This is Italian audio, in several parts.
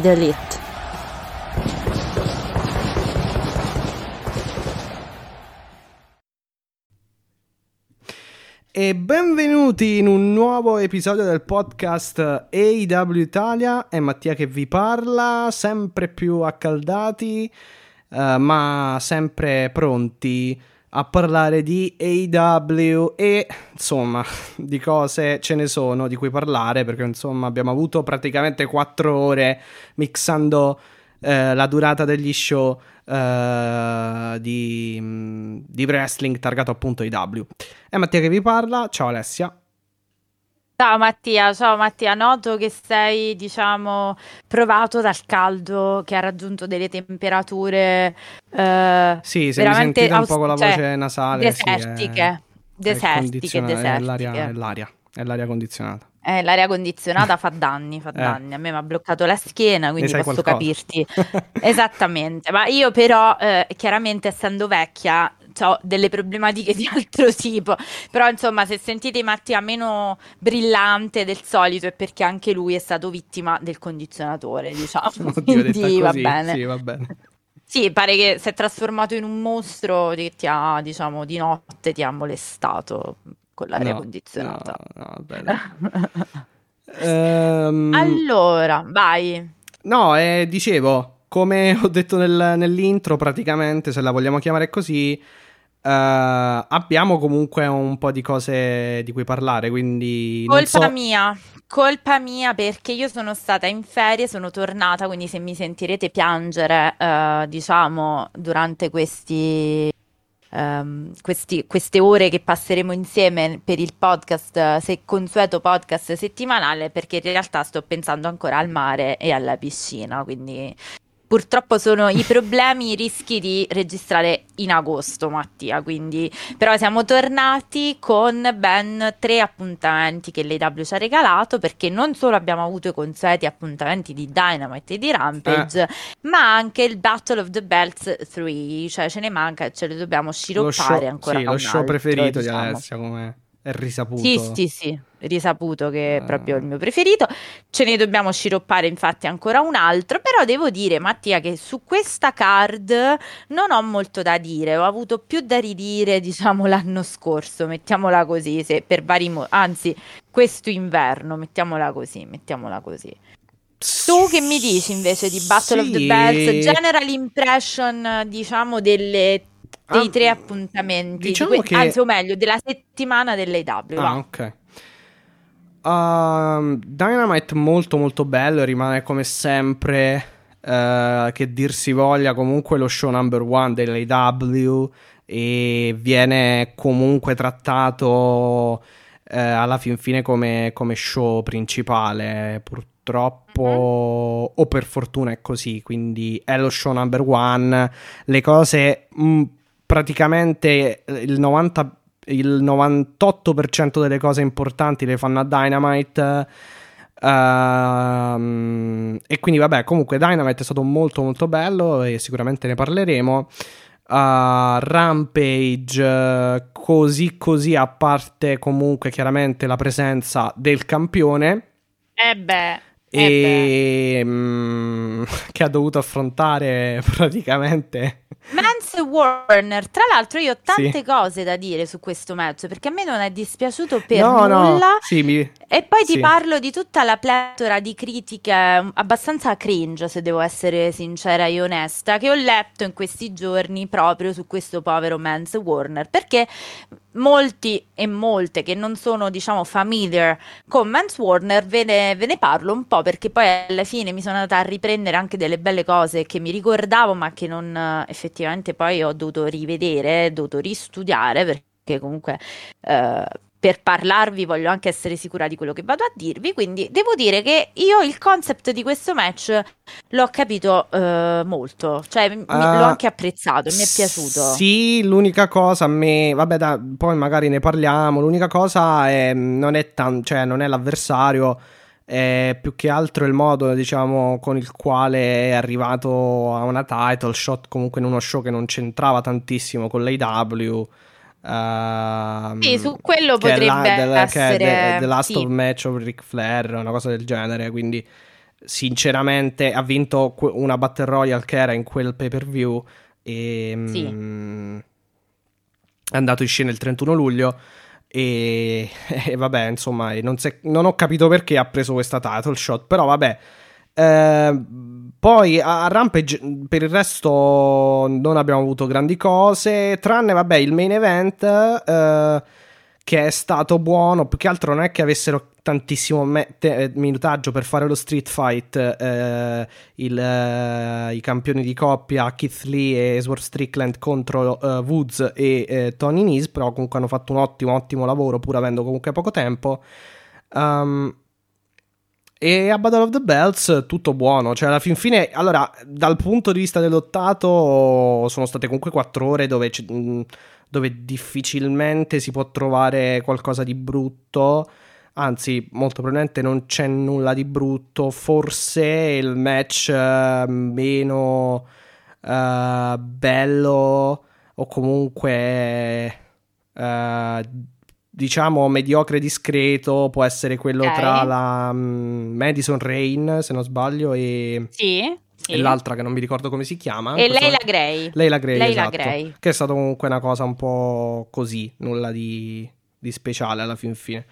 The elite. E benvenuti in un nuovo episodio del podcast AW Italia. È Mattia che vi parla, sempre più accaldati, eh, ma sempre pronti a parlare di AW e insomma di cose ce ne sono di cui parlare perché insomma abbiamo avuto praticamente 4 ore mixando eh, la durata degli show eh, di, di, wrestling targato appunto IW. È Mattia che vi parla, ciao Alessia. Ciao Mattia, ciao Mattia, noto che sei, diciamo, provato dal caldo, che ha raggiunto delle temperature eh, Sì, se mi sentite un po' con la voce cioè, nasale, desertiche, sì, è, desertiche, è desertiche. È l'aria, è l'aria, è l'aria condizionata. Eh, l'aria condizionata fa danni, fa eh. danni. A me mi ha bloccato la schiena, quindi posso qualcosa. capirti. Esattamente, ma io però, eh, chiaramente essendo vecchia, ho delle problematiche di altro tipo. Però, insomma, se sentite Mattia meno brillante del solito è perché anche lui è stato vittima del condizionatore, diciamo. Oddio, quindi va bene. Sì, va bene. Sì, pare che si è trasformato in un mostro che ti ha, diciamo, di notte ti ha molestato con l'aria no, condizionata. No, no, um, allora, vai. No, eh, dicevo, come ho detto nel, nell'intro, praticamente, se la vogliamo chiamare così, uh, abbiamo comunque un po' di cose di cui parlare, quindi... Colpa so... mia, colpa mia perché io sono stata in ferie, sono tornata, quindi se mi sentirete piangere, uh, diciamo, durante questi um, questi, queste ore che passeremo insieme per il podcast, se consueto podcast settimanale, perché in realtà sto pensando ancora al mare e alla piscina, quindi purtroppo sono i problemi, i rischi di registrare in agosto, Mattia. Quindi, però siamo tornati con ben tre appuntamenti che l'AW ci ha regalato, perché non solo abbiamo avuto i consueti appuntamenti di Dynamite e di Rampage, eh. ma anche il Battle of the Belts 3, cioè ce ne manca, ce le dobbiamo sciroppare show, ancora. Sì, lo show altro, preferito diciamo. di Alessia, come è risaputo. Sì, sì, sì, risaputo che è ah. proprio il mio preferito. Ce ne dobbiamo sciroppare infatti ancora un altro, però devo dire Mattia che su questa card non ho molto da dire, ho avuto più da ridire diciamo l'anno scorso, mettiamola così, se per vari mo- anzi questo inverno, mettiamola così, mettiamola così. Tu che mi dici invece di Battle sì. of the Bells? General impression, diciamo, delle dei ah, tre appuntamenti, diciamo que- che... anzi o meglio della settimana dell'AW. Ah, ok. Uh, Dynamite molto molto bello, rimane come sempre, uh, che dir si voglia, comunque lo show number one dell'AW e viene comunque trattato uh, alla fin fine come, come show principale, purtroppo mm-hmm. o per fortuna è così, quindi è lo show number one, le cose... Mh, mm, praticamente il 90 il 98% delle cose importanti le fanno a Dynamite. Uh, e quindi, vabbè, comunque, Dynamite è stato molto, molto bello e sicuramente ne parleremo. Uh, Rampage, così, così, a parte comunque chiaramente la presenza del campione. Eh beh. E um, che ha dovuto affrontare praticamente Mance Warner, tra l'altro io ho tante sì. cose da dire su questo match perché a me non è dispiaciuto per no, nulla no. Sì, mi... e poi sì. ti parlo di tutta la pletora di critiche abbastanza cringe se devo essere sincera e onesta che ho letto in questi giorni proprio su questo povero Mance Warner perché molti e molte che non sono diciamo familiar con Mance Warner ve ne, ve ne parlo un po' perché poi alla fine mi sono andata a riprendere anche delle belle cose che mi ricordavo ma che non effettivamente effettivamente poi ho dovuto rivedere, ho dovuto ristudiare perché comunque eh, per parlarvi voglio anche essere sicura di quello che vado a dirvi, quindi devo dire che io il concept di questo match l'ho capito uh, molto, cioè uh, l'ho anche apprezzato, mi è piaciuto. Sì, l'unica cosa a me, vabbè, da, poi magari ne parliamo, l'unica cosa è, non è tan, cioè non è l'avversario è più che altro il modo diciamo con il quale è arrivato a una title shot comunque in uno show che non c'entrava tantissimo con l'AW Uh, sì, su quello potrebbe la, del, essere che è The Last sì. of Match of Ric Flair, una cosa del genere. Quindi, sinceramente, ha vinto una Battle Royale che era in quel pay per view. E sì. mh, mm, è andato in scena il 31 luglio. E, e vabbè, insomma, non, non, ho capito perché ha preso questa title shot. Però, vabbè. Eh, poi a Rampage per il resto non abbiamo avuto grandi cose, tranne vabbè il main event eh, che è stato buono, più che altro non è che avessero tantissimo me- te- minutaggio per fare lo street fight eh, il, eh, i campioni di coppia Keith Lee e Swerve Strickland contro uh, Woods e eh, Tony Nese, però comunque hanno fatto un ottimo ottimo lavoro pur avendo comunque poco tempo. Um, e a Battle of the Bells tutto buono, cioè alla fin fine, allora dal punto di vista dell'ottato sono state comunque quattro ore dove, dove difficilmente si può trovare qualcosa di brutto, anzi molto probabilmente non c'è nulla di brutto, forse il match uh, meno uh, bello o comunque... Uh, diciamo mediocre discreto può essere quello okay. tra la um, Madison Rain se non sbaglio e, sì, sì. e l'altra che non mi ricordo come si chiama e Leila Gray Leila Gray, Leila esatto, Gray che è stata comunque una cosa un po' così nulla di, di speciale alla fin fine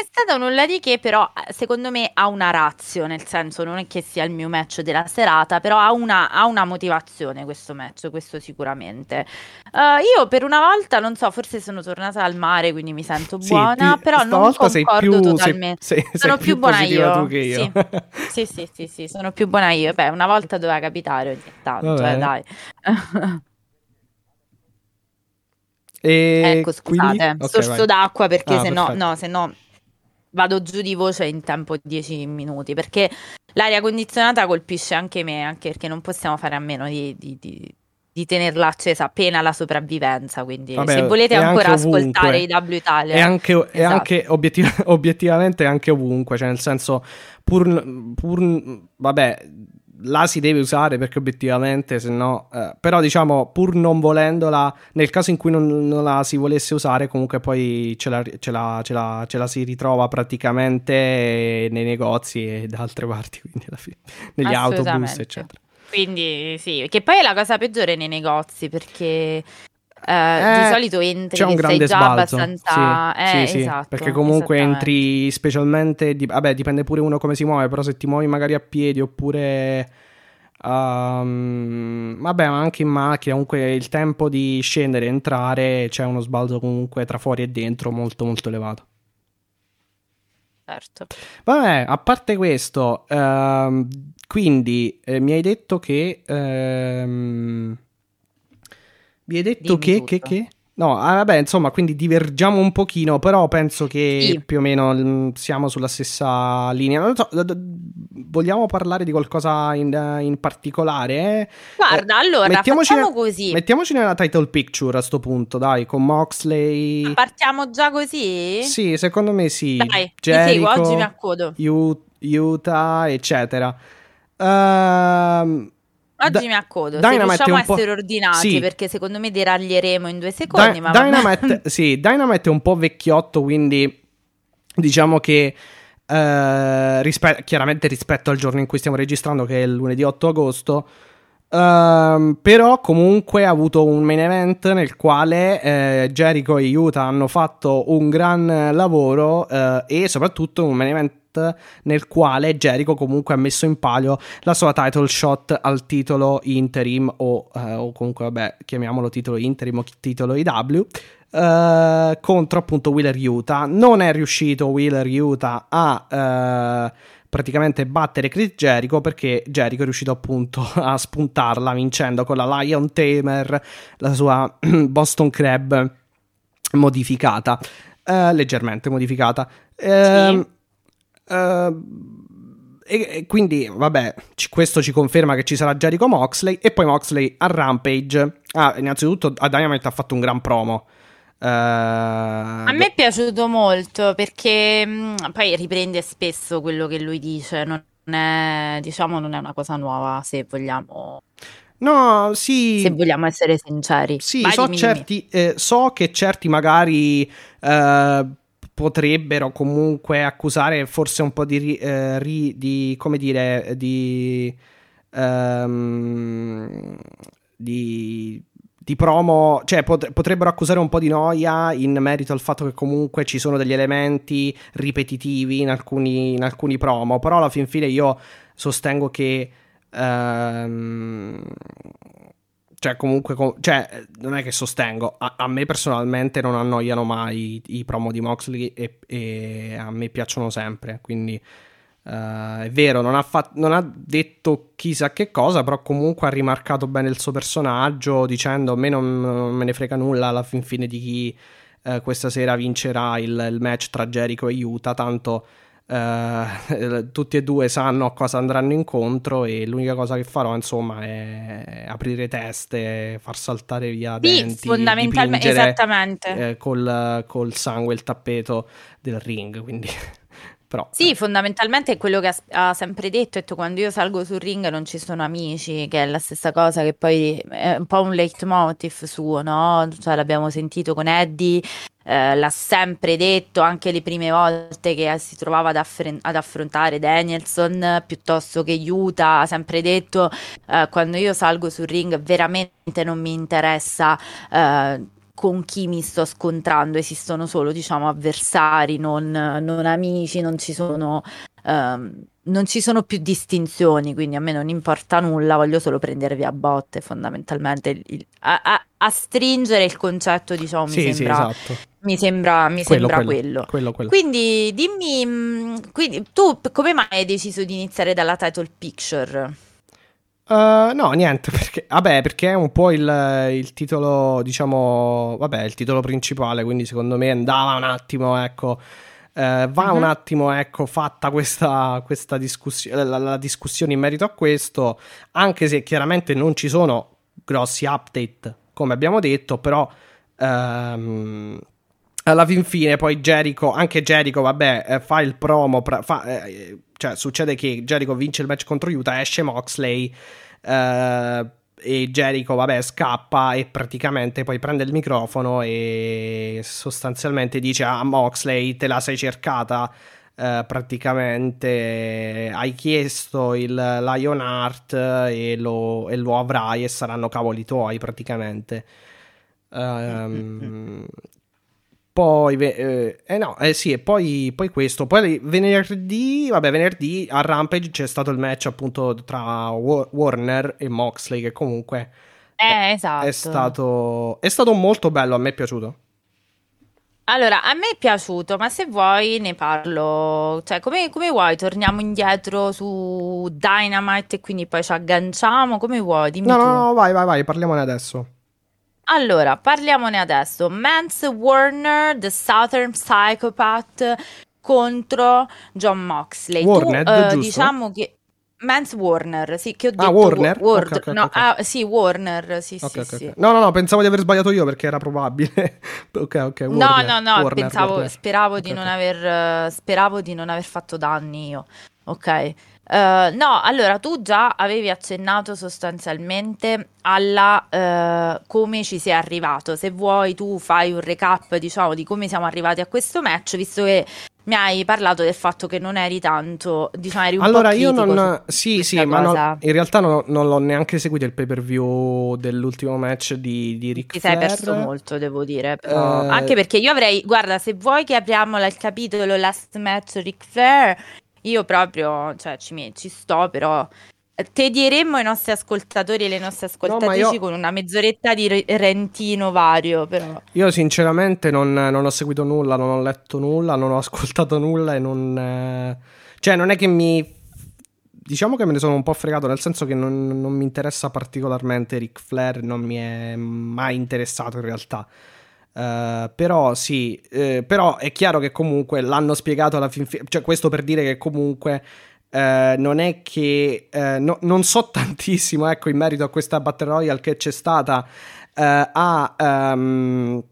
è stato nulla di che, però eh, secondo me ha una razio, nel senso non è che sia il mio match della serata, però ha una, ha una motivazione questo match, questo sicuramente. Uh, io per una volta, non so, forse sono tornata al mare, quindi mi sento buona, sì, ti, però non concordo più, totalmente. Sei, sei, sono sei più, più buona io. io. Sì. sì. sì, sì, sì, sono più buona io. Beh, una volta doveva capitare ogni tanto, eh, dai. E ecco, scusate, okay, sorso vai. d'acqua perché ah, se no, no, se no vado giù di voce in tempo 10 minuti perché l'aria condizionata colpisce anche me, anche perché non possiamo fare a meno di, di, di, di tenerla accesa appena la sopravvivenza. Quindi, Vabbè, se volete ancora ascoltare i W Italia, è anche, esatto. è anche obiettiv- obiettivamente anche ovunque, cioè nel senso, pur, pur vabbè la si deve usare perché obiettivamente se no eh, però diciamo pur non volendola nel caso in cui non, non la si volesse usare comunque poi ce la, ce, la, ce, la, ce la, si ritrova praticamente nei negozi e da altre parti quindi alla fine negli autobus eccetera. Quindi sì che poi è la cosa peggiore nei negozi perché eh, di solito entri c'è un grande già sbalzo. abbastanza sì, eh, sì, esatto, perché comunque entri specialmente di... vabbè dipende pure uno come si muove però se ti muovi magari a piedi oppure um, vabbè ma anche in macchina comunque il tempo di scendere e entrare c'è uno sbalzo comunque tra fuori e dentro molto molto elevato. Certo. Vabbè a parte questo uh, quindi eh, mi hai detto che uh, mi hai detto che, che, che? No, ah, vabbè, insomma, quindi divergiamo un pochino, però penso che sì. più o meno mm, siamo sulla stessa linea. So, vogliamo parlare di qualcosa in, in particolare? Guarda, eh, allora, mettiamoci facciamo così. Mettiamoci nella title picture a sto punto, dai, con Moxley. Partiamo già così? Sì, secondo me sì. Dai, Jericho, seguo, oggi mi accodo. Utah, eccetera. Ehm... Uh, Oggi da- mi accodo, Dynamite se riusciamo a essere ordinati, sì. perché secondo me deraglieremo in due secondi. Di- Dynamite, sì, Dynamite è un po' vecchiotto, quindi diciamo che eh, rispe- chiaramente rispetto al giorno in cui stiamo registrando, che è il lunedì 8 agosto, Uh, però comunque ha avuto un main event nel quale uh, Jericho e Utah hanno fatto un gran lavoro uh, e soprattutto un main event nel quale Jericho comunque ha messo in palio la sua title shot al titolo interim o, uh, o comunque vabbè chiamiamolo titolo interim o titolo IW uh, contro appunto Wheeler Utah non è riuscito Wheeler Utah a uh, praticamente battere Chris Jericho perché Jericho è riuscito appunto a spuntarla vincendo con la Lion Tamer la sua Boston Crab modificata uh, leggermente modificata. Sì. Uh, e, e, quindi, vabbè, c- questo ci conferma che ci sarà Jericho Moxley. E poi Moxley a Rampage. Ah, innanzitutto a Dynamite ha fatto un gran promo. Uh, a me è piaciuto molto perché mh, mm, poi riprende spesso quello che lui dice. Non è, diciamo, non è una cosa nuova se vogliamo. No, sì. Se vogliamo essere sinceri. Sì, so, certi. Eh, so che certi magari. Uh, potrebbero comunque accusare forse un po' di, eh, ri, di come dire, di, um, di, di promo, cioè pot- potrebbero accusare un po' di noia in merito al fatto che comunque ci sono degli elementi ripetitivi in alcuni, in alcuni promo, però alla fin fine io sostengo che um, cioè, comunque, cioè, non è che sostengo. A, a, me personalmente non annoiano mai i, i promo di Moxley e, e, a me piacciono sempre. Quindi uh, è vero, non ha, fat, non ha, detto chissà che cosa, però comunque ha rimarcato bene il suo personaggio dicendo a me non, non me ne frega nulla alla fin fine di chi uh, questa sera vincerà il, il match tra Jericho e Utah, tanto Uh, tutti e due sanno a cosa andranno incontro e l'unica cosa che farò insomma è aprire teste far saltare via sì, denti fondamentalmente esattamente eh, col, col, sangue il tappeto del ring quindi però sì eh. fondamentalmente è quello che ha, ha sempre detto, detto quando io salgo sul ring non ci sono amici che è la stessa cosa che poi è un po' un leitmotiv suo no? cioè l'abbiamo sentito con Eddie eh, l'ha sempre detto anche le prime volte che si trovava ad, affre- ad affrontare Danielson piuttosto che Utah, ha sempre detto eh, quando io salgo sul ring veramente non mi interessa eh, con chi mi sto scontrando, esistono solo diciamo avversari, non, non amici, non ci sono... Um, non ci sono più distinzioni, quindi a me non importa nulla, voglio solo prendervi a botte fondamentalmente, il, il, a, a, a, stringere il concetto, diciamo, sì, mi sembra, sì, esatto. mi sembra, mi quello, sembra quello. Quello, quello. Quindi dimmi, mm, quindi, tu come mai hai deciso di iniziare dalla title picture? Uh, no, niente, perché, vabbè, perché è un po' il, il, titolo, diciamo, vabbè, il titolo principale, quindi secondo me andava un attimo, ecco, eh, va uh-huh. un attimo, ecco, fatta questa, questa discussione, la, la, discussione in merito a questo, anche se chiaramente non ci sono grossi update, come abbiamo detto, però ehm, alla fin fine poi Jericho, anche Jericho, vabbè, eh, fa il promo, fa, eh, cioè succede che Jericho vince il match contro Utah, esce Moxley, eh, e Jericho, vabbè, scappa e praticamente poi prende il microfono e sostanzialmente dice a Moxley: Te la sei cercata. Uh, praticamente hai chiesto il Lionheart e lo, e lo avrai e saranno cavoli tuoi praticamente um, poi, eh, eh no, eh sì, e poi, poi, questo. Poi venerdì, vabbè, venerdì a Rampage c'è stato il match appunto tra Warner e Moxley, che comunque eh, esatto. è, stato, è stato molto bello, a me è piaciuto. Allora, a me è piaciuto, ma se vuoi ne parlo, cioè come, come, vuoi, torniamo indietro su Dynamite e quindi poi ci agganciamo, come vuoi, dimmi no, tu. No, no, vai, vai, vai, parliamone adesso. Allora, parliamone adesso. Mance Warner, The Southern Psychopath contro John Moxley. Warner, tu, uh, diciamo che Mance Warner, sì, che ho ah, detto ah, Warner? Word, okay, okay, no, okay. Ah, sì, Warner, sì, sì, sì. No, no, no, pensavo di aver sbagliato io perché era probabile. ok, ok, Warner, No, no, no, Warner, pensavo, Warner. speravo di non aver, speravo di non aver fatto danni io. Ok. Uh, no, allora tu già avevi accennato sostanzialmente alla uh, come ci sei arrivato. Se vuoi, tu fai un recap, diciamo, di come siamo arrivati a questo match, visto che mi hai parlato del fatto che non eri tanto, diciamo, eri un allora, io non. Sì, sì, ma non, in realtà non, non, l'ho neanche seguito il pay per view dell'ultimo match di, di Rick Ti sei perso molto, devo dire. Però. Uh, Anche perché io avrei. Guarda, se vuoi che apriamo il capitolo Last Match Ric Flair io proprio, cioè, ci, ci sto, però Tedieremmo i nostri ascoltatori e le nostre ascoltatrici no, io... con una mezz'oretta di rentino vario. Però. Io, sinceramente, non, non, ho seguito nulla, non ho letto nulla, non ho ascoltato nulla e non. Eh... Cioè, non è che mi. Diciamo che me ne sono un po' fregato, nel senso che non, non mi interessa particolarmente Ric Flair, non mi è mai interessato in realtà. Uh, però sì, uh, però è chiaro che comunque l'hanno spiegato alla fin fine, cioè questo per dire che comunque uh, non è che no, non so tantissimo ecco in merito a questa Battle Royale che c'è stata a um,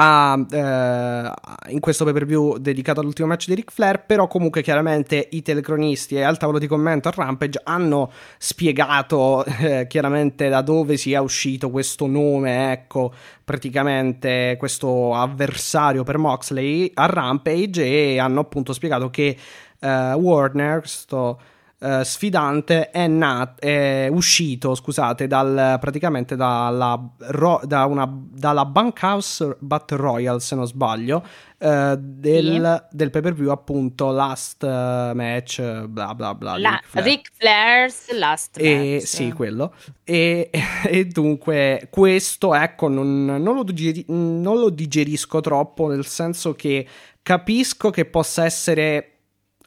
a, eh, in questo pay per view dedicato all'ultimo match di Ric Flair, però comunque chiaramente i telecronisti e al tavolo di commento a Rampage hanno spiegato eh, chiaramente da dove sia uscito questo nome, ecco, praticamente questo avversario per Moxley a Rampage e hanno appunto spiegato che eh, Warner, sto Uh, sfidante è, nat- è uscito, scusate, dal, praticamente dalla, ro- da una, dalla Bunkhouse Battle Royale, se non sbaglio, uh, del, sì. del pay per view appunto Last uh, Match, bla bla bla. La, Ric, Flair. Ric Flair's Last e, Match. Sì, quello. E, e dunque questo, ecco, non, non, lo digeri- non lo digerisco troppo, nel senso che capisco che possa essere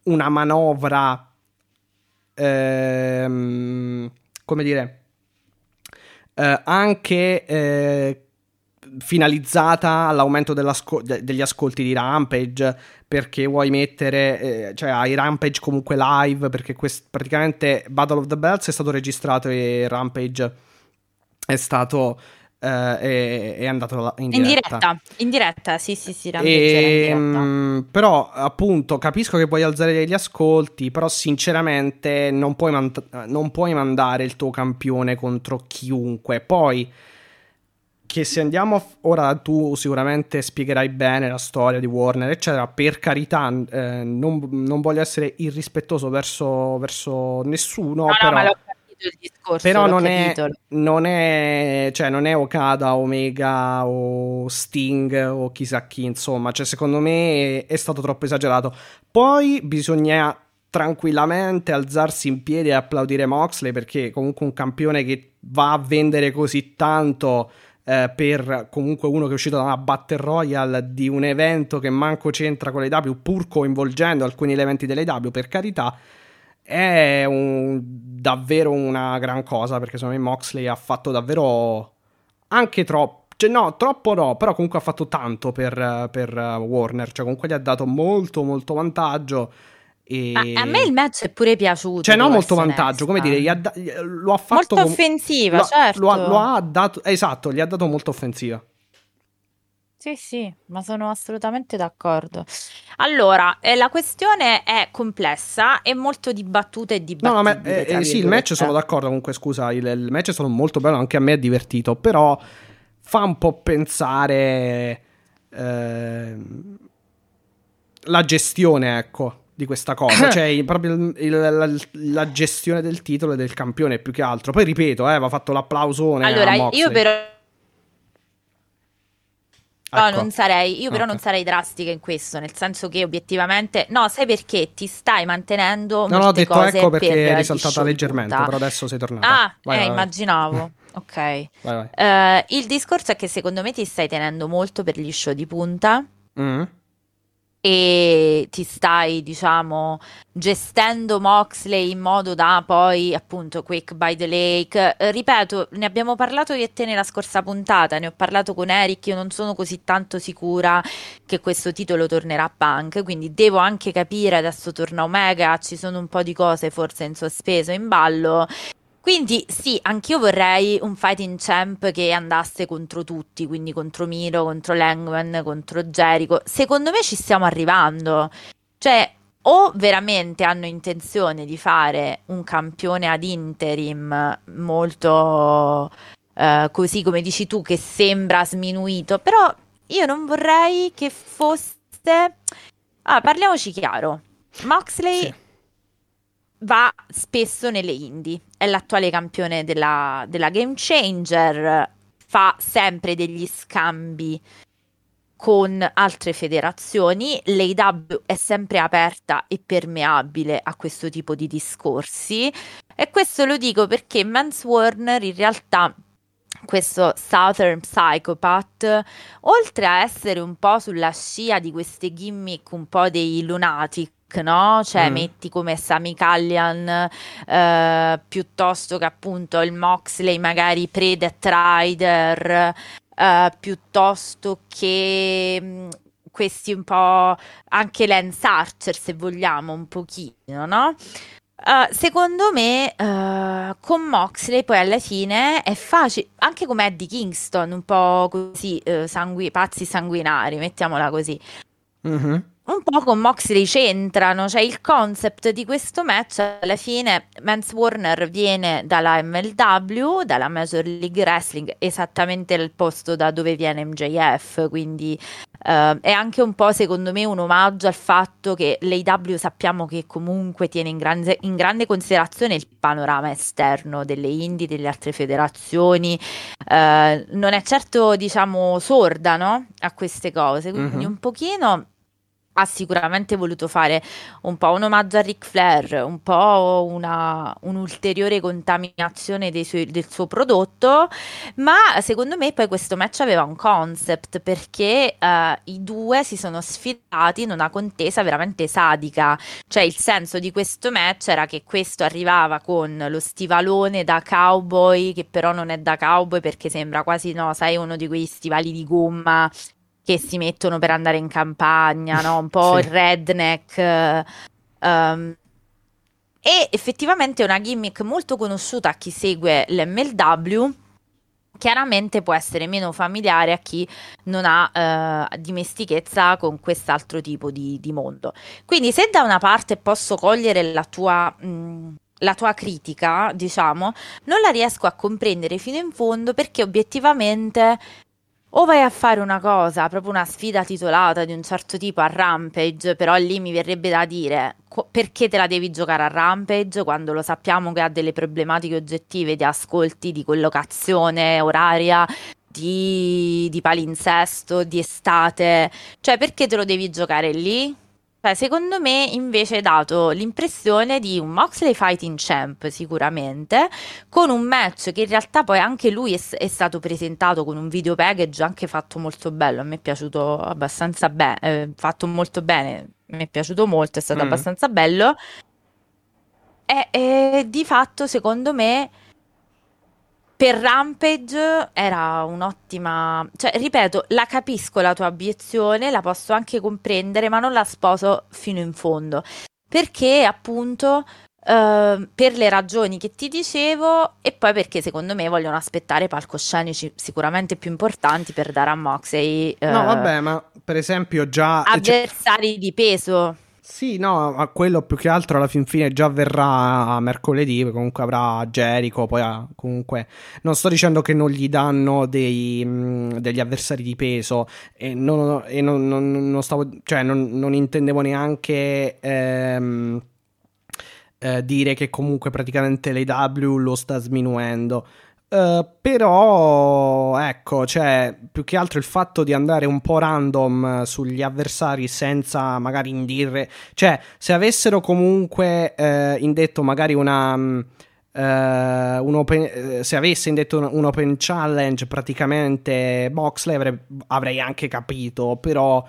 una manovra ehm, come dire, eh, anche eh, finalizzata all'aumento degli ascolti di Rampage perché vuoi mettere eh, cioè hai Rampage comunque live perché quest- praticamente Battle of the Bells è stato registrato e Rampage è stato Uh, è, è, andato in diretta. In diretta, in diretta sì, sì, sì. E, mh, però, appunto, capisco che vuoi alzare gli ascolti, però, sinceramente, non puoi, man- non puoi mandare il tuo campione contro chiunque. Poi, che se andiamo. A, ora tu sicuramente spiegherai bene la storia di Warner, eccetera. Per carità, eh, non, non, voglio essere irrispettoso verso, verso nessuno. No, però... No, discorso. Però non è, non è, cioè, non è Okada, Omega o Sting o chissà chi, insomma. Cioè, secondo me è, stato troppo esagerato. Poi bisogna tranquillamente alzarsi in piedi e applaudire Moxley perché comunque un campione che va a vendere così tanto eh, per comunque uno che è uscito da una battle royale di un evento che manco c'entra con le W pur coinvolgendo alcuni elementi delle W per carità è un, davvero una gran cosa perché secondo me Moxley ha fatto davvero anche troppo. Cioè, no, troppo no, però comunque ha fatto tanto per, per Warner, cioè comunque gli ha dato molto molto vantaggio. E... a me il match è pure piaciuto. Cioè, non molto vantaggio, come dire, da- lo ha fatto. Molto com- offensiva, lo, certo. Lo ha, lo ha dato, esatto, gli ha dato molto offensiva. Sì, sì, ma sono assolutamente d'accordo. Allora, eh, la questione è complessa e molto dibattuta e dibattibile. No, no, ma, eh, eh, sì, il match sono d'accordo comunque, scusa, il, il, match è stato molto bello, anche a me è divertito, però fa un po' pensare eh, la gestione, ecco, di questa cosa, cioè proprio il, il, la, la, gestione del titolo e del campione più che altro. Poi ripeto, eh, va fatto l'applausone Allora, io però No, ecco. non sarei, io però okay. non sarei drastica in questo, nel senso che obiettivamente, no, sai perché ti stai mantenendo No, no, ho detto ecco perché è risaltata leggermente, però adesso sei tornata. Ah, vai, eh, vai, immaginavo. ok. Vai, uh, il discorso è che secondo me ti stai tenendo molto per gli show di punta. Mm e ti stai, diciamo, gestendo Moxley in modo da poi, appunto, Quick by the Lake. Eh, ripeto, ne abbiamo parlato io e te nella scorsa puntata, ne ho parlato con Eric, io non sono così tanto sicura che questo titolo tornerà a Punk, quindi devo anche capire, adesso torna Omega, ci sono un po' di cose forse in sospeso, in ballo, quindi sì, anch'io vorrei un fighting champ che andasse contro tutti, quindi contro Miro, contro Langman, contro Jericho. Secondo me ci stiamo arrivando. Cioè, o veramente hanno intenzione di fare un campione ad interim molto uh, così come dici tu, che sembra sminuito, però io non vorrei che fosse... Ah, parliamoci chiaro. Moxley sì va spesso nelle indie, è l'attuale campione della, della Game Changer, fa sempre degli scambi con altre federazioni, l'AW è sempre aperta e permeabile a questo tipo di discorsi. E questo lo dico perché Mans Warner in realtà questo Southern Psychopath, oltre a essere un po' sulla scia di queste gimmick un po' dei lunatic no? Cioè mm. metti come Sami Callian eh, piuttosto che appunto il Moxley, magari Predet Rider. uh, piuttosto che mm, questi un po' anche Lance Archer, se vogliamo, un pochino, no? Uh, secondo me uh, con Moxley poi alla fine è facile, anche come Eddie Kingston, un po' così, uh, sangui- pazzi sanguinari, mettiamola così. Mm-hmm un po' con Moxley c'entrano, cioè il concept di questo match alla fine Mance Warner viene dalla MLW, dalla Major League Wrestling, esattamente il posto da dove viene MJF, quindi uh, è anche un po' secondo me un omaggio al fatto che l'AW sappiamo che comunque tiene in grande, in grande considerazione il panorama esterno delle indie, delle altre federazioni, uh, non è certo diciamo sorda no? a queste cose, quindi mm-hmm. un pochino ha sicuramente voluto fare un po' un omaggio a Ric Flair, un po' una, un'ulteriore contaminazione suoi, del suo prodotto, ma secondo me poi questo match aveva un concept perché uh, i due si sono sfidati in una contesa veramente sadica, cioè il senso di questo match era che questo arrivava con lo stivalone da cowboy, che però non è da cowboy perché sembra quasi, no, sai, uno di quei stivali di gomma che si mettono per andare in campagna, no? un po' sì. il redneck. Um, e effettivamente è una gimmick molto conosciuta a chi segue l'MLW. Chiaramente può essere meno familiare a chi non ha uh, dimestichezza con quest'altro tipo di, di, mondo. Quindi, se da una parte posso cogliere la tua. Mh, la tua critica, diciamo, non la riesco a comprendere fino in fondo perché obiettivamente o vai a fare una cosa, proprio una sfida titolata di un certo tipo a Rampage, però lì mi verrebbe da dire perché te la devi giocare a Rampage quando lo sappiamo che ha delle problematiche oggettive di ascolti, di collocazione oraria, di, di palinsesto, di estate, cioè perché te lo devi giocare lì? Cioè, secondo me invece è dato l'impressione di un Moxley Fighting Champ sicuramente, con un match che in realtà poi anche lui è, è stato presentato con un video package anche fatto molto bello, a me è piaciuto abbastanza bene, eh, fatto molto bene, mi è piaciuto molto, è stato mm. abbastanza bello. E, e di fatto secondo me per Rampage era un'ottima, cioè ripeto, la capisco la tua obiezione, la posso anche comprendere, ma non la sposo fino in fondo, perché appunto Uh, per le ragioni che ti dicevo e poi perché secondo me vogliono aspettare palcoscenici sicuramente più importanti per dare a Moxley uh, no vabbè ma per esempio già avversari cioè... di peso sì, no, ma quello più che altro alla fin fine già verrà mercoledì, comunque avrà Jericho, poi ha, comunque non sto dicendo che non gli danno dei, mh, degli avversari di peso e non, e non, non, non stavo, cioè non, intendevo neanche ehm, eh, dire che comunque praticamente l'AW lo sta sminuendo. Uh, però ecco, cioè, più che altro il fatto di andare un po' random sugli avversari senza magari indire, cioè, se avessero comunque uh, indetto magari una. Uh, un open, se avesse indetto un, un, open challenge praticamente Moxley avrei, avrei anche capito però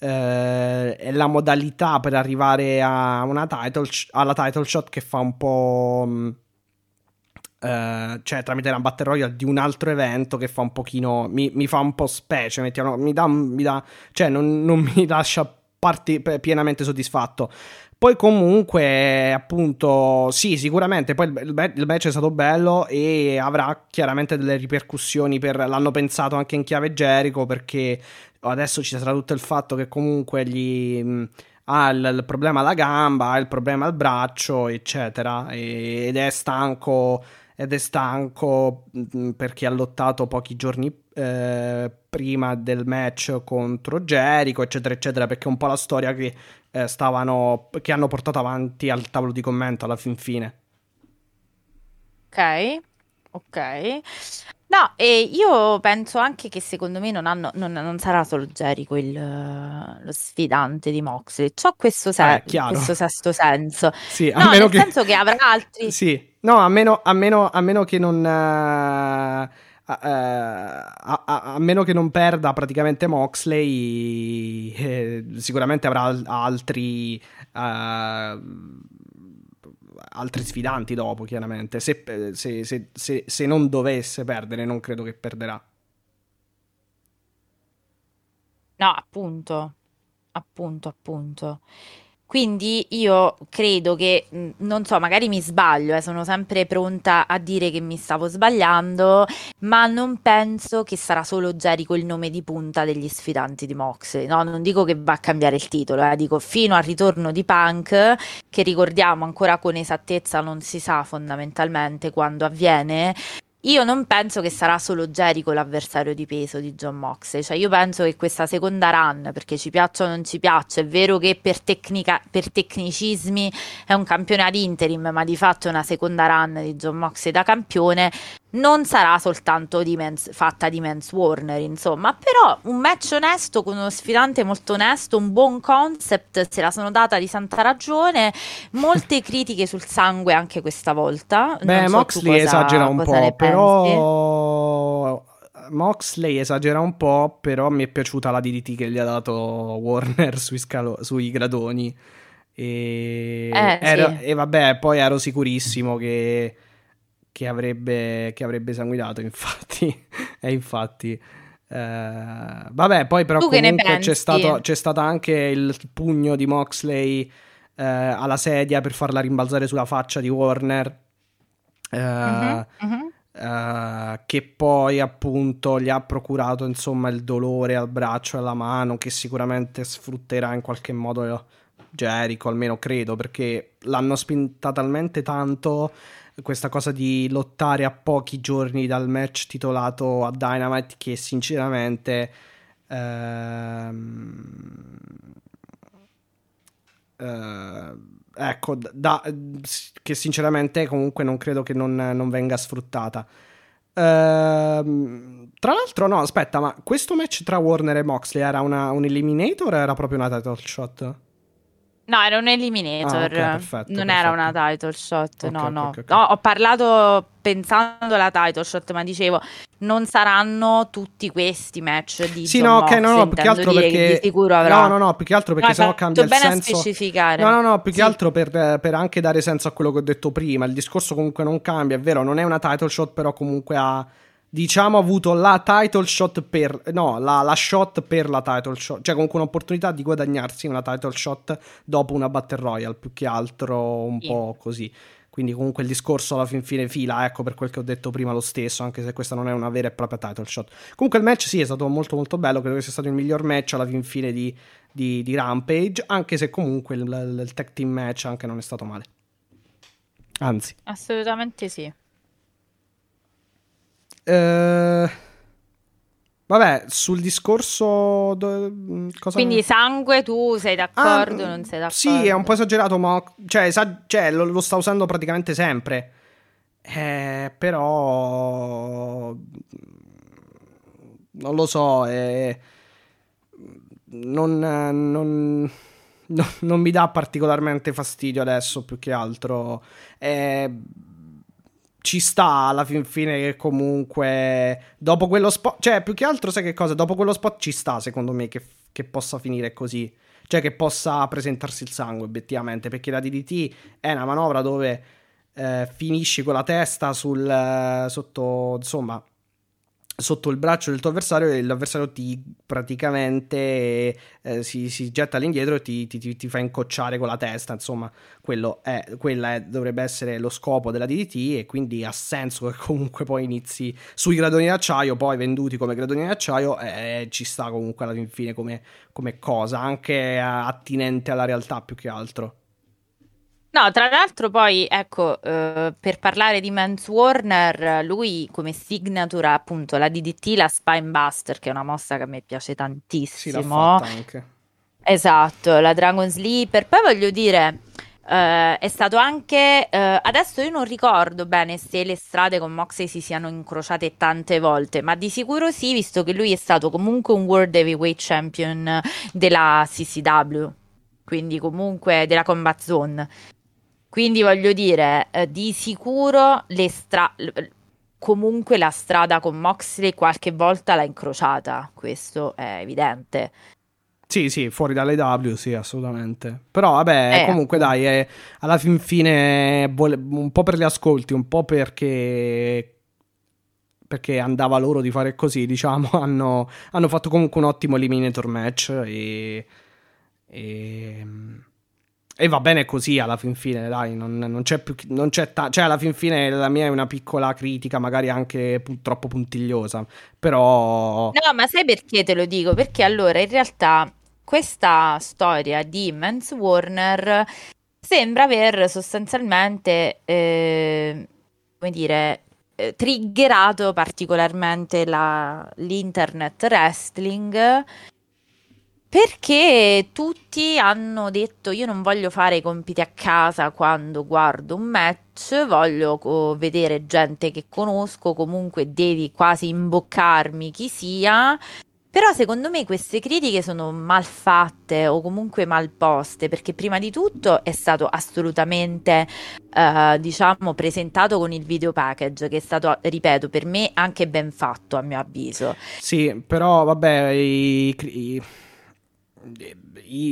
la modalità per arrivare a una title, alla title shot che fa un po' Uh, cioè tramite una battle royale di un altro evento che fa un pochino mi, mi fa un po' specie mettiamo, mi dà, mi dà cioè non, non mi lascia parti, pienamente soddisfatto. Poi comunque appunto sì sicuramente poi il, il, match è stato bello e avrà chiaramente delle ripercussioni per l'hanno pensato anche in chiave Jericho perché adesso ci sarà tutto il fatto che comunque gli mh, ha il, il, problema alla gamba ha il problema al braccio eccetera e, ed è stanco ed è stanco mm, perché ha lottato pochi giorni eh, prima del match contro Jericho, eccetera, eccetera, perché è un po' la storia che eh, stavano che hanno portato avanti al tavolo di commento alla fin fine. Ok, ok. No, e io penso anche che secondo me non, hanno, non, non sarà solo Jericho il, lo sfidante di Moxley. C'ho questo, se- eh, questo sesto senso. Sì, no, nel che... senso che avrà altri. Sì, No, a meno, a meno, a meno che non... Uh, uh, a, a, meno che non perda praticamente Moxley, eh, sicuramente avrà altri, uh, altri sfidanti dopo, chiaramente. Eh, se, se, se, se, non dovesse perdere, non credo che perderà. No, appunto, appunto, appunto. Quindi io credo che, non so, magari mi sbaglio, eh, sono sempre pronta a dire che mi stavo sbagliando, ma non penso che sarà solo Jericho il nome di punta degli sfidanti di Moxley. No, non dico che va a cambiare il titolo, eh, dico fino al ritorno di Punk, che ricordiamo ancora con esattezza non si sa fondamentalmente quando avviene, io non penso che sarà solo Jericho l'avversario di peso di John Moxley, cioè io penso che questa seconda run, perché ci piaccia o non ci piaccia, è vero che per, tecnica, per tecnicismi è un campione ad interim, ma di fatto è una seconda run di John Moxley da campione, non sarà soltanto di mens, fatta di Mans Warner, insomma, però un match onesto con uno sfidante molto onesto, un buon concept, se la sono data di santa ragione, molte critiche sul sangue anche questa volta. Beh, so Moxley cosa, esagera un po', però Moxley esagera un po', però mi è piaciuta la DDT che gli ha dato Warner sui, scalo- sui gradoni. E, eh, ero, sì. e vabbè, poi ero sicurissimo che che avrebbe, che avrebbe sanguinato, infatti. e infatti... Uh, vabbè, poi però tu comunque c'è stato, c'è stato, anche il pugno di Moxley uh, alla sedia per farla rimbalzare sulla faccia di Warner. Uh, uh-huh, uh-huh. che poi appunto gli ha procurato insomma il dolore al braccio e alla mano che sicuramente sfrutterà in qualche modo Jericho almeno credo perché l'hanno spinta talmente tanto questa cosa di lottare a pochi giorni dal match titolato a Dynamite che sinceramente ehm, eh, ecco da, che sinceramente comunque non credo che non, non venga sfruttata ehm, tra l'altro no aspetta ma questo match tra Warner e Moxley era una, un eliminator o era proprio una title shot? No, era un eliminator. Ah, okay, perfetto, non perfetto. era una title shot. Okay, no, no. Okay, no. Ho parlato pensando alla title shot, ma dicevo non saranno tutti questi match di Sì, John no, ok, no, no, più che altro perché di sicuro avrà. No, no, no, più che altro perché no, sennò cambia il senso. Specificare. No, no, no, più sì. che altro per, per, anche dare senso a quello che ho detto prima. Il discorso comunque non cambia, è vero, non è una title shot, però comunque ha diciamo, ha avuto la title shot per. No, la, la, shot per la title shot. Cioè, comunque un'opportunità di guadagnarsi una title shot dopo una Battle Royale, più che altro un sì. po' così. Quindi, comunque, il discorso alla fin fine fila, ecco, per quel che ho detto prima, lo stesso, anche se questa non è una vera e propria title shot. Comunque, il match sì, è stato molto, molto bello. Credo che sia stato il miglior match alla fin fine di, di, di Rampage. Anche se, comunque, il, il tag team match anche non è stato male. Anzi, assolutamente sì. Eh, vabbè, sul discorso. Cosa... Quindi sangue, tu sei d'accordo? Ah, non sei d'accordo? Sì, è un po' esagerato, ma cioè, esa- cioè lo, lo, sta usando praticamente sempre. Eh, però. Non lo so. Eh, non, non, non, non, mi dà particolarmente fastidio adesso, più che altro. Eh ci sta alla fin fine che comunque dopo quello spot, cioè più che altro sai che cosa, dopo quello spot ci sta secondo me che, che possa finire così, cioè che possa presentarsi il sangue obiettivamente, perché la DDT è una manovra dove eh, finisci con la testa sul, sotto, insomma, sotto il braccio del tuo avversario e l'avversario ti praticamente eh, si, si, getta all'indietro e ti, ti, ti, fa incocciare con la testa. Insomma quello è, quella è, dovrebbe essere lo scopo della DDT e quindi ha senso che comunque poi inizi sui gradoni d'acciaio poi venduti come gradoni d'acciaio e eh, ci sta comunque alla fine come, come cosa anche attinente alla realtà più che altro No, tra l'altro poi, ecco, eh, per parlare di Mans Warner, lui come signature ha appunto la DDT, la Spinebuster, che è una mossa che a me piace tantissimo. Sì, l'ha fatta anche. Esatto, la Dragon Sleeper. Poi voglio dire, eh, è stato anche... Eh, adesso io non ricordo bene se le strade con Moxley si siano incrociate tante volte, ma di sicuro sì, visto che lui è stato comunque un World Heavyweight Champion della CCW, quindi comunque della Combat Zone. Quindi voglio dire, eh, di sicuro le stra- comunque la strada con Moxley qualche volta l'ha incrociata, questo è evidente. Sì, sì, fuori dalle W, sì, assolutamente. Però vabbè, eh, comunque dai, è, alla fin fine un po' per gli ascolti, un po' perché perché andava loro di fare così, diciamo, hanno, hanno fatto comunque un ottimo eliminator match e, e, e, va bene così alla fin fine, dai, non, non c'è più, non c'è ta- cioè alla fin fine la mia è una piccola critica, magari anche pu- troppo puntigliosa, però... No, ma sai perché te lo dico? Perché allora in realtà questa storia di Mans Warner sembra aver sostanzialmente, eh, come dire, eh, triggerato particolarmente la, l'internet wrestling perché tutti hanno detto io non voglio fare i compiti a casa quando guardo un match, voglio oh, vedere gente che conosco, comunque devi quasi imboccarmi chi sia però secondo me queste critiche sono mal fatte o comunque mal poste, perché prima di tutto è stato assolutamente, eh, diciamo, presentato con il video package, che è stato, ripeto, per me anche ben fatto, a mio avviso. Sì, però vabbè, i, i,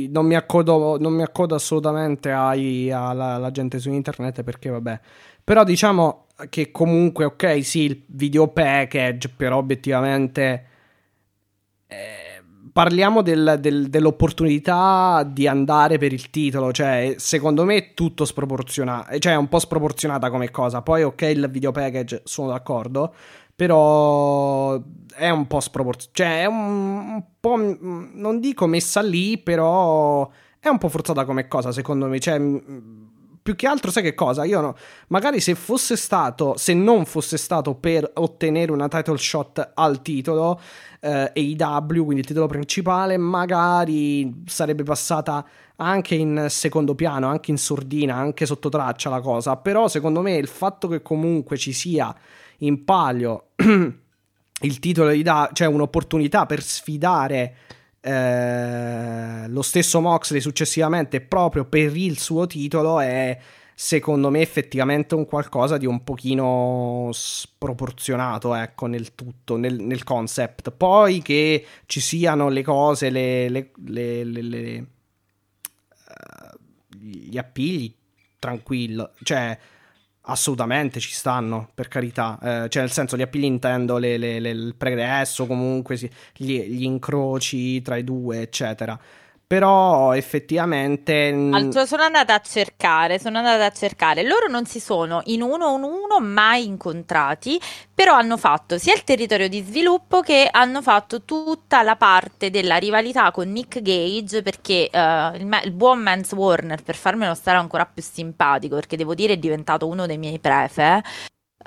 non, mi accodo, non, mi accodo, assolutamente ai, alla, alla gente su internet perché vabbè, però diciamo che comunque, ok, sì, il video package, però obiettivamente eh, parliamo del, del, dell'opportunità di andare per il titolo, cioè secondo me è tutto sproporzionato, cioè è un po' sproporzionata come cosa, poi ok il video package sono d'accordo, però è un po' sproporzionato, cioè è un, un po', non dico messa lì, però è un po' forzata come cosa secondo me, cioè più che altro sai che cosa? Io no, magari se fosse stato, se non fosse stato per ottenere una title shot al titolo eh, AEW, quindi il titolo principale, magari sarebbe passata anche in secondo piano, anche in sordina, anche sotto traccia la cosa, però secondo me il fatto che comunque ci sia in palio il titolo di da, cioè un'opportunità per sfidare eh, lo stesso Moxley successivamente proprio per il suo titolo è secondo me effettivamente un qualcosa di un pochino sproporzionato ecco nel tutto nel, nel concept. Poi che ci siano le cose le, le, le, le uh, gli appigli tranquillo cioè assolutamente ci stanno, per carità. Eh, cioè, nel senso, gli appigli intendo le, le, le, il pregresso, comunque gli, gli, incroci tra i due, eccetera. Però effettivamente. Altro, sono andata a cercare, sono andata a cercare. Loro non si sono in uno on uno mai incontrati, però hanno fatto sia il territorio di sviluppo che hanno fatto tutta la parte della rivalità con Nick Gage perché uh, il, il, buon Mance Warner, per farmelo stare ancora più simpatico, perché devo dire è diventato uno dei miei prefe,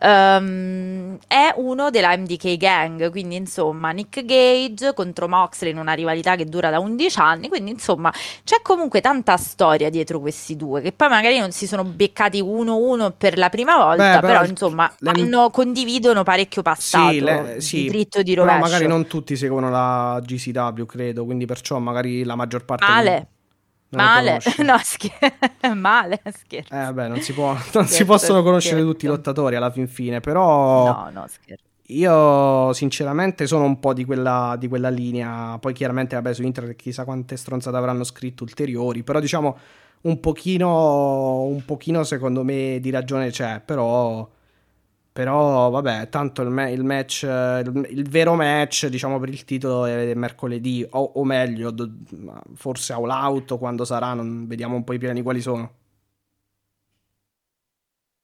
Um, è uno della MDK Gang, quindi insomma Nick Gage contro Moxley in una rivalità che dura da 11 anni, quindi insomma c'è comunque tanta storia dietro questi due, che poi magari non si sono beccati uno uno per la prima volta, Beh, però, però, insomma le... hanno, condividono parecchio passato sì, le... sì, di dritto di rovescio. Magari non tutti seguono la GCW, credo, quindi perciò magari la maggior parte... Male. Male, no, scher- male, scherzo. Eh, beh, non si, può, non scherzo, si possono conoscere scherzo. tutti i lottatori alla fin fine, però... No, no, scherzo. Io sinceramente sono un po' di quella, di quella linea, poi chiaramente vabbè su internet chissà quante stronzate avranno scritto ulteriori, però diciamo un pochino, un pochino secondo me di ragione c'è, però però vabbè, tanto il, me- il match, il, il, vero match, diciamo per il titolo è mercoledì, o, o meglio, do- forse all out quando sarà, non, vediamo un po' i piani quali sono.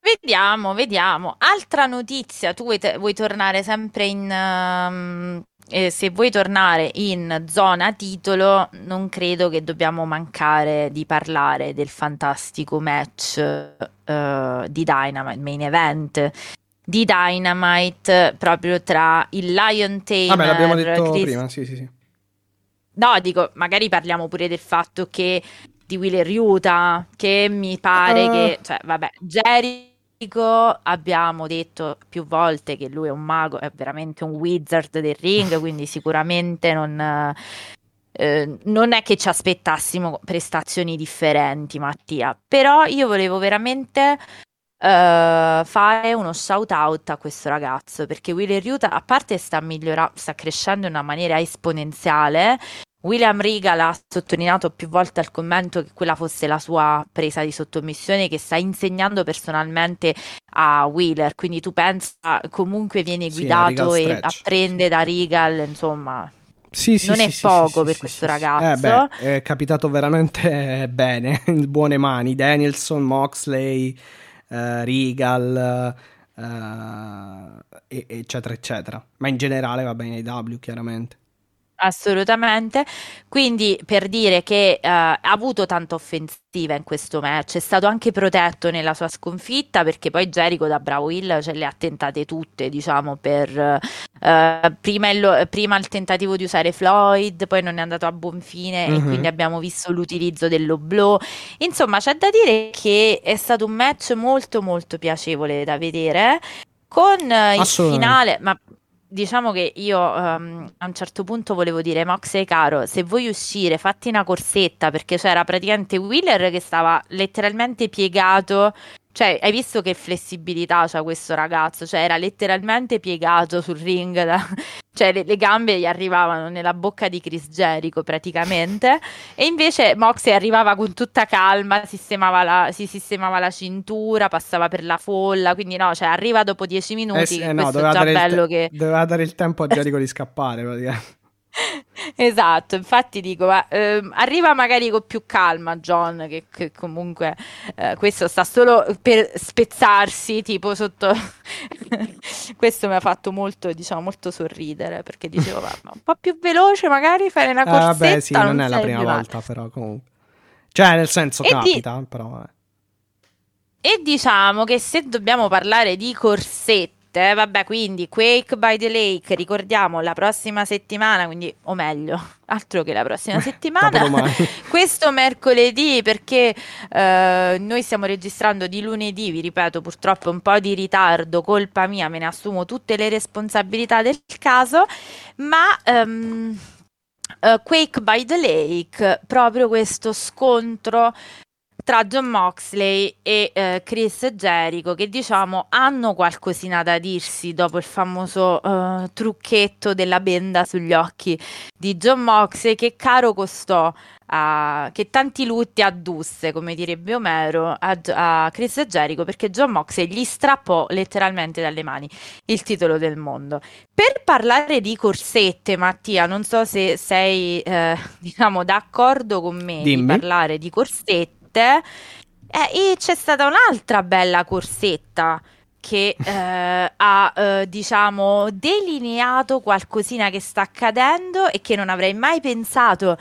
Vediamo, vediamo. Altra notizia, tu vuoi, te- vuoi tornare sempre in... Um, eh, se vuoi tornare in zona titolo, non credo che dobbiamo mancare di parlare del fantastico match uh, di Dynamite, main event di Dynamite proprio tra il Lion Tamer Vabbè, l'abbiamo detto Chris... prima, sì, sì, sì. No, dico, magari parliamo pure del fatto che di Wheeler Utah, che mi pare uh... che, cioè, vabbè, Jericho abbiamo detto più volte che lui è un mago, è veramente un wizard del ring, quindi sicuramente non, eh, non è che ci aspettassimo prestazioni differenti, Mattia. Però io volevo veramente uh, fare uno shout out a questo ragazzo perché Wheeler Utah a parte sta migliorando sta crescendo in una maniera esponenziale William Regal ha sottolineato più volte al commento che quella fosse la sua presa di sottomissione che sta insegnando personalmente a Wheeler, quindi tu pensa comunque viene guidato sì, e apprende da Regal, insomma, sì, sì, non è poco per questo ragazzo. Eh beh, è capitato veramente bene, in buone mani. Danielson, Moxley, uh, Regal, uh, eccetera, eccetera. Ma in generale va bene ai W, chiaramente. Assolutamente, quindi per dire che uh, ha avuto tanta offensiva in questo match, è stato anche protetto nella sua sconfitta perché poi Jericho da Bravo Hill ce le ha tentate tutte, diciamo, per uh, prima, il, prima, il, tentativo di usare Floyd, poi non è andato a buon fine mm-hmm. e quindi abbiamo visto l'utilizzo dello blow. Insomma, c'è da dire che è stato un match molto molto piacevole da vedere con il finale, ma diciamo che io um, a un certo punto volevo dire Mox caro se vuoi uscire fatti una corsetta perché c'era praticamente Wheeler che stava letteralmente piegato cioè, hai visto che flessibilità c'ha questo ragazzo? Cioè, era letteralmente piegato sul ring, da... cioè le, le, gambe gli arrivavano nella bocca di Chris Jericho praticamente. E invece Moxley arrivava con tutta calma, sistemava la, si sistemava la cintura, passava per la folla. Quindi, no, cioè, arriva dopo dieci minuti. Eh sì, eh no, doveva, dare te- che... doveva dare il tempo a Jericho di scappare praticamente. Esatto, infatti dico, ma, ehm, arriva magari con più calma John, che, che comunque eh, questo sta solo per spezzarsi, tipo sotto... questo mi ha fatto molto, diciamo, molto sorridere, perché dicevo, ma un po' più veloce magari fare una corsetta. Ah, vabbè, sì, non, non è la prima volta, però comunque. Cioè, nel senso, e capita, di... però... Eh. E diciamo che se dobbiamo parlare di corsetta, eh, vabbè, quindi Quake by the Lake, ricordiamo la prossima settimana, quindi, o meglio, altro che la prossima settimana, questo mercoledì, perché eh, noi stiamo registrando di lunedì, vi ripeto, purtroppo un po' di ritardo, colpa mia, me ne assumo tutte le responsabilità del caso, ma... Um, Uh, Quake by the Lake, proprio questo scontro tra John Moxley e eh, Chris Jericho che diciamo hanno qualcosina da dirsi dopo il famoso uh, trucchetto della benda sugli occhi di John Moxley che caro costò a, che tanti lutti addusse, come direbbe Omero, a, a Chris Jericho perché John Moxley gli strappò letteralmente dalle mani il titolo del mondo. Per parlare di corsette, Mattia, non so se sei eh, diciamo d'accordo con me Dimmi. di parlare di corsette eh, e c'è stata un'altra bella corsetta che eh, ha eh, diciamo delineato qualcosina che sta accadendo e che non avrei mai pensato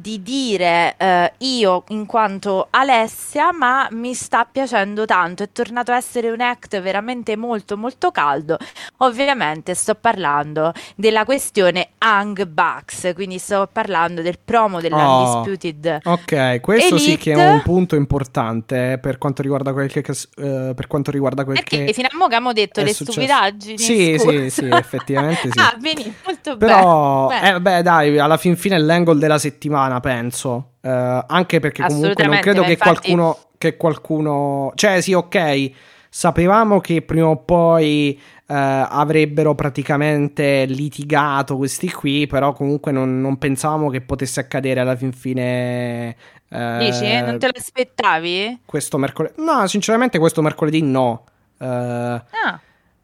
di dire eh, io in quanto Alessia, ma mi sta piacendo tanto, è tornato a essere un act veramente molto molto caldo. Ovviamente sto parlando della questione Hang Bucks, quindi sto parlando del promo dell'Undisputed. Oh, ok, questo Elite. sì che è un punto importante eh, per quanto riguarda quel che, uh, per quanto riguarda quel Perché che fino a mo' abbiamo detto le successo. stupidaggini. Sì, scusa. sì, sì, effettivamente sì. ah, benissimo, molto Però, bene. Eh, beh, dai, alla fin fine è l'angle della settimana settimana, penso. Uh, anche perché comunque non credo che infatti... qualcuno, che qualcuno... Cioè, sì, ok, sapevamo che prima o poi uh, avrebbero praticamente litigato questi qui, però comunque non, non pensavamo che potesse accadere alla fin fine... Uh, Dici? Non te l'aspettavi? Questo mercoledì... No, sinceramente questo mercoledì no. ah.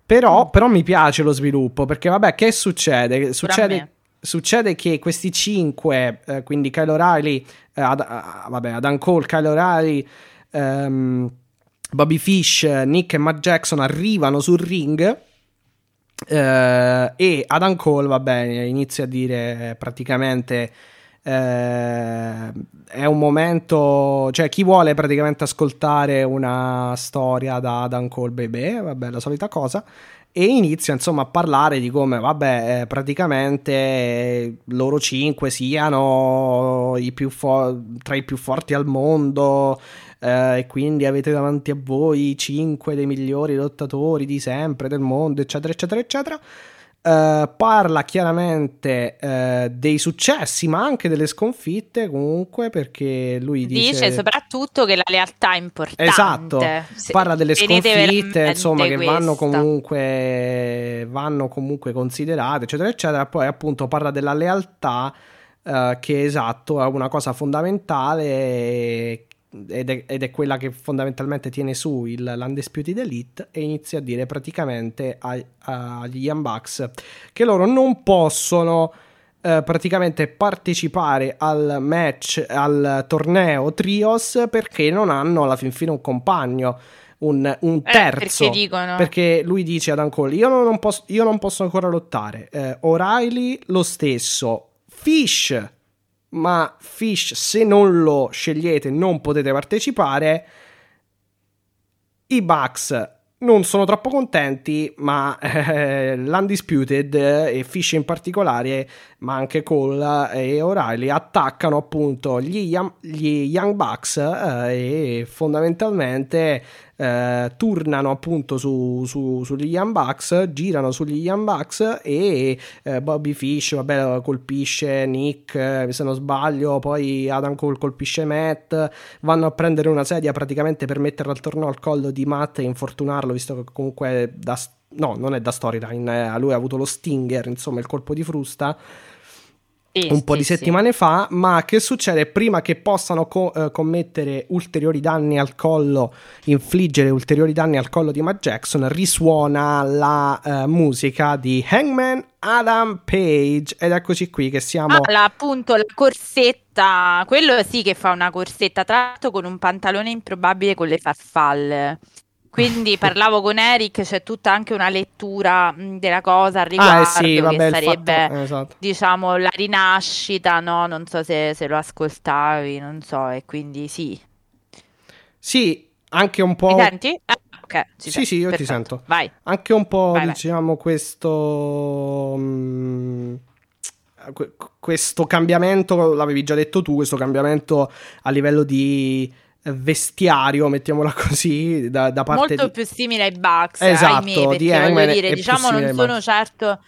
Però, però, mi piace lo sviluppo perché vabbè che succede? Succede succede che questi cinque, eh, quindi Kyle O'Reilly, eh, ad, uh, vabbè, Adam Cole, Kyle O'Reilly, um, Bobby Fish, Nick e Matt Jackson arrivano sul ring. Uh, e Adam Cole, va bene, inizia a dire praticamente uh, è un momento, cioè chi vuole praticamente ascoltare una storia da Adam Cole, bebè, vabbè, la solita cosa e inizia insomma a parlare di come vabbè eh, praticamente eh, loro cinque siano i fo- tra i più forti al mondo eh, e quindi avete davanti a voi cinque dei migliori lottatori di sempre del mondo eccetera eccetera eccetera Uh, parla chiaramente uh, dei successi ma anche delle sconfitte comunque perché lui dice, dice soprattutto che la lealtà è importante. Esatto. Parla delle sconfitte insomma che vanno comunque vanno comunque considerate eccetera eccetera. Poi appunto parla della lealtà uh, che esatto è una cosa fondamentale ed è, ed è, quella che fondamentalmente tiene su il, l'Undisputed Elite e inizia a dire praticamente agli Young Bucks che loro non possono eh, praticamente partecipare al match, al torneo Trios perché non hanno alla fin fine un compagno. Un, un eh, terzo. perché, perché, lui dice ad Cole io non, posso, io non posso ancora lottare. Eh, O'Reilly lo stesso. Fish ma Fish se non lo scegliete non potete partecipare. I Bucks non sono troppo contenti, ma eh, l'Undisputed e Fish in particolare, ma anche Cole e O'Reilly attaccano appunto gli, gli Young Bucks eh, e fondamentalmente eh, turnano appunto su, su, sugli Young Bucks, girano sugli Young Bucks e eh, Bobby Fish, vabbè, colpisce Nick, eh, se non sbaglio, poi Adam Cole colpisce Matt, vanno a prendere una sedia praticamente per metterla attorno al collo di Matt e infortunarlo, visto che comunque da... No, non è da storyline, eh, lui ha avuto lo stinger, insomma, il colpo di frusta sì, un po' di settimane sì. fa, ma che succede prima che possano co- eh, commettere ulteriori danni al collo, infliggere ulteriori danni al collo di Matt Jackson, risuona la eh, musica di Hangman Adam Page ed eccoci qui che siamo... Ah, la, appunto la corsetta, quello sì che fa una corsetta, tra l'altro con un pantalone improbabile con le farfalle. Quindi parlavo con Eric, c'è tutta anche una lettura della cosa al riguardo, ah, eh sì, vabbè, che sarebbe, fatto, esatto. diciamo, la rinascita, no? Non so se, se, lo ascoltavi, non so, e quindi sì. Sì, anche un po'... Mi senti? Ah, ok, sì, senti. sì, io Perfetto. ti sento. Vai. Anche un po', vai, diciamo, vai. questo... Mh, questo cambiamento, l'avevi già detto tu, questo cambiamento a livello di vestiario, mettiamola così, da, da parte molto di... più simile ai Bucks, esatto, ahimè, di voglio dire, diciamo non sono certo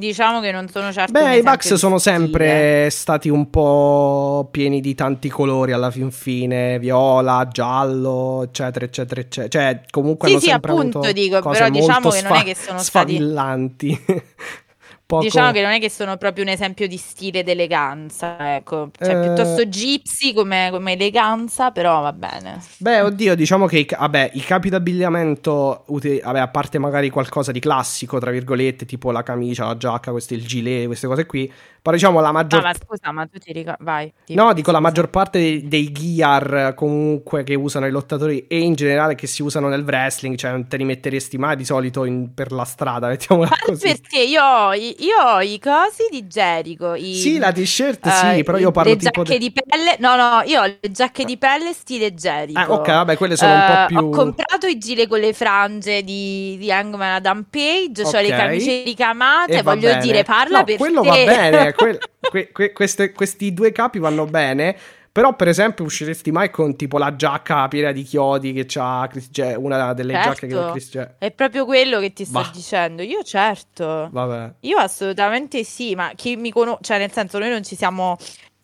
Diciamo che non sono certo. Beh, i Bucks sono sempre stati un po' pieni di tanti colori alla fin fine: viola, giallo, eccetera, eccetera, eccetera. Cioè, comunque sì, hanno sì, sempre appunto, dico, però diciamo che non è che sono sfavillanti. stati poco... Diciamo che non è che sono proprio un esempio di stile ed eleganza, ecco. Cioè, eh... piuttosto gypsy come, come, eleganza, però va bene. Beh, oddio, diciamo che i, vabbè, i capi d'abbigliamento, vabbè, a parte magari qualcosa di classico, tra virgolette, tipo la camicia, la giacca, questi, il gilet, queste cose qui, però diciamo la maggior... No, ma scusa, ma tu ti ricordi... Vai. Ti... No, dico la maggior parte dei, dei, gear comunque che usano i lottatori e in generale che si usano nel wrestling, cioè non te li metteresti mai di solito in, per la strada, mettiamola ma così. perché io ho, io ho i cosi di Jericho. I, sì, la t-shirt uh, sì, però io parlo le tipo... Le giacche de... di pelle... No, no, io ho le giacche di pelle stile Jericho. Ah, ok, vabbè, quelle sono uh, un po' più... Ho comprato i gilet con le frange di, di Hangman Adam Page, okay. cioè le camicie ricamate, e voglio dire, parla no, per quello te. va bene, que- que- que- queste, questi due capi vanno bene. Però, per esempio, usciresti mai con tipo la giacca piena di chiodi che c'ha Chris J- una delle certo, giacche che ha Chris J. È proprio quello che ti sto bah. dicendo. Io, certo. Vabbè. Io assolutamente sì, ma chi mi conosce, cioè, nel senso, noi non ci siamo.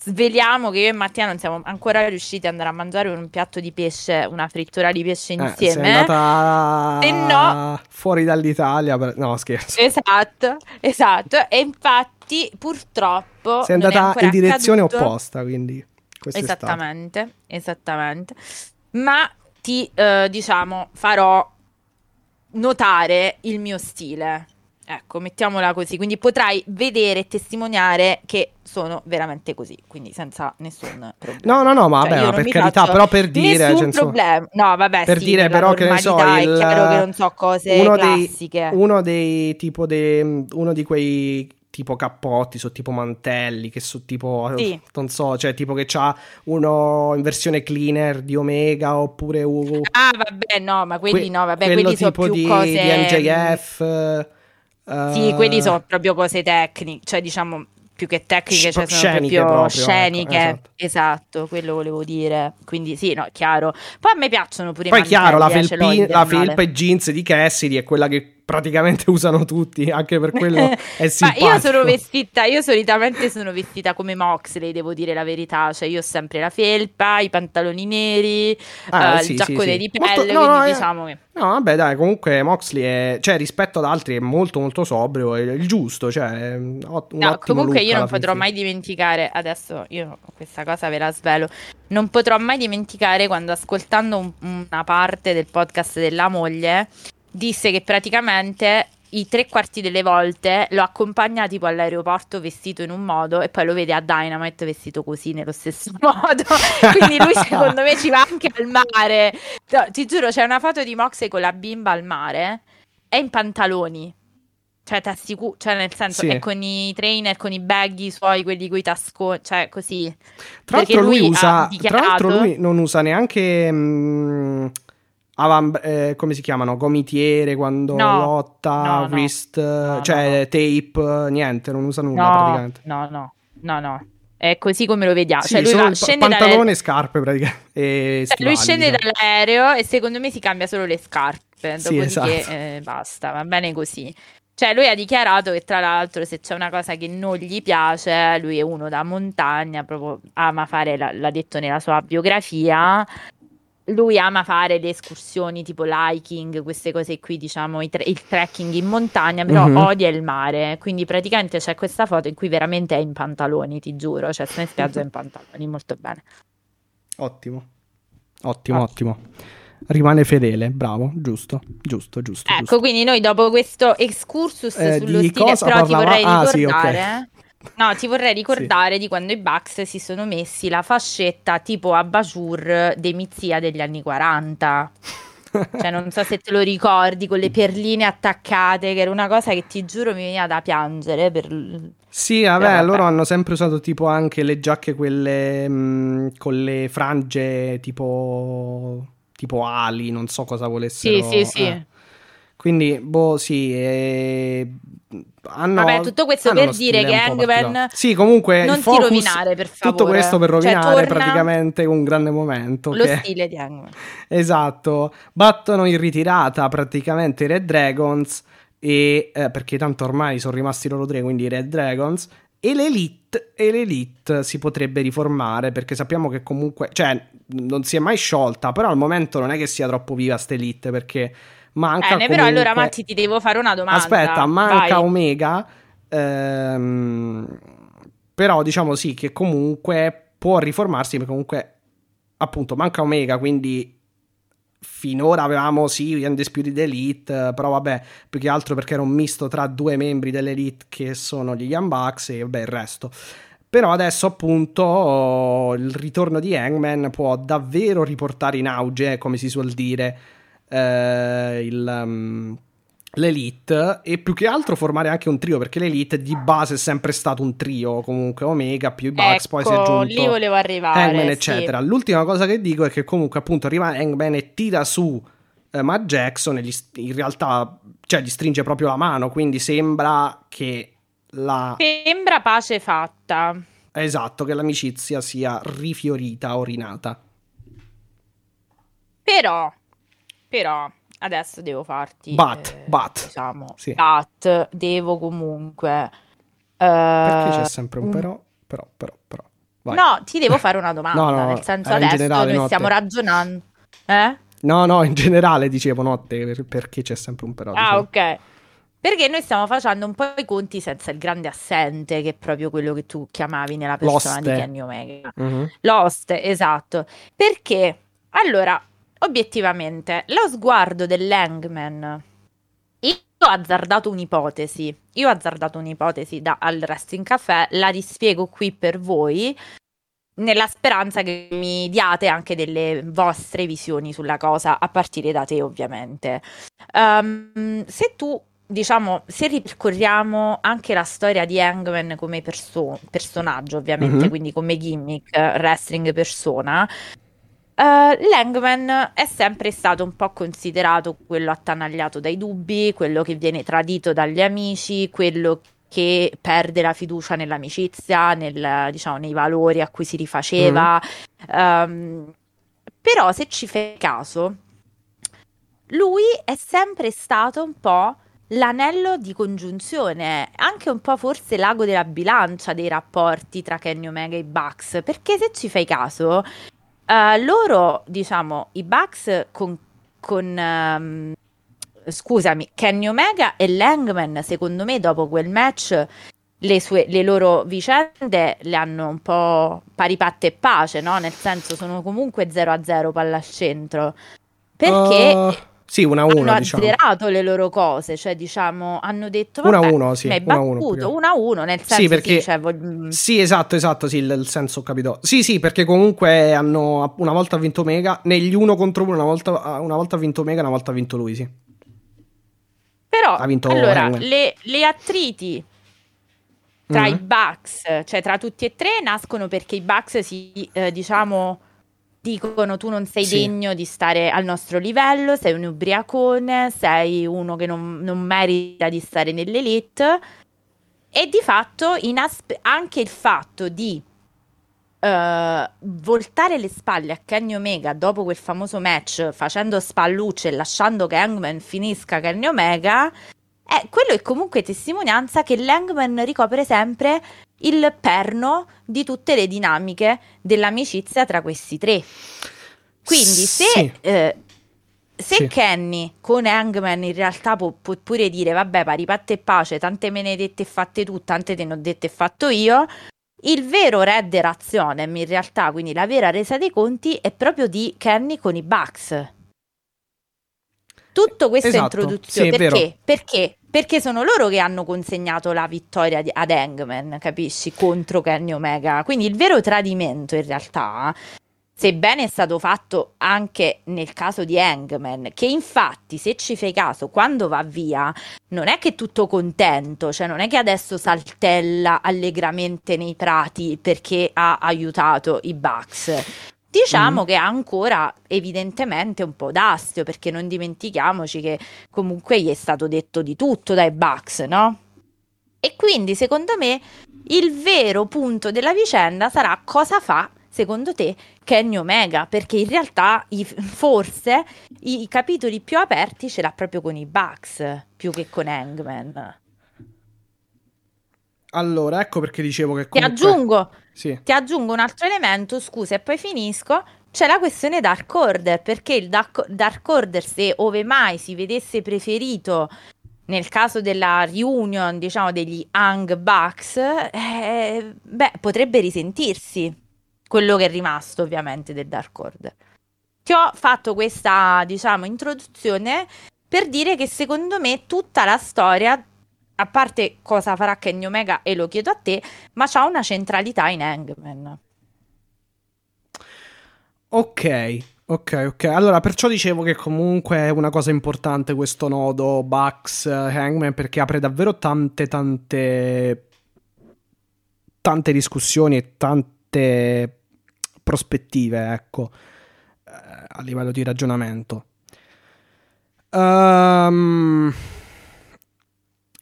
Sveliamo che io e Mattia non siamo ancora riusciti ad andare a mangiare un piatto di pesce, una frittura di pesce insieme. Eh, sei andata Se no, fuori dall'Italia. Per... No, scherzo. Esatto, esatto. E infatti, purtroppo. Sei andata in direzione accaduto. opposta, quindi. Esattamente, esattamente. Ma ti, eh, diciamo, farò notare il mio stile. Ecco, mettiamola così. Quindi potrai vedere e testimoniare che sono veramente così, quindi senza nessun problema. No, no, no, ma cioè, vabbè, ma per carità, però per dire... Nessun cioè, problema. No, vabbè, per sì, dire però che ne so... Il, è chiaro che non so cose uno classiche. Dei, uno dei, tipo dei... Uno di quei tipo cappotti, sono tipo mantelli, che sono tipo, sì. non so, cioè tipo che c'ha uno in versione cleaner di Omega oppure... Uh, ah vabbè no, ma quelli que- no, vabbè, quelli sono più di, cose... di MJF... Sì, quelli sono proprio cose tecniche, cioè diciamo più che tecniche, cioè sono proprio, proprio ecco, sceniche. Ecco, esatto. esatto. quello volevo dire. Quindi sì, no, chiaro. Poi a me piacciono pure Poi i chiaro, la, felpi- la felpa e jeans di Cassidy è quella che praticamente usano tutti, anche per quello è simpatico. Ma io sono vestita, io solitamente sono vestita come Moxley, devo dire la verità, cioè io ho sempre la felpa, i pantaloni neri, ah, uh, sì, il giaccone sì, di pelle, Molto, no, quindi no, diciamo che... No, vabbè, dai, comunque Moxley è, cioè rispetto ad altri è molto molto sobrio, è il giusto, cioè un no, comunque io non potrò mai dimenticare, adesso io questa cosa ve la svelo, non potrò mai dimenticare quando ascoltando un, una parte del podcast della moglie disse che praticamente i tre quarti delle volte lo accompagna tipo all'aeroporto vestito in un modo e poi lo vede a Dynamite vestito così nello stesso modo. Quindi lui secondo me ci va anche al mare. No, ti giuro, c'è una foto di Moxley con la bimba al mare. È in pantaloni. Cioè, ti assicuro, cioè nel senso, sì. è con i trainer, con i baggy suoi, quelli con i tasconi, cioè così. Tra l'altro lui, lui usa, dichiarato... tra l'altro lui non usa neanche... Mh Avam, eh, come si chiamano? Gomitiere quando no, lotta, no, wrist, no, cioè tape, niente, non usa nulla praticamente. No, no, no, no. È così come lo vediamo. Sì, cioè lui va, scende pantalone e scarpe praticamente. E cioè, lui scende diciamo. dall'aereo e secondo me si cambia solo le scarpe. Dopodiché sì, esatto. eh, basta, va bene così. Cioè, lui ha dichiarato che tra l'altro, se c'è una cosa che non gli piace, lui è uno da montagna, proprio ama fare, l'ha detto nella sua biografia, lui ama fare le escursioni tipo hiking, queste cose qui, diciamo, tra- il trekking in montagna, però mm-hmm. odia il mare. Quindi praticamente c'è questa foto in cui veramente è in pantaloni, ti giuro, cioè sta in spiaggia in pantaloni, molto bene. Ottimo, ottimo, ah. ottimo. Rimane fedele, bravo, giusto, giusto, giusto. Ecco, giusto. quindi noi dopo questo excursus eh, sullo stile, però parlava? ti vorrei ricordare... Ah, sì, okay. No, ti vorrei ricordare sì. di quando i Bucks si sono messi la fascetta tipo Abajur dei Mizia degli anni 40. cioè, non so se te lo ricordi con le perline attaccate, che era una cosa che ti giuro mi veniva da piangere. Per... Sì, vabbè, vabbè, loro hanno sempre usato tipo anche le giacche quelle mh, mm, con le frange tipo, tipo ali, non so cosa volessero. Sì, sì, sì. Eh. Quindi, boh, sì, eh, hanno, Vabbè, tutto questo per dire che Hangman sì, comunque non focus, ti rovinare per favore. Tutto questo per cioè, rovinare cioè, praticamente un grande momento. Lo che... stile di Hangman. Esatto, battono in ritirata praticamente i Red Dragons e eh, perché tanto ormai sono rimasti loro tre, quindi i Red Dragons e l'Elite, e l'Elite si potrebbe riformare perché sappiamo che comunque, cioè non si è mai sciolta, però al momento non è che sia troppo viva sta Elite perché manca Bene, comunque... però allora Matti ti devo fare una domanda. Aspetta, manca Vai. Omega, ehm, però diciamo sì che comunque può riformarsi, perché comunque appunto manca Omega, quindi finora avevamo sì Undisputed Elite, però vabbè, più che altro perché era un misto tra due membri dell'Elite che sono gli Young Bucks e vabbè il resto. Però adesso appunto il ritorno di Hangman può davvero riportare in auge, come si suol dire, eh, il, um, l'Elite e più che altro formare anche un trio perché l'Elite di base è sempre stato un trio comunque Omega più i Bucks ecco, poi si è ecco, aggiunto lì volevo arrivare Hangman eccetera. Sì. l'ultima cosa che dico è che comunque appunto arriva Hangman e tira su eh, Matt Jackson e gli, in realtà cioè gli stringe proprio la mano quindi sembra che la sembra pace fatta. Esatto che l'amicizia sia rifiorita o rinata però però adesso devo farti... But, eh, but. Diciamo, sì. but, devo comunque... Eh, Perché c'è sempre un però, però, però, però. Vai. No, ti devo fare una domanda, no, no, nel senso adesso generale, noi notte. stiamo ragionando... Eh? No, no, in generale dicevo notte, perché c'è sempre un però. Ah, dicevo. ok. Perché noi stiamo facendo un po' i conti senza il grande assente, che è proprio quello che tu chiamavi nella persona Lost. di Kenny Omega. Mm-hmm. Lost, esatto. Perché, allora, obiettivamente, lo sguardo dell'Hangman. Io ho azzardato un'ipotesi. Io ho azzardato un'ipotesi da, al Wrestling Café, la dispiego qui per voi, nella speranza che mi diate anche delle vostre visioni sulla cosa, a partire da te, ovviamente. Um, se tu diciamo, se ripercorriamo anche la storia di Hangman come perso- personaggio, ovviamente, mm-hmm. quindi come gimmick, wrestling persona, Uh, Langman è sempre stato un po' considerato quello attanagliato dai dubbi, quello che viene tradito dagli amici, quello che perde la fiducia nell'amicizia, nel, diciamo, nei valori a cui si rifaceva. Mm. Um, però se ci fai caso, lui è sempre stato un po' l'anello di congiunzione, anche un po' forse l'ago della bilancia dei rapporti tra Kenny Omega e Bucks, perché se ci fai caso, uh, loro, diciamo, i Bucks con, con um, scusami, Kenny Omega e Langman, secondo me, dopo quel match le, sue, le, loro vicende le hanno un po' pari patte e pace, no? Nel senso sono comunque 0 a 0 palla al centro. Perché uh, sì, una a hanno diciamo. azzerato le loro cose, cioè diciamo hanno detto una a uno, sì, mi hai battuto, una a uno, nel senso sì, perché, sì, cioè, voglio... sì, esatto, esatto, sì, il, il, senso ho capito. Sì, sì, perché comunque hanno una volta vinto Mega, negli uno contro uno, una volta, una volta ha vinto Mega, una volta ha vinto lui, sì. Però, allora, le, le attriti tra mm-hmm. i Bucks, cioè tra tutti e tre, nascono perché i Bucks si, eh, diciamo, dicono tu non sei sì. degno di stare al nostro livello, sei un ubriacone, sei uno che non, non merita di stare nell'elite. E di fatto inaspe- anche il fatto di uh, voltare le spalle a Kenny Omega dopo quel famoso match facendo spallucce e lasciando che Hangman finisca Kenny Omega eh, quello è comunque testimonianza che Langman ricopre sempre il perno di tutte le dinamiche dell'amicizia tra questi tre. Quindi se, sì. eh, se sì. Kenny con Hangman in realtà può, può, pure dire vabbè pari patte e pace, tante me ne dette e fatte tu, tante te ne ho dette e fatto io, il vero Red Razionem in realtà, quindi la vera resa dei conti è proprio di Kenny con i Bucks. Tutto questa esatto. introduzione sì, perché? Perché? Perché sono loro che hanno consegnato la vittoria ad Hangman, capisci? Contro Kenny Omega. Quindi il vero tradimento in realtà sebbene è stato fatto anche nel caso di Hangman, che infatti, se ci fai caso, quando va via, non è che è tutto contento, cioè non è che adesso saltella allegramente nei prati perché ha aiutato i Bucks. Diciamo mm. che ha ancora evidentemente un po' d'astio, perché non dimentichiamoci che comunque gli è stato detto di tutto dai Bucks, no? E quindi secondo me il vero punto della vicenda sarà cosa fa secondo te Kenny Omega? Perché in realtà i, forse i, i, capitoli più aperti ce l'ha proprio con i Bucks più che con Hangman. Allora, ecco perché dicevo che comunque... Ti aggiungo, sì. ti aggiungo un altro elemento, scusa, e poi finisco. C'è la questione Dark Order, perché il Dark, Order, se ove mai si vedesse preferito nel caso della reunion, diciamo, degli Hang Bucks, eh, beh, potrebbe risentirsi quello che è rimasto, ovviamente, del Dark Order. Ti ho fatto questa, diciamo, introduzione per dire che secondo me tutta la storia a parte cosa farà Kenny Omega e lo chiedo a te, ma c'ha una centralità in Hangman. Ok, ok, ok. Allora, perciò dicevo che comunque è una cosa importante questo nodo Bucks Hangman perché apre davvero tante, tante, tante discussioni e tante prospettive, ecco, eh, a livello di ragionamento. Ehm... Um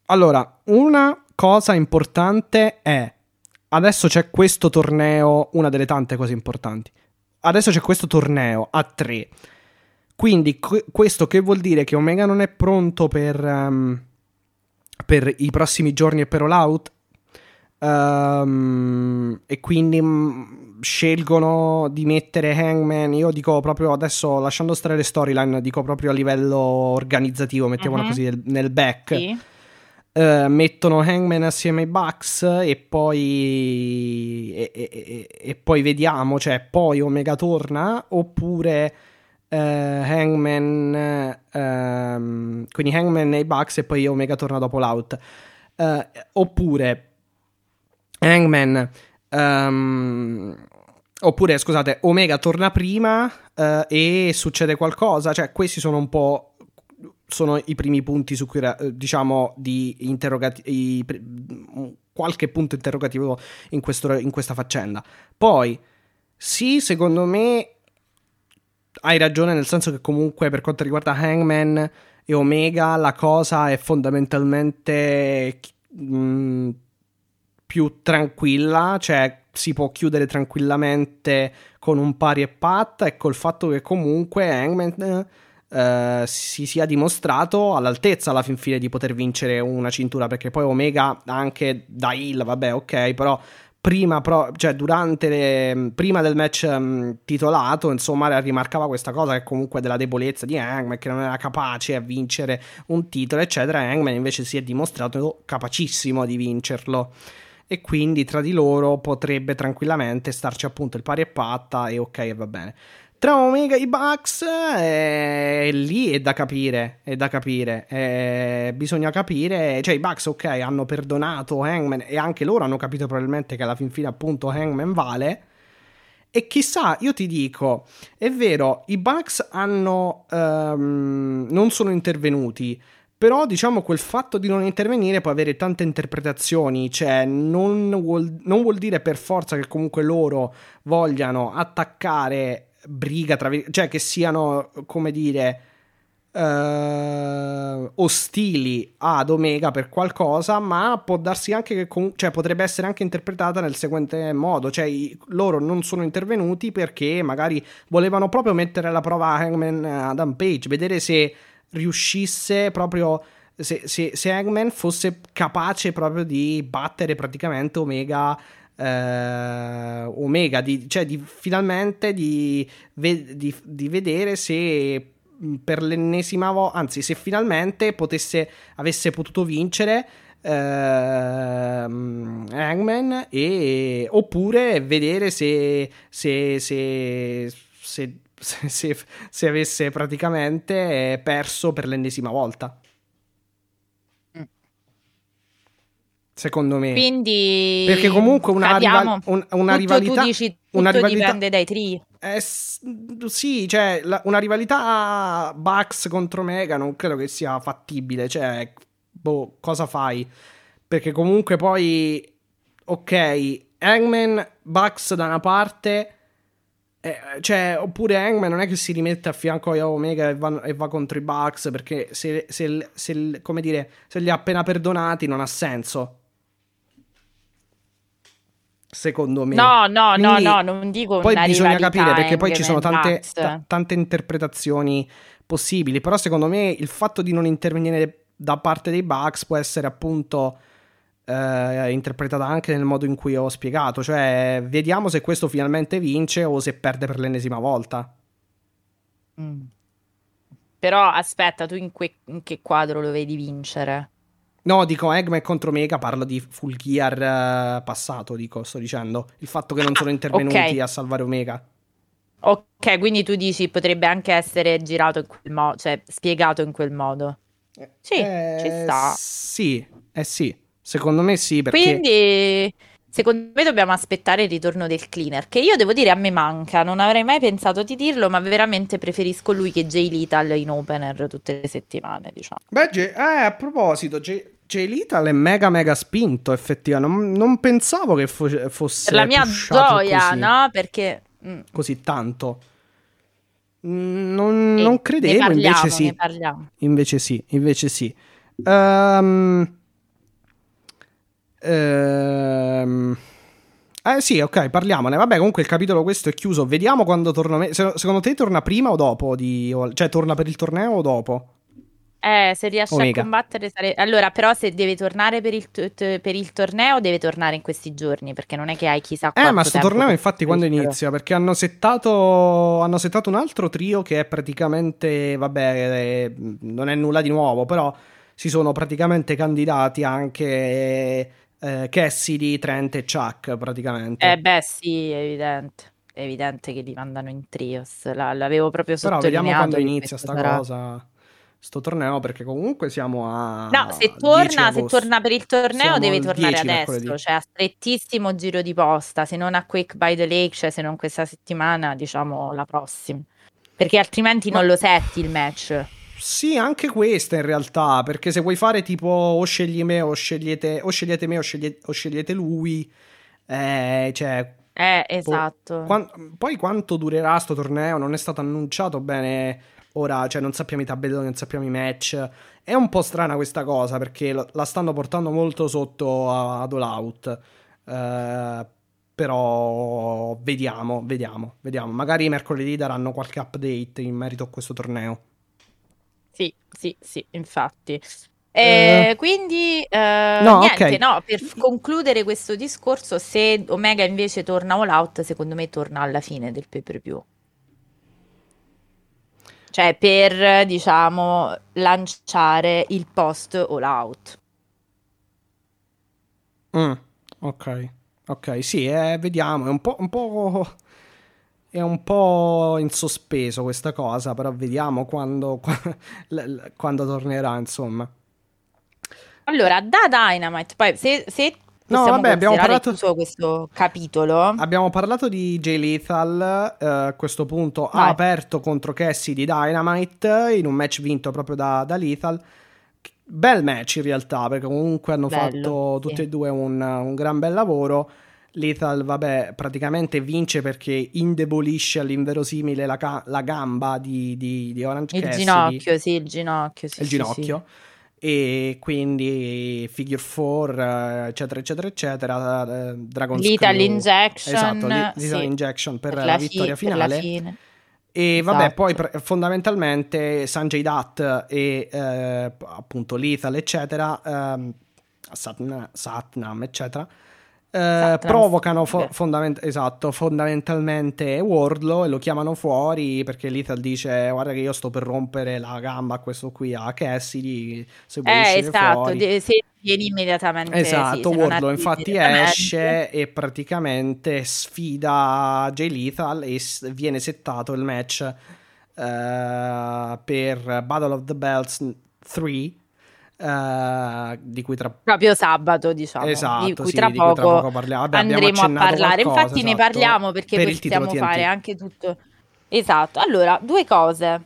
allora, una cosa importante è adesso c'è questo torneo, una delle tante cose importanti. Adesso c'è questo torneo a tre. Quindi questo che vuol dire che Omega non è pronto per, um, per i prossimi giorni e per All Out? Um, e quindi um, scelgono di mettere Hangman. Io dico proprio adesso, lasciando stare le storyline, dico proprio a livello organizzativo, mettiamola uh-huh. così nel, nel back. Sì Uh, mettono Hangman assieme ai Bucks e poi e, e, e, poi vediamo cioè poi Omega torna oppure uh, Hangman uh, quindi Hangman e i Bucks e poi Omega torna dopo l'out. Eh, oppure Hangman um, oppure scusate Omega torna prima e succede qualcosa cioè questi sono un po' sono i primi punti su cui, diciamo, di interrogativo, qualche punto interrogativo in, questo, in questa faccenda. Poi, sì, secondo me hai ragione, nel senso che comunque per quanto riguarda Hangman e Omega, la cosa è fondamentalmente mh, mm, più tranquilla, cioè si può chiudere tranquillamente con un pari e patta e col fatto che comunque Hangman Uh, si sia dimostrato all'altezza alla fin fine di poter vincere una cintura perché poi Omega anche da Hill vabbè ok però prima, pro, cioè durante le, prima del match um, titolato, insomma, rimarcava questa cosa che comunque della debolezza di Hangman, che non era capace a vincere un titolo, eccetera. Hangman invece si è dimostrato capacissimo di vincerlo. E quindi tra di loro potrebbe tranquillamente starci appunto il pari e patta e ok, va bene. Tra Omega e i Bucks, eh, lì è da capire, è da capire. Eh, bisogna capire, cioè i Bucks, ok, hanno perdonato Hangman e anche loro hanno capito probabilmente che alla fin fine appunto Hangman vale. E chissà, io ti dico, è vero, i Bucks hanno, um, non sono intervenuti, però diciamo quel fatto di non intervenire può avere tante interpretazioni, cioè non vuol, non vuol dire per forza che comunque loro vogliano attaccare briga, tra cioè che siano, come dire, uh, ostili ad Omega per qualcosa, ma può darsi anche che, com- cioè potrebbe essere anche interpretata nel seguente modo, cioè i- loro non sono intervenuti perché magari volevano proprio mettere alla prova Hangman Adam Page, vedere se riuscisse proprio... Se, se, se Hangman fosse capace proprio di battere praticamente Omega eh, Omega, di, cioè di, finalmente di, di, di vedere se per l'ennesima volta, anzi se finalmente potesse, avesse potuto vincere uh, Hangman e, oppure vedere se, se, se, se, se avesse praticamente perso per l'ennesima volta. Secondo me. Quindi perché comunque una, rival- un, una rivalità tu dici, una rivalità dipende dai tri. Eh, sì, cioè la, una rivalità Bucks contro Mega non credo che sia fattibile, cioè boh, cosa fai? Perché comunque poi ok, Hangman Bucks da una parte eh, cioè, oppure Hangman non è che si rimette a fianco a Omega e va, e va contro i Bucks perché se, se, se, come dire, se li ha appena perdonati non ha senso secondo me. No, no, Quindi, no, no, non dico Poi bisogna capire perché poi ci sono tante, t- tante interpretazioni possibili, però secondo me il fatto di non intervenire da parte dei Bucks può essere appunto eh, interpretata anche nel modo in cui ho spiegato, cioè vediamo se questo finalmente vince o se perde per l'ennesima volta. Mm. Però aspetta, tu in, que- in che quadro lo vedi vincere? No, dico Eggman contro Mega, parlo di Full Gear uh, passato, dico, sto dicendo. Il fatto che non sono intervenuti okay. a salvare Omega. Ok, quindi tu dici potrebbe anche essere girato in quel modo, cioè spiegato in quel modo. Sì, eh, ci sta. Sì, eh sì, secondo me sì, perché... Quindi Secondo me dobbiamo aspettare il ritorno del cleaner, che io devo dire a me manca, non avrei mai pensato di dirlo, ma veramente preferisco lui che Jay Lethal in opener tutte le settimane, diciamo. Beh, Jay, eh, a proposito, Jay, Jay Lethal è mega mega spinto, effettivamente, non, non pensavo che fo- fosse... Per la mia gioia, così, no? Perché... Mm. Così tanto. Mm, non, non credevo, parliamo, invece sì. Invece sì, invece sì. Um, Ehm... Eh sì, ok, parliamone. Vabbè, comunque il capitolo questo è chiuso. Vediamo quando torna. Secondo te torna prima o dopo? Di... Cioè, torna per il torneo o dopo? Eh, se riesce Omega. a combattere sare... Allora, però se deve tornare per il, t- t- per il, torneo, deve tornare in questi giorni, perché non è che hai chissà quanto Eh, ma sto torneo infatti quando inizia? Perché hanno settato, hanno settato un altro trio che è praticamente, vabbè, eh, non è nulla di nuovo, però si sono praticamente candidati anche eh, Cassidy, Trent e Chuck praticamente. Eh beh sì, è evidente. È evidente che li mandano in trios. La, l'avevo proprio sottolineato. Però vediamo quando inizia sta sarà. cosa sto torneo perché comunque siamo a No, se torna, se torna per il torneo siamo deve tornare adesso, cioè a strettissimo giro di posta, se non a Quick by the Lake, cioè se non questa settimana, diciamo la prossima. Perché altrimenti Ma... non lo setti il match. Sì, anche questa in realtà, perché se vuoi fare tipo o scegli me o scegliete, o scegliete me o scegliete, o scegliete lui, eh, cioè... Eh, esatto. Po- qua- poi quanto durerà sto torneo? Non è stato annunciato bene ora, cioè non sappiamo i tabelloni, non sappiamo i match. È un po' strana questa cosa perché la stanno portando molto sotto ad All Out. Uh, però vediamo, vediamo, vediamo. Magari mercoledì daranno qualche update in merito a questo torneo. Sì, sì, sì, infatti. Eh, quindi, eh, no, niente, ok. no, per f- concludere questo discorso, se Omega invece torna all out, secondo me torna alla fine del pay-per-view. Cioè, per, diciamo, lanciare il post all out. Mm, ok, ok, sì, eh, vediamo, è un po', un po', è un po' in sospeso questa cosa, però vediamo quando, quando tornerà, insomma. Allora, da Dynamite, poi se, se No, vabbè, abbiamo parlato, chiuso questo capitolo, abbiamo parlato di Jay Lethal, eh, a questo punto ha vai. aperto contro Cassie di Dynamite in un match vinto proprio da, da Lethal. Bel match in realtà, perché comunque hanno Bello, fatto tutti sì. e due un, un gran bel lavoro. Lethal, vabbè, praticamente vince perché indebolisce all'inverosimile la, ca- la gamba di, di, di Orange Il Cassidy, ginocchio, sì, il ginocchio, sì, il sì, sì. E quindi Figure 4, eccetera, eccetera, eccetera. eh, Dragon Lethal Screw, Injection, esatto, Lethal sì, Injection per, per la la, fi- vittoria la finale. fine. E vabbè, poi Esatto. pre- fondamentalmente Sanjay Dutt e eh, appunto Lethal, eccetera, ehm, Satna- Satnam, eccetera, eh, Satnam provocano fo- Singh. fondament- esatto, fondamentalmente Wardlow e lo chiamano fuori perché Lethal dice guarda che io sto per rompere la gamba a questo qui, a Cassidy, se vuoi Eh, esatto, fuori. de- se vieni immediatamente, sì, Esatto, non Wardlow infatti esce e praticamente sfida Jay Lethal e s- viene settato il match eh, per Battle of the Belts 3 eh, di cui tra Proprio sabato, diciamo, di Esatto, cui sì, tra di cui tra poco poco parliamo. Vabbè, andremo a parlare. qualcosa, Infatti ne esatto, parliamo perché per possiamo fare anche tutto. Esatto, allora, due cose.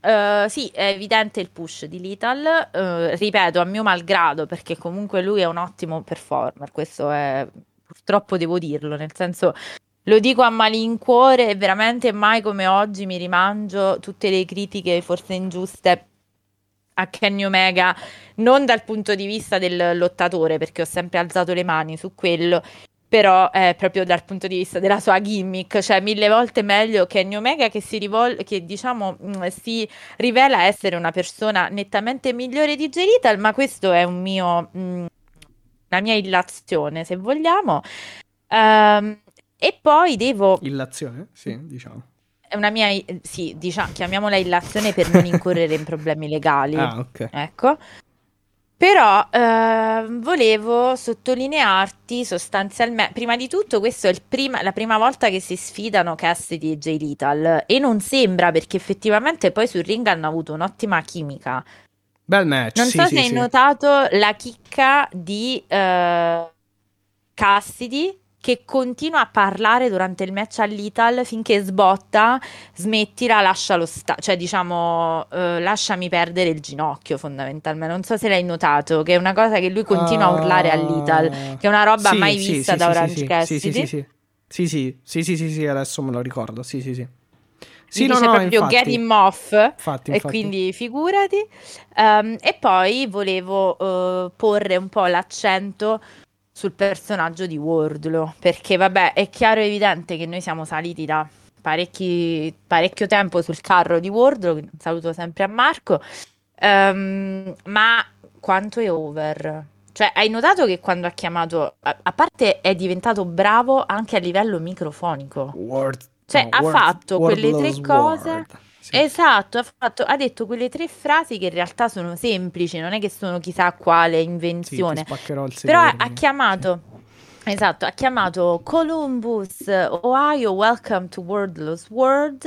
Eh, sì, è evidente il push di Lethal, eh, ripeto, a mio malgrado, perché comunque lui è un ottimo performer, questo è purtroppo devo dirlo, nel senso lo dico a malincuore veramente mai come oggi mi rimangio tutte le critiche forse ingiuste a Kenny Omega, non dal punto di vista del lottatore, perché ho sempre alzato le mani su quello, però è proprio dal punto di vista della sua gimmick, cioè mille volte meglio Kenny Omega che si rivol- che diciamo mh, si rivela essere una persona nettamente migliore di Lethal, ma questo è un mio, mh, una mia illazione, se vogliamo. Ehm, e poi devo Illazione? Sì, diciamo. È una mia, sì, diciamo, chiamiamola illazione per non incorrere in problemi legali. Ah, ok. Ecco. Però eh, volevo sottolinearti sostanzialmente, prima di tutto, questa è il prima- la prima volta che si sfidano Cassidy e Jay Lethal e non sembra perché effettivamente poi sul ring hanno avuto un'ottima chimica. Bel match, Non sì, so sì, se hai sì. notato la chicca di eh, Cassidy che continua a parlare durante il match all'Ital finché sbotta, smettila, lascialo sta, cioè diciamo eh, lasciami perdere il ginocchio fondamentalmente. Non so se l'hai notato, che è una cosa che lui continua a urlare all'Ital, Ah, che è una roba sì, mai sì, vista sì, da Orange sì, sì, Cassidy. Sì, sì, sì. Sì, sì, sì, sì, sì, sì, adesso me lo ricordo. Sì, sì, sì. Sì, no, dice no, proprio get infatti. him off Infatti, e infatti. quindi figurati. Ehm, e poi volevo eh, porre un po' l'accento sul personaggio di Wardlow, perché vabbè, è chiaro e evidente che noi siamo saliti da parecchi, parecchio tempo sul carro di Wardlow, saluto sempre a Marco, Ehm, ma quanto è over? Cioè, hai notato che quando ha chiamato, a, a parte è diventato bravo anche a livello microfonico. Word, Cioè, no, ha Word- fatto quelle tre cose. Word. Sì. Esatto, ha, fatto- ha detto quelle tre frasi che in realtà sono semplici, non è che sono chissà quale Sì, invenzione. il Però ha, chiamato, esatto, ha chiamato Columbus, Ohio, Welcome to Wordless World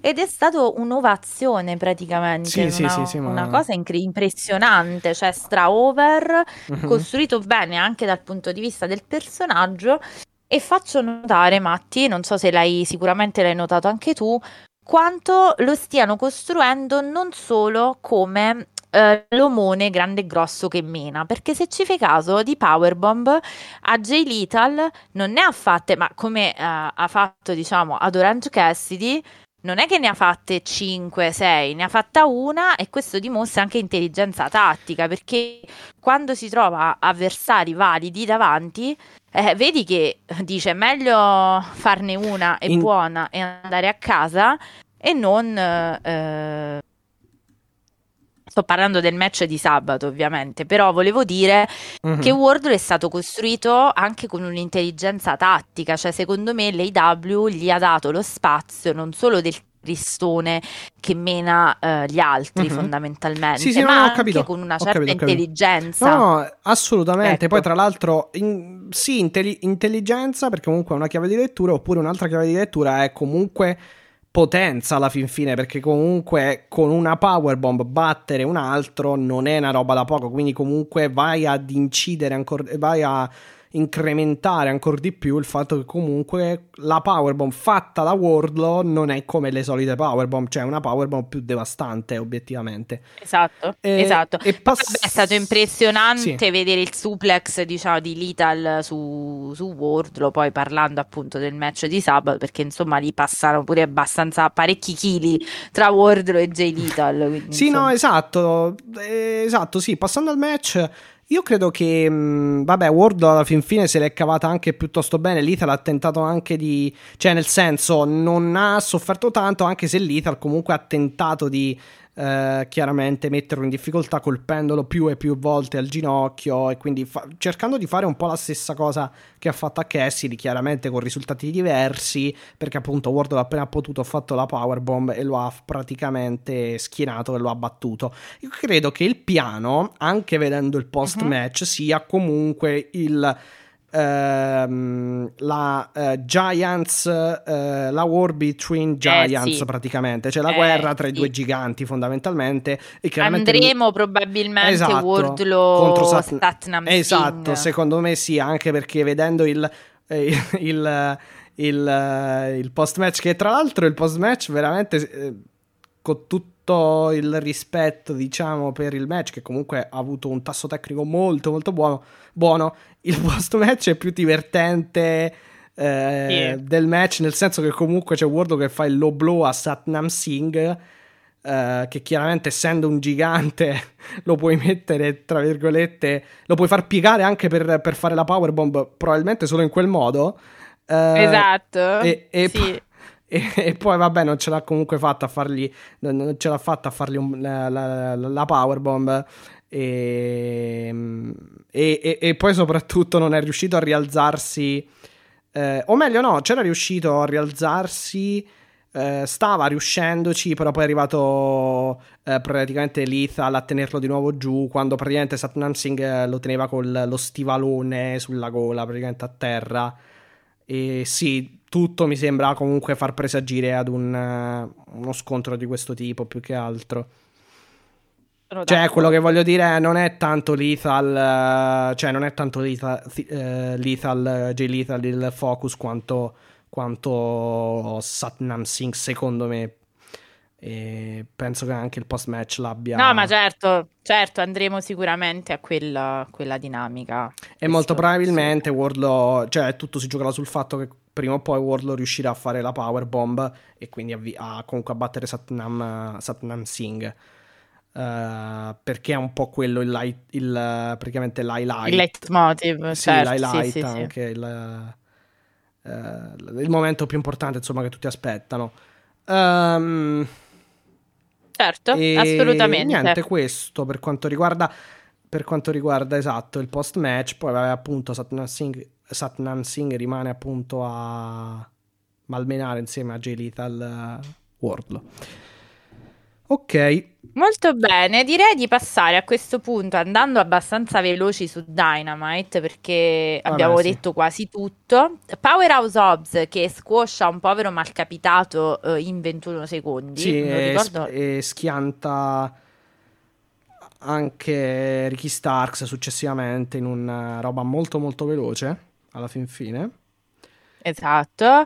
ed è stato un'ovazione praticamente, Sì, sì, una, sì, sì, ma- una cosa incre- impressionante, cioè stra over, Mhm. costruito bene anche dal punto di vista del personaggio. E faccio notare, Matti, non so se l'hai sicuramente l'hai notato anche tu, quanto lo stiano costruendo non solo come eh, l'omone grande e grosso che mena, perché se ci fai caso di Powerbomb a Jay Lethal non ne ha fatte, ma come eh, ha fatto diciamo ad Orange Cassidy, non è che ne ha fatte 5, 6, ne ha fatta una e questo dimostra anche intelligenza tattica, perché quando si trova avversari validi davanti, eh, vedi che dice meglio farne una e In- buona e andare a casa e non eh, Sto parlando del match di sabato, ovviamente, però volevo dire mm-hmm. che Wardlow è stato costruito anche con un'intelligenza tattica, cioè secondo me l'AW gli ha dato lo spazio non solo del cristone che mena uh, gli altri mm-hmm. fondamentalmente, sì, sì, ma no, anche capito. con una certa capito, intelligenza. No, no, assolutamente. Ecco. Poi tra l'altro, in, sì, intelli- intelligenza perché comunque è una chiave di lettura, oppure un'altra chiave di lettura è comunque potenza alla fin fine perché comunque con una powerbomb battere un altro non è una roba da poco quindi comunque vai ad incidere ancora vai a incrementare ancora di più il fatto che comunque la powerbomb fatta da Wardlow non è come le solite powerbomb, cioè una powerbomb più devastante obiettivamente. Esatto, e, esatto. E pass- è stato impressionante sì. vedere il suplex diciamo di Lethal su, su Wardlow, poi parlando appunto del match di sabato, perché insomma lì passano pure abbastanza parecchi chili tra Wardlow e Jay Lethal. Quindi, sì, insomma. no, esatto, esatto, sì, passando al match io credo che, mh, vabbè, Ward alla fin fine se l'è cavata anche piuttosto bene. Lethal ha tentato anche di, cioè, nel senso, non ha sofferto tanto, anche se Lethal comunque ha tentato di eh, chiaramente metterlo in difficoltà colpendolo più e più volte al ginocchio e quindi fa- cercando di fare un po' la stessa cosa che ha fatto a Cassidy, chiaramente con risultati diversi, perché appunto Ward appena potuto ha fatto la powerbomb e lo ha praticamente schienato e lo ha battuto. Io credo che il piano, anche vedendo il post match, uh-huh. sia comunque il ehm, la uh, Giants, uh, la war between Giants eh, sì. praticamente, cioè la eh, guerra tra i due giganti fondamentalmente. E Andremo mi... probabilmente esatto, Wardlow contro Sat- Satnam Esatto, Singh. secondo me sì, anche perché vedendo il, eh, il, il, il post match, che tra l'altro il post match veramente eh, con tutto il rispetto, diciamo, per il match, che comunque ha avuto un tasso tecnico molto, molto buono, buono il post match è più divertente. Eh, yeah. del match nel senso che comunque c'è Wardlow che fa il low blow a Satnam Singh eh, che chiaramente essendo un gigante lo puoi mettere tra virgolette lo puoi far piegare anche per, per fare la powerbomb probabilmente solo in quel modo eh, esatto e, e sì. p- e, e, poi vabbè non ce l'ha comunque fatta a fargli non ce l'ha fatta a fargli un, la, la, la powerbomb. E, e, e, poi soprattutto non è riuscito a rialzarsi eh, o meglio no c'era riuscito a rialzarsi eh, stava riuscendoci però poi è arrivato eh, praticamente Lethal a tenerlo di nuovo giù quando praticamente Satnam Singh eh, lo teneva con lo stivalone sulla gola praticamente a terra. E sì tutto mi sembra comunque far presagire ad un, uh, uno scontro di questo tipo più che altro. Cioè, quello che voglio dire non è tanto Lethal, uh, cioè non è tanto Lethal, uh, lethal J Lethal il focus quanto, quanto Satnam Singh secondo me. E penso che anche il post match l'abbia. No, ma certo, certo, andremo sicuramente a quella, quella dinamica. E molto probabilmente Wardlow, cioè tutto si giocherà sul fatto che prima o poi Wardlow riuscirà a fare la power bomb e quindi a, a comunque a battere Satnam, Satnam Singh. Uh, perché è un po' quello il, light, il praticamente l'highlight il leitmotiv sì, certo, l'highlight sì, sì, anche sì. Il, uh, il, momento più importante insomma che tutti aspettano um, certo assolutamente niente questo per quanto riguarda per quanto riguarda esatto il post match poi vabbè, appunto Satnam Singh Satnam Singh rimane appunto a malmenare insieme a Jay Lethal uh, Wardlow. Ok. Molto bene, direi di passare a questo punto andando abbastanza veloci su Dynamite perché Vabbè, abbiamo sì. detto quasi tutto. Powerhouse Hobbs che squoscia un povero malcapitato uh, in 21 secondi. Sì, e, e schianta anche Ricky Starks successivamente in una roba molto molto veloce alla fin fine. Esatto.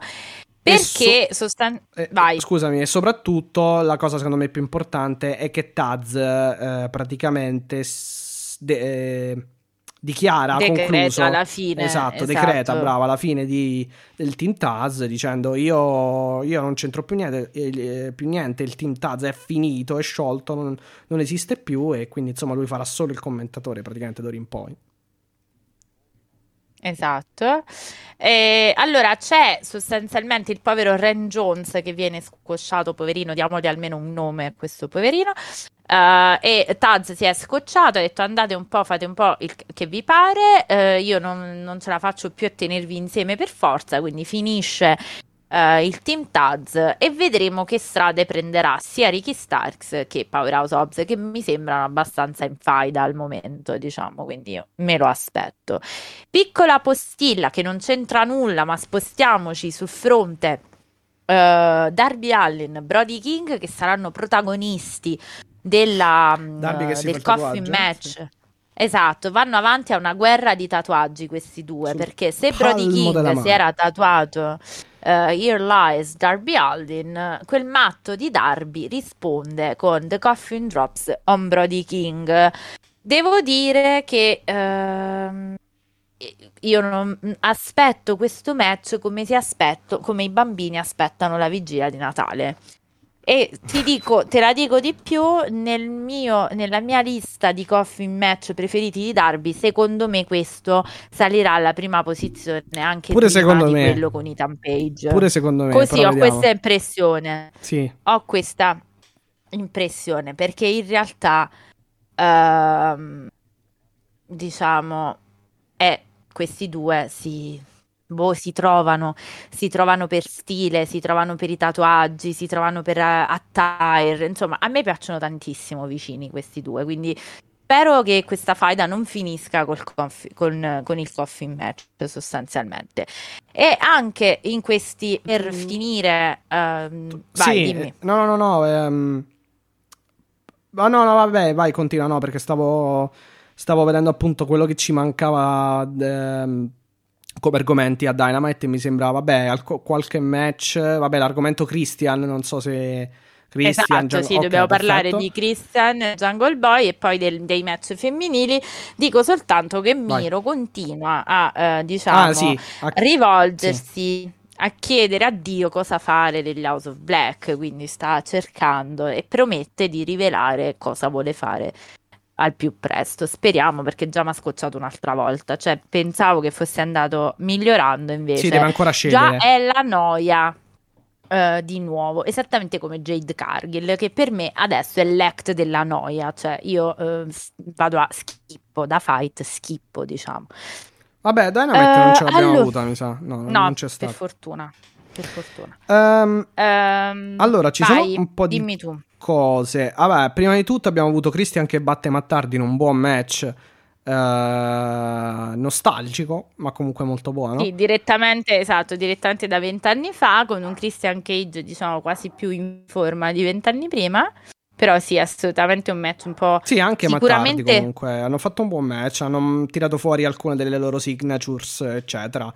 Perché so- sostan- eh, Scusami, e soprattutto la cosa secondo me più importante è che Taz eh, praticamente de- eh, dichiara decreta concluso alla fine esatto, esatto, decreta brava alla fine di, del team Taz dicendo io, io non c'entro più niente, eh, più niente, il team Taz è finito, è sciolto, non, non esiste più e quindi insomma lui farà solo il commentatore praticamente d'ora in poi. Esatto. E allora c'è sostanzialmente il povero Ren Jones che viene squosciato, poverino, diamogli almeno un nome a questo poverino, Uh, e Taz si è scocciato, ha detto andate un po', fate un po' il che vi pare, uh, io non, non, ce la faccio più a tenervi insieme per forza, quindi finisce uh, il team Taz e vedremo che strade prenderà sia Ricky Starks che Powerhouse Hobbs, che mi sembrano abbastanza in faida al momento, diciamo, quindi io me lo aspetto. Piccola postilla che non c'entra nulla, ma spostiamoci sul fronte. Darby Allen, Brody King che saranno protagonisti della, mm, del coffin match. Sì. Esatto, vanno avanti a una guerra di tatuaggi questi due, Sul perché se Brody King si era tatuato uh, Here Lies Darby Aldin, quel matto di Darby risponde con The Coffin Drops on Brody King. Devo dire che uh, io non aspetto questo match come si aspetto, come i bambini aspettano la vigilia di Natale. E ti dico, te la dico di più, nel mio, nella mia lista di coffin match preferiti di Darby, secondo me questo salirà alla prima posizione anche Pure secondo me. quello con Ethan Page. Pure secondo me. Così ho vediamo. questa impressione. Sì. Ho questa impressione perché in realtà, uh, diciamo, è, questi due si boh, si trovano, si trovano per stile, si trovano per i tatuaggi, si trovano per uh, attire, insomma, a me piacciono tantissimo vicini questi due, quindi spero che questa faida non finisca conf- con, con, il coffin match sostanzialmente. E anche in questi, per mm. finire, um, vai, sì, dimmi. No, no, no, no, um... no, no, vabbè, vai, continua, no, perché stavo, stavo vedendo appunto quello che ci mancava... Um come argomenti a Dynamite mi sembra, vabbè, qualche match, vabbè, l'argomento Christian, non so se... Christian, esatto, sì, okay, dobbiamo perfetto. parlare di Christian, Jungle Boy e poi del, dei match femminili. Dico soltanto che Miro Vai. continua a, eh, diciamo, ah, sì, a... rivolgersi sì. a chiedere a Dio cosa fare degli House of Black, quindi sta cercando e promette di rivelare cosa vuole fare al più presto. Speriamo perché già mi ha scocciato un'altra volta. Cioè, pensavo che fosse andato migliorando invece. Sì, deve ancora scegliere. Già è la noia. Uh, di nuovo, esattamente come Jade Cargill, che per me adesso è l'act della noia, cioè io uh, vado a schippo, da fight schippo, diciamo. Vabbè, Dynamite uh, non ce l'abbiamo allora... avuta, mi sa. No, no non c'è stato. per fortuna. Per fortuna. Um, um, allora, ci vai, sono un po' di dimmi tu cose. Vabbè, prima di tutto abbiamo avuto Christian che batte Mattardi in un buon match. Uh, nostalgico, ma comunque molto buono. Sì, direttamente, esatto, direttamente da vent'anni fa, con un Christian Cage, diciamo, quasi più in forma di vent'anni prima. Però sì, assolutamente un match un po'. Sì, anche sicuramente... Mattardi comunque. Hanno fatto un buon match, hanno tirato fuori alcune delle loro signatures, eccetera.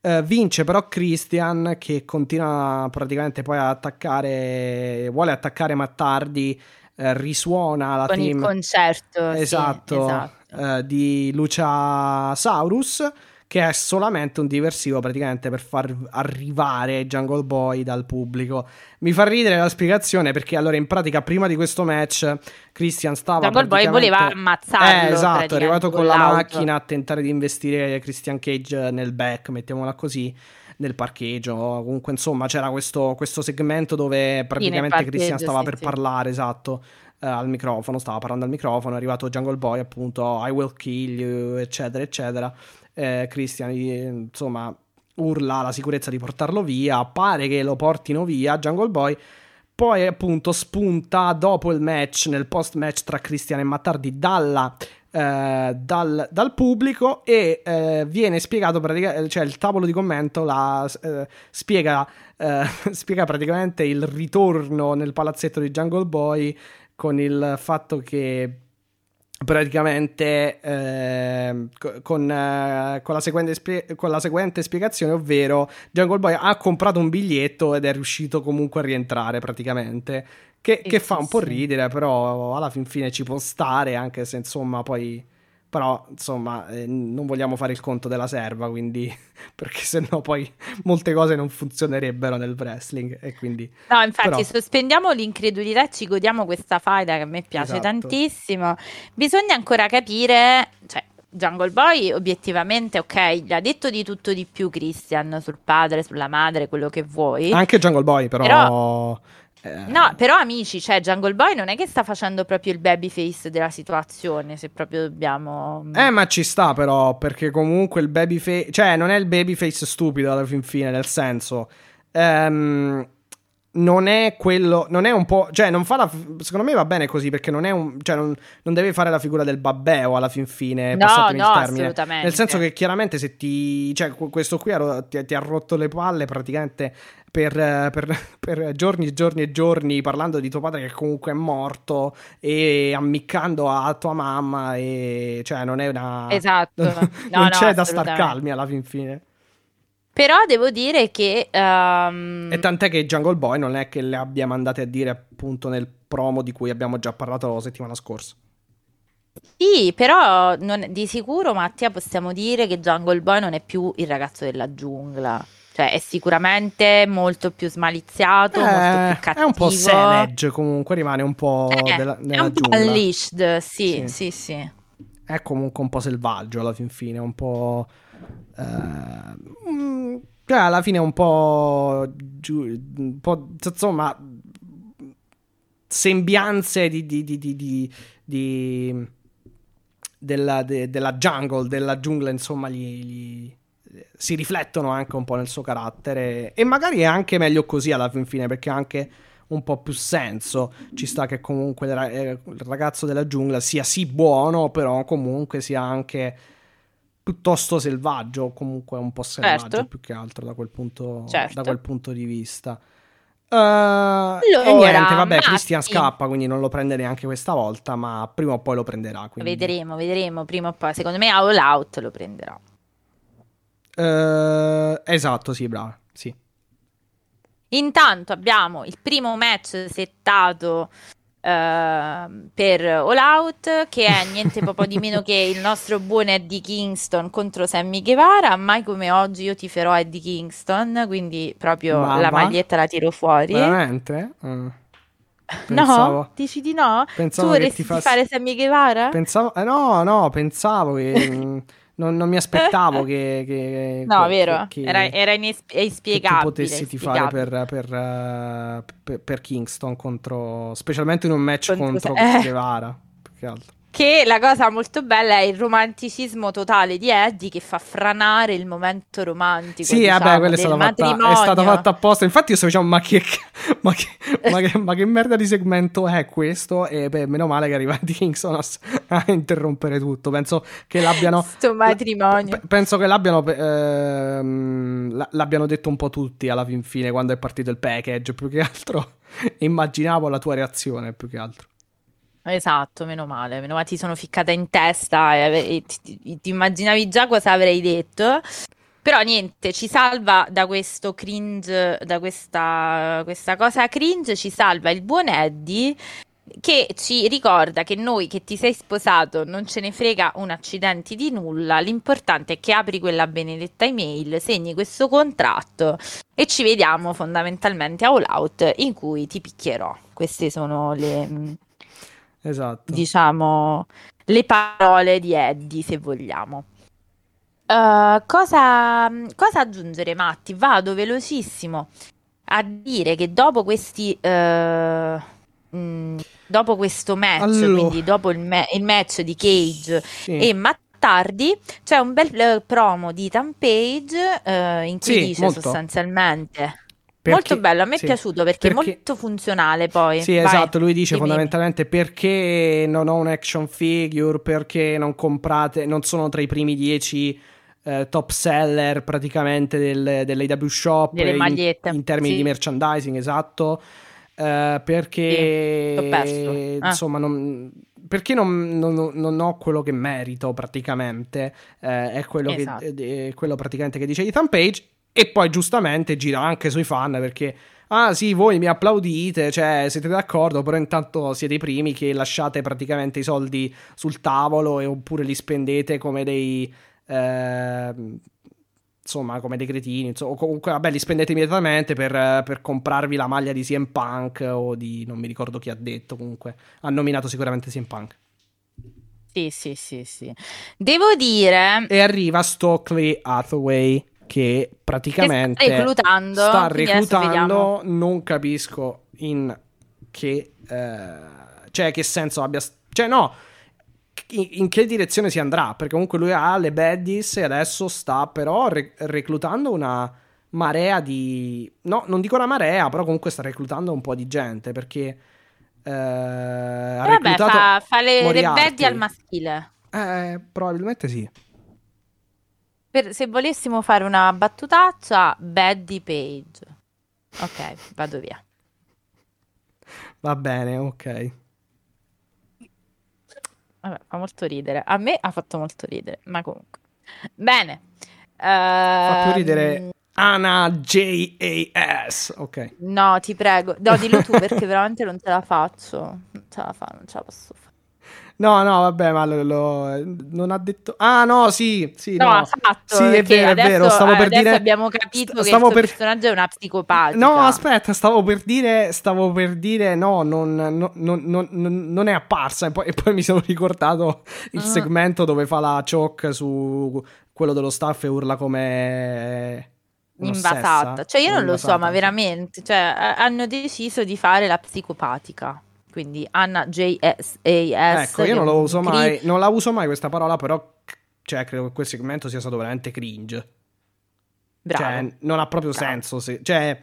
Uh, vince però Christian che continua praticamente poi a attaccare, vuole attaccare Mattardi, uh, risuona la Con team. il concerto esatto, sì, esatto. Uh, di Lucia Saurus che è solamente un diversivo praticamente per far arrivare Jungle Boy dal pubblico. Mi fa ridere la spiegazione perché allora in pratica prima di questo match Christian stava Jungle Boy voleva ammazzarlo. Eh, esatto, è arrivato con la macchina a tentare di investire Christian Cage nel back, mettiamola così nel parcheggio. Comunque, insomma, c'era questo, questo segmento dove praticamente Christian stava sì, per sì. parlare, esatto. Uh, al microfono, stava parlando al microfono, è arrivato Jungle Boy, appunto, I will kill you, eccetera, eccetera eh, Christian insomma urla la sicurezza di portarlo via, pare che lo portino via Jungle Boy. Poi appunto spunta dopo il match, nel post match tra Christian e Mattardi dalla, eh, dal, dal, pubblico e eh, viene spiegato praticamente, cioè il tavolo di commento la, eh, spiega, eh, spiega praticamente il ritorno nel palazzetto di Jungle Boy con il fatto che praticamente eh, con, eh, con, la spie- con, la seguente spiegazione, ovvero Jungle Boy ha comprato un biglietto ed è riuscito comunque a rientrare praticamente. Che, che fa un po' ridere, però alla fin fine ci può stare, anche se insomma poi però, insomma, eh, non vogliamo fare il conto della serva, quindi perché sennò poi molte cose non funzionerebbero nel wrestling e quindi No, infatti, però... sospendiamo l'incredulità e ci godiamo questa faida che a me piace esatto. tantissimo. Bisogna ancora capire, cioè Jungle Boy obiettivamente ok, gli ha detto di tutto di più Christian sul padre, sulla madre, quello che vuoi. Anche Jungle Boy però, però Eh... No, però amici, cioè Jungle Boy non è che sta facendo proprio il babyface della situazione, se proprio dobbiamo... Eh, ma ci sta però, perché comunque il babyface... Cioè, non è il babyface stupido alla fin fine, nel senso... Ehm non è quello, non è un po', cioè non fa la, secondo me va bene così perché non è un, cioè non, non deve fare la figura del babbeo alla fin fine, no, no, assolutamente. Nel senso che chiaramente se ti, cioè questo qui ha, ti, ti ha rotto le palle praticamente per, per, per, giorni e giorni e giorni parlando di tuo padre che comunque è morto e ammiccando a tua mamma e cioè non è una... Esatto. Non, no, non no, c'è da star calmi alla fin fine. Però devo dire che. Um... E tant'è che Jungle Boy non è che le abbia mandate a dire appunto nel promo di cui abbiamo già parlato la settimana scorsa. Sì, però non, di sicuro, Mattia, possiamo dire che Jungle Boy non è più il ragazzo della giungla. Cioè, è sicuramente molto più smaliziato, eh, molto più cattivo. È un po' savage, comunque rimane un po' eh, della, nella è un giungla. po' unleashed, sì, sì, sì, sì. È comunque un po' selvaggio alla fin fine, un po' Uh, cioè, alla fine un po', giù, un po' insomma, sembianze di, di, di, di, della, de, della, jungle, della giungla, insomma, gli, gli, si riflettono anche un po' nel suo carattere. E magari è anche meglio così alla fin fine, perché ha anche un po' più senso. Ci sta che comunque il ragazzo della giungla sia sì buono, però comunque sia anche piuttosto selvaggio, comunque un po' selvaggio certo. più che altro da quel punto, certo. da quel punto di vista. Uh, allora, e niente, vabbè, Matti. Christian scappa, quindi non lo prende neanche questa volta, ma prima o poi lo prenderà. Quindi. Vedremo, vedremo, prima o poi. Secondo me All Out lo prenderà. Uh, esatto, sì, brava, sì. Intanto abbiamo il primo match settato Uh, per All Out, che è niente proprio di meno che il nostro buon Eddie Kingston contro Sammy Guevara. Mai come oggi io tiferò Eddie Kingston, quindi proprio Ma la maglietta la tiro fuori. Veramente? Mm. Pensavo, no, dici di no? tu vorresti fas... fare Sammy Guevara? Pensavo, eh, no, no, pensavo che non, non mi aspettavo che, che No, che, vero, che, era, era inspiegabile. Che potessi tifare per, per, per, per, Kingston contro... specialmente in un match contro, contro eh. Guevara, più che altro. Che la cosa molto bella è il romanticismo totale di Eddie che fa franare il momento romantico. Sì, diciamo, vabbè, quello è stato, fatta, è stato fatto apposta. Infatti, io sto dicendo, ma che, ma, che, ma, che, ma che, merda di segmento è questo? E beh, meno male che arriva Kingston a, a, interrompere tutto. Penso che l'abbiano. Sto matrimonio. P- penso che l'abbiano, ehm, l'abbiano detto un po' tutti alla fin fine quando è partito il package. Più che altro, immaginavo la tua reazione. Più che altro. Esatto, meno male, meno male ti sono ficcata in testa e, e ti, ti, immaginavi già cosa avrei detto. Però niente, ci salva da questo cringe, da questa, questa cosa cringe, ci salva il buon Eddie che ci ricorda che noi che ti sei sposato non ce ne frega un accidente di nulla, l'importante è che apri quella benedetta email, segni questo contratto e ci vediamo fondamentalmente a All Out in cui ti picchierò. Queste sono le esatto. diciamo, le parole di Eddie, se vogliamo. Uh, cosa, cosa, aggiungere, Matti? Vado velocissimo a dire che dopo questi. Uh, mh, dopo questo match, allora. quindi dopo il, ma- il, match di Cage sì. e Mattardi, c'è un bel uh, promo di Ethan Page uh, in cui sì, dice molto. sostanzialmente perché, molto bello, a me sì, è piaciuto perché, perché, è molto funzionale poi. Sì, Vai, esatto, lui dice dimmi. fondamentalmente perché non ho un action figure, perché non comprate, non sono tra i primi dieci eh, top seller praticamente del, dell'AW Shop Delle magliette. In, in termini sì. di merchandising, esatto. Eh, perché sì, ah. insomma non, perché non, non, non, ho quello che merito praticamente eh, è quello, esatto. che, è quello praticamente che dice Ethan Page e poi giustamente gira anche sui fan perché, ah sì, voi mi applaudite, cioè siete d'accordo, però intanto siete i primi che lasciate praticamente i soldi sul tavolo e oppure li spendete come dei... Eh, insomma, come dei cretini, insomma, o comunque, vabbè, li spendete immediatamente per, per, comprarvi la maglia di CM Punk o di, non mi ricordo chi ha detto, comunque, ha nominato sicuramente CM Punk. Sì, sì, sì, sì. Devo dire... E arriva Stockley Hathaway che praticamente sta reclutando, sta reclutando, non capisco in che eh, cioè che senso abbia cioè no in, che direzione si andrà? Perché comunque lui ha le baddies e adesso sta però re- reclutando una marea di no non dico una marea però comunque sta reclutando un po' di gente perché eh, ha Eh, Vabbè, reclutato fa, fa le, le baddies al maschile. eh, probabilmente sì Per- se volessimo fare una battutaccia, Baddy Page. Ok, vado via. va bene ok Vabbè, fa molto ridere. A me ha fatto molto ridere, ma comunque. Bene. fa più ridere Anna J.A.S. ok No, ti prego. No, dillo tu perché veramente non ce la faccio. Non ce la fa, non ce la posso fare. No, no, vabbè, ma lo, lo- non ha detto. Ah, no, sì, sì, No, no. fatto, Sì, è vero, è adesso, vero. Stavo per dire. abbiamo capito st- che il per- personaggio è una psicopatica. No, aspetta, stavo per dire. Stavo per dire. No, non, non- non- non- non è apparsa. E poi, e poi mi sono ricordato il Ah. segmento dove fa la choke su quello dello staff e urla come. invasata. Cioè, io non lo so, Invasata, ma veramente, cioè, hanno deciso di fare la psicopatica. Quindi Anna JSAS. Ecco, io non lo uso mai. Non la uso mai questa parola, però. Cioè, credo che quel segmento sia stato veramente cringe. Bravo. Cioè, non ha proprio Bravo. senso. se- cioè,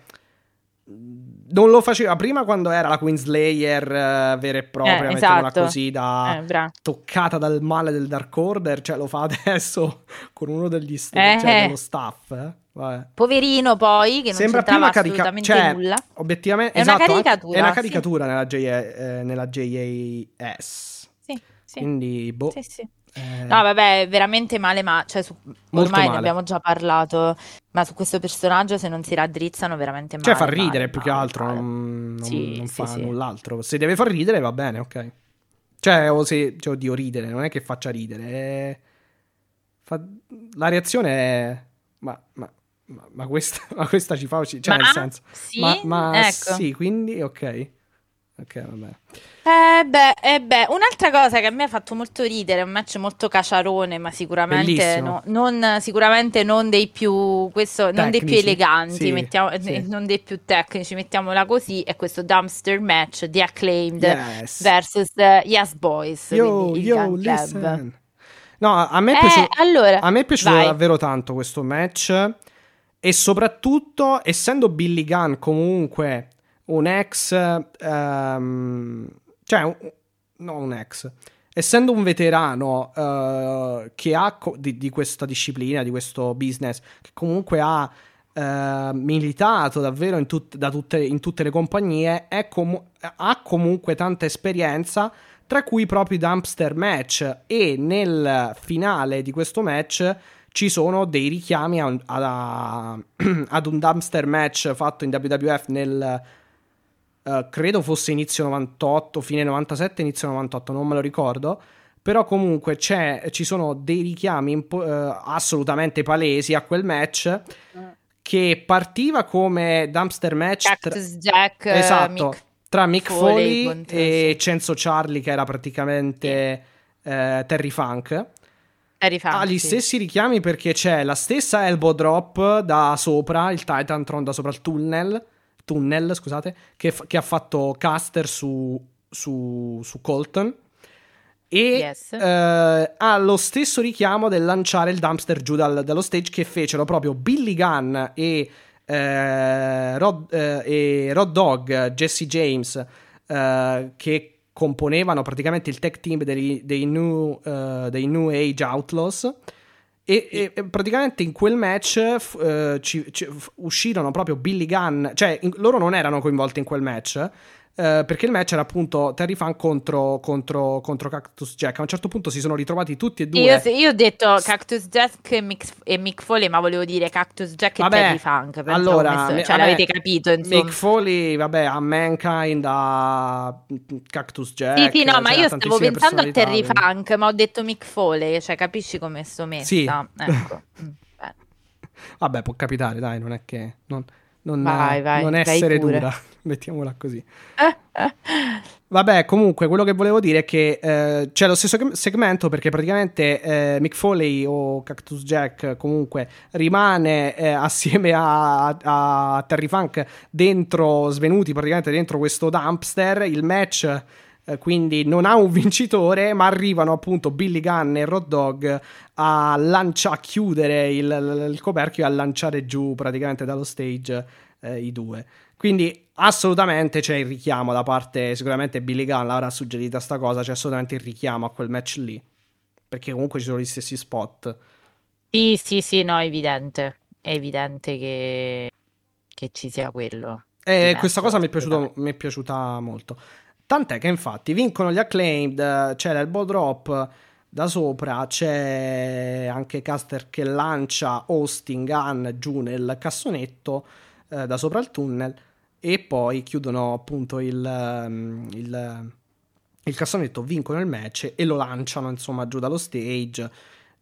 non lo faceva prima quando era la Queen Slayer eh, vera e propria, Eh, esatto. così, da Eh, toccata dal male del Dark Order. Cioè, lo fa adesso con uno degli st- Eh. cioè, dello staff. eh. Vabbè. Poverino poi, che non Sembra più una carica- assolutamente cioè, nulla. Obiettivamente, È una esatto, anche- caricatura, è una sì. caricatura nella, J- eh, nella JAS. Sì, sì, Quindi, boh. sì, sì. Eh, No, vabbè, è veramente male, ma cioè, su- ormai ne abbiamo già parlato, ma su questo personaggio se non si raddrizzano veramente male. Cioè, fa ridere male, più che male, altro, male. non, non- Sì, non fa sì. null'altro. Se deve far ridere, va bene, ok. Cioè, o se, cioè, oddio, ridere, non è che faccia ridere. è- fa- La reazione è. Ma, ma, ma, ma questa, ma questa ci fa. Cioè, Ma- nel senso. sì? Ma, ma Ecco. sì, quindi, ok. Ok, vabbè. Eh beh, eh beh, un'altra cosa che a me ha fatto molto ridere, un match molto caciarone, ma sicuramente, no- non, sicuramente non dei più, questo, non dei più eleganti, sì, mettiamo- sì. eh, non dei più tecnici, mettiamola così, è questo dumpster match di Acclaimed Yes. versus eh, Yes Boys, Yo, yo, listen. No, a me è Eh, piaciuto. allora, A me è piaciuto vai. davvero tanto questo match. E soprattutto, essendo Billy Gunn comunque un ex. ehm, cioè, un- non un ex. Essendo un veterano eh, che ha co- di, di questa disciplina, di questo business, che comunque ha eh, militato davvero in, tut- da tutte, in tutte le compagnie, è comu- ha comunque tanta esperienza tra cui proprio i dumpster match e nel finale di questo match ci sono dei richiami a a- ad un dumpster match fatto in WWF nel eh, credo fosse inizio 98, fine 97, inizio 98, non me lo ricordo. Però comunque c'è, ci sono dei richiami impo- eh, assolutamente palesi a quel match che partiva come dumpster match tra- Jack, eh, esatto, Mick tra Mick Foley Foley e sì. Cenzo Charlie che era praticamente eh, Terry Funk. Terry Funk, Ha gli sì. stessi richiami perché c'è la stessa elbow drop da sopra, il Titantron da sopra il tunnel, tunnel scusate, che, f- che ha fatto Caster su, su, su Colton. E Yes. eh, ha lo stesso richiamo del lanciare il dumpster giù dal- dallo stage che fecero proprio Billy Gunn e, eh, Rod, eh, e Rod Dog, Jesse James, eh, che componevano praticamente il tech team dei, dei new, eh, dei New Age Outlaws. E, e- e praticamente in quel match eh, ci- ci- uscirono proprio Billy Gunn, cioè in- loro non erano coinvolti in quel match. Eh, perché il match era appunto Terry Funk contro, contro, contro Cactus Jack. A un certo punto si sono ritrovati tutti e due. Io, io ho detto Cactus Jack e Mick, e Mick Foley, ma volevo dire Cactus Jack e Vabbè, Terry Funk. allora, messo- me- cioè, vabbè, l'avete capito, insomma. Mick Foley, vabbè, a Mankind, a Cactus Jack. Sì, sì, no, ma cioè, io a stavo pensando a Terry quindi- Funk, ma ho detto Mick Foley, cioè capisci come sto messa? Sì. Ecco. Mm. Vabbè, può capitare, dai, non è che... Non, non, Vai, vai, non essere dura, mettiamola così. Vabbè, comunque, quello che volevo dire è che eh, c'è lo stesso segmento perché praticamente eh, Mick Foley o Cactus Jack comunque rimane eh, assieme a, a, Terry Funk dentro, svenuti praticamente dentro questo dumpster. Il match eh, quindi non ha un vincitore, ma arrivano appunto Billy Gunn e Rod Dog a, lancia- a chiudere il, il, coperchio e a lanciare giù praticamente dallo stage eh, i due. Quindi assolutamente c'è il richiamo da parte, sicuramente Billy Gunn l'avrà suggerita sta cosa, c'è assolutamente il richiamo a quel match lì, perché comunque ci sono gli stessi spot. Sì, sì, sì, no, è evidente, è evidente che, che ci sia quello. E questa cosa mi è, piaciuto, mi è piaciuta molto. Tant'è che infatti vincono gli acclaimed, c'è l'elbow drop da sopra, c'è anche Caster che lancia Austin Gunn giù nel cassonetto eh, da sopra il tunnel e poi chiudono appunto il, um, il, il, cassonetto, vincono il match e lo lanciano insomma giù dallo stage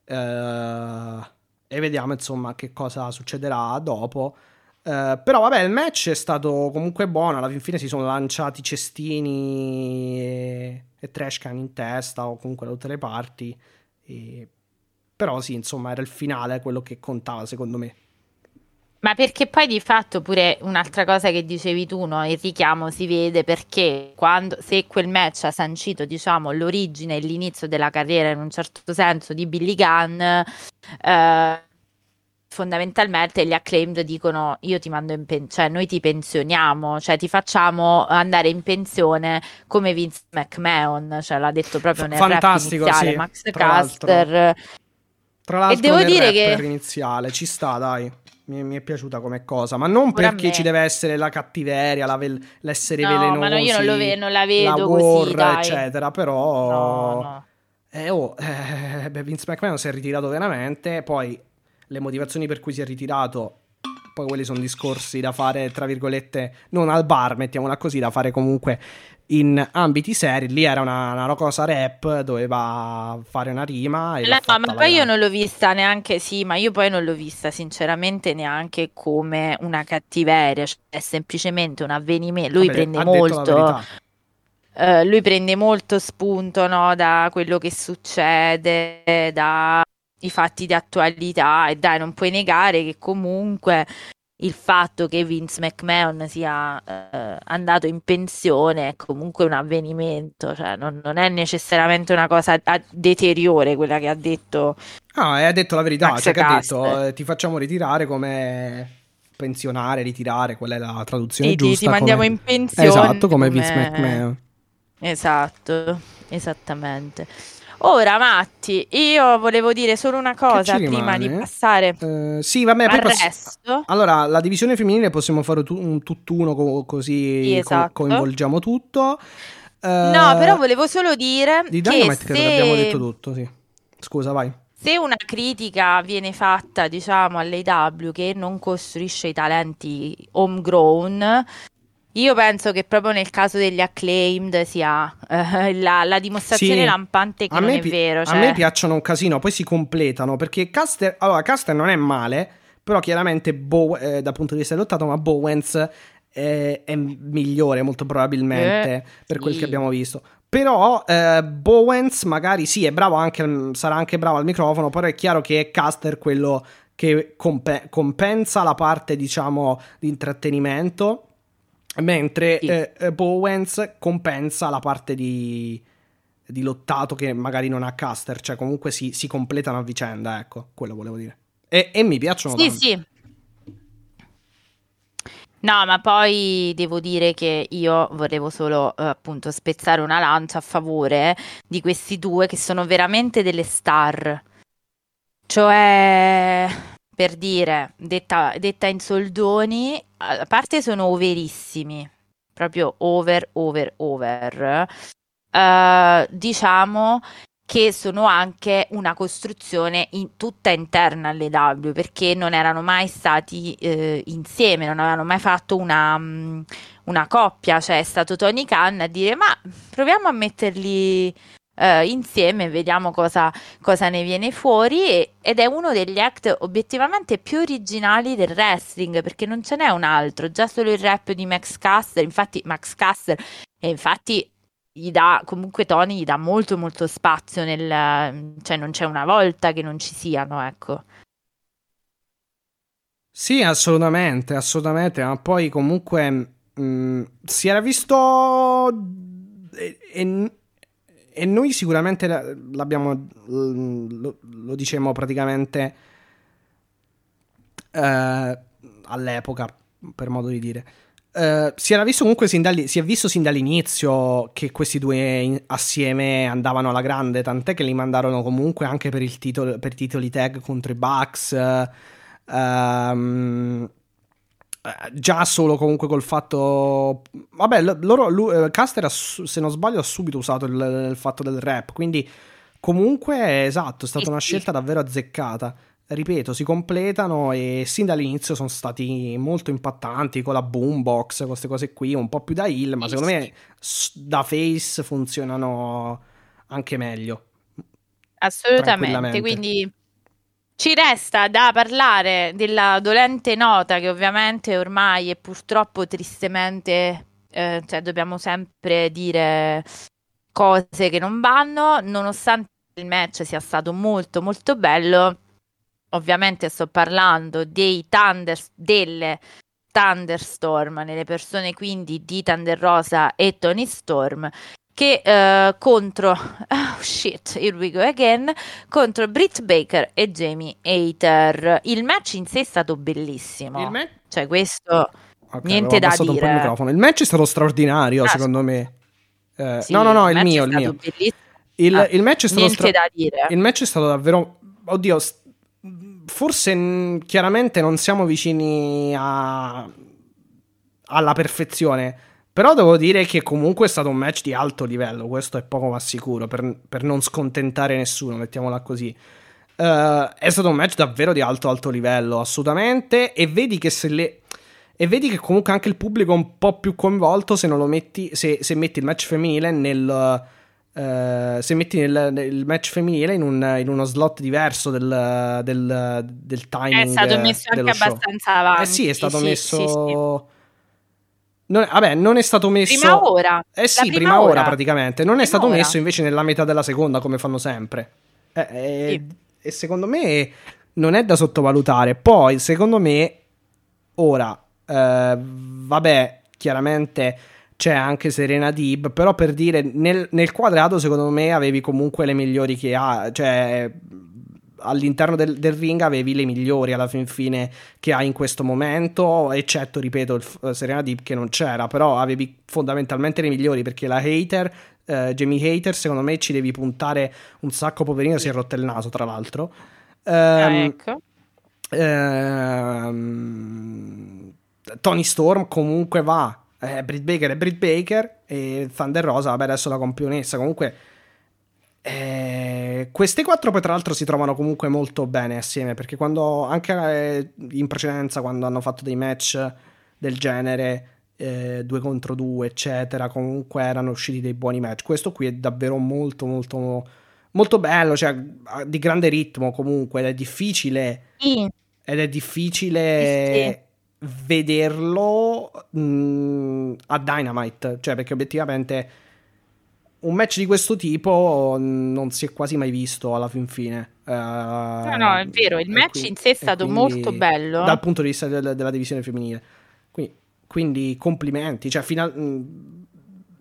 eh, e vediamo insomma che cosa succederà dopo. Uh, però vabbè, il match è stato comunque buono. Alla fine si sono lanciati cestini e, e trash can in testa o comunque da tutte le parti. E... Però sì, insomma, era il finale quello che contava secondo me. Ma perché poi di fatto pure un'altra cosa che dicevi tu, no? il richiamo si vede perché quando, se quel match ha sancito diciamo, l'origine e l'inizio della carriera in un certo senso di Billy Gunn, eh, fondamentalmente gli acclaimed dicono io ti mando in pensione, cioè noi ti pensioniamo, cioè ti facciamo andare in pensione come Vince McMahon, cioè l'ha detto proprio nel Fantastico, rap sì, Max Caster. Tra l'altro e devo dire che iniziale ci sta, dai mi, mi, è piaciuta come cosa, ma non perché ci deve essere la cattiveria, la vel- l'essere no, velenosi, ma no, io non, lo ve- non la vedo la war, così, eccetera, però... No, no. Eh, oh, eh, Vince McMahon si è ritirato veramente, poi le motivazioni per cui si è ritirato poi quelli sono discorsi da fare, tra virgolette, non al bar, mettiamola così, da fare comunque in ambiti seri. Lì era una, una cosa rap, doveva fare una rima. E no, ma poi io non l'ho vista neanche, sì, ma io poi non l'ho vista sinceramente neanche come una cattiveria, cioè è semplicemente un avvenimento. Lui Vabbè, prende molto. Uh, lui prende molto spunto no, da quello che succede, da i fatti di attualità e dai, non puoi negare che comunque il fatto che Vince McMahon sia eh, andato in pensione è comunque un avvenimento, cioè non, non, è necessariamente una cosa a deteriore quella che ha detto. Ah, ha detto la verità, cioè che ha detto eh, ti facciamo ritirare come pensionare, ritirare, qual è la traduzione sì, giusta? Ti, ti mandiamo come... in pensione. Esatto, come, come Vince McMahon. Esatto, esattamente. Ora, Matti, io volevo dire solo una cosa prima di passare. Uh, sì, vabbè, poi pass-. Allora, la divisione femminile possiamo fare tu- un tutt'uno co- così sì, esatto. co- coinvolgiamo tutto. Uh, no, però volevo solo dire di Dynamite che credo se... abbiamo detto tutto, sì. Scusa, vai. Se una critica viene fatta, diciamo, all'AW che non costruisce i talenti homegrown, io penso che proprio nel caso degli acclaimed sia uh, la, la, dimostrazione sì. lampante che a non è pi- vero. Cioè... A me piacciono un casino, poi si completano perché Caster, allora, Caster non è male, però chiaramente Bow, eh, dal punto di vista lottato, ma Bowens è, è migliore molto probabilmente eh, per sì. quel che abbiamo visto. Però eh, Bowens magari sì, è bravo anche, sarà anche bravo al microfono, però è chiaro che è Caster quello che comp- compensa la parte, diciamo, di intrattenimento Mentre sì. eh, eh, Bowens compensa la parte di, di, lottato che magari non ha caster, cioè comunque si, si completano a vicenda, ecco, quello volevo dire. E, e mi piacciono sì, tanto. Sì, No, ma poi devo dire che io volevo solo eh, appunto spezzare una lancia a favore di questi due che sono veramente delle star. Cioè, per dire, detta, detta in soldoni, a parte sono overissimi, proprio over, over, over, uh, diciamo che sono anche una costruzione in, tutta interna alle W perché non erano mai stati eh, insieme, non avevano mai fatto una, um, una coppia, cioè è stato Tony Khan a dire ma proviamo a metterli Uh, insieme, vediamo cosa, cosa, ne viene fuori e, ed è uno degli act obiettivamente più originali del wrestling perché non ce n'è un altro, già solo il rap di Max Caster, infatti Max Caster E infatti gli dà, comunque Tony gli dà molto molto spazio nel, cioè non c'è una volta che non ci siano, ecco. Sì, assolutamente, assolutamente, ma poi comunque mh, mm, si era visto e, e, e, noi sicuramente l'abbiamo, lo, lo dicevamo praticamente eh, all'epoca, per modo di dire. Uh, si era visto comunque sin si è visto sin dall'inizio che questi due in, assieme andavano alla grande, tant'è che li mandarono comunque anche per, titolo, per titoli tag contro i Bucks. Um, già solo comunque col fatto vabbè loro lui, eh, Caster se non sbaglio ha subito usato il, il, fatto del rap quindi comunque esatto è stata una scelta davvero azzeccata. Ripeto, si completano e sin dall'inizio sono stati molto impattanti con la boombox, queste cose qui, un po' più da hill, ma secondo me da face funzionano anche meglio. Assolutamente, quindi ci resta da parlare della dolente nota che ovviamente ormai è purtroppo tristemente, eh, cioè dobbiamo sempre dire cose che non vanno, nonostante il match sia stato molto molto bello ovviamente sto parlando dei Thunder, delle Thunderstorm, nelle persone quindi di Thunder Rosa e Tony Storm, che uh, contro oh shit, here we go again contro Britt Baker e Jamie Hater. Il match in sé è stato bellissimo. Il me- cioè questo okay, niente da dire. Il, il match è stato straordinario, ah, secondo me. Eh, sì, no, no, no, il, il mio, il mio. Il, ah, il, match è stato stra- Il match è stato davvero oddio, st- forse chiaramente non siamo vicini a... alla perfezione. Però devo dire che comunque è stato un match di alto livello, questo è poco ma sicuro, per, per non scontentare nessuno, mettiamola così. Uh, è stato un match davvero di alto alto livello, assolutamente, e vedi che se le... E vedi che comunque anche il pubblico è un po' più coinvolto se non lo metti, se, se metti il match femminile nel Uh, se metti nel, nel, match femminile in, un, in, uno slot diverso del, del, del timing. È stato messo anche abbastanza avanti. Eh sì, è stato sì, messo. Sì, sì. Non, vabbè, non è stato messo. Prima ora. Eh sì, prima, prima ora. ora. praticamente. Non prima è stato ora. messo invece nella metà della seconda, come fanno sempre. Eh, eh, e secondo me non è da sottovalutare. Poi, secondo me, ora, eh, vabbè, chiaramente c'è anche Serena Dib, però per dire nel, nel, quadrato secondo me avevi comunque le migliori che ha, cioè all'interno del, del, ring avevi le migliori alla fin fine che hai in questo momento, eccetto, ripeto, il, uh, Serena Deep che non c'era, però avevi fondamentalmente le migliori perché la hater, uh, Jamie Hater, secondo me ci devi puntare un sacco, poverino, si è rotto il naso, tra l'altro. Um, ah, ecco. Um, Tony Storm comunque va, eh, Britt Baker e Britt Baker e Thunder Rosa, vabbè adesso la campionessa, comunque eh, queste quattro poi tra l'altro si trovano comunque molto bene assieme perché quando anche eh, in precedenza quando hanno fatto dei match del genere eh, due contro due eccetera comunque erano usciti dei buoni match questo qui è davvero molto molto molto bello cioè di grande ritmo comunque ed è difficile sì. ed è difficile sì vederlo mh, mm, a Dynamite, cioè perché obiettivamente un match di questo tipo non si è quasi mai visto alla fin fine. Uh, no, no, è vero, il match quindi, in sé è stato molto bello. Dal punto di vista del, della divisione femminile. Quindi, quindi complimenti, cioè final, mm,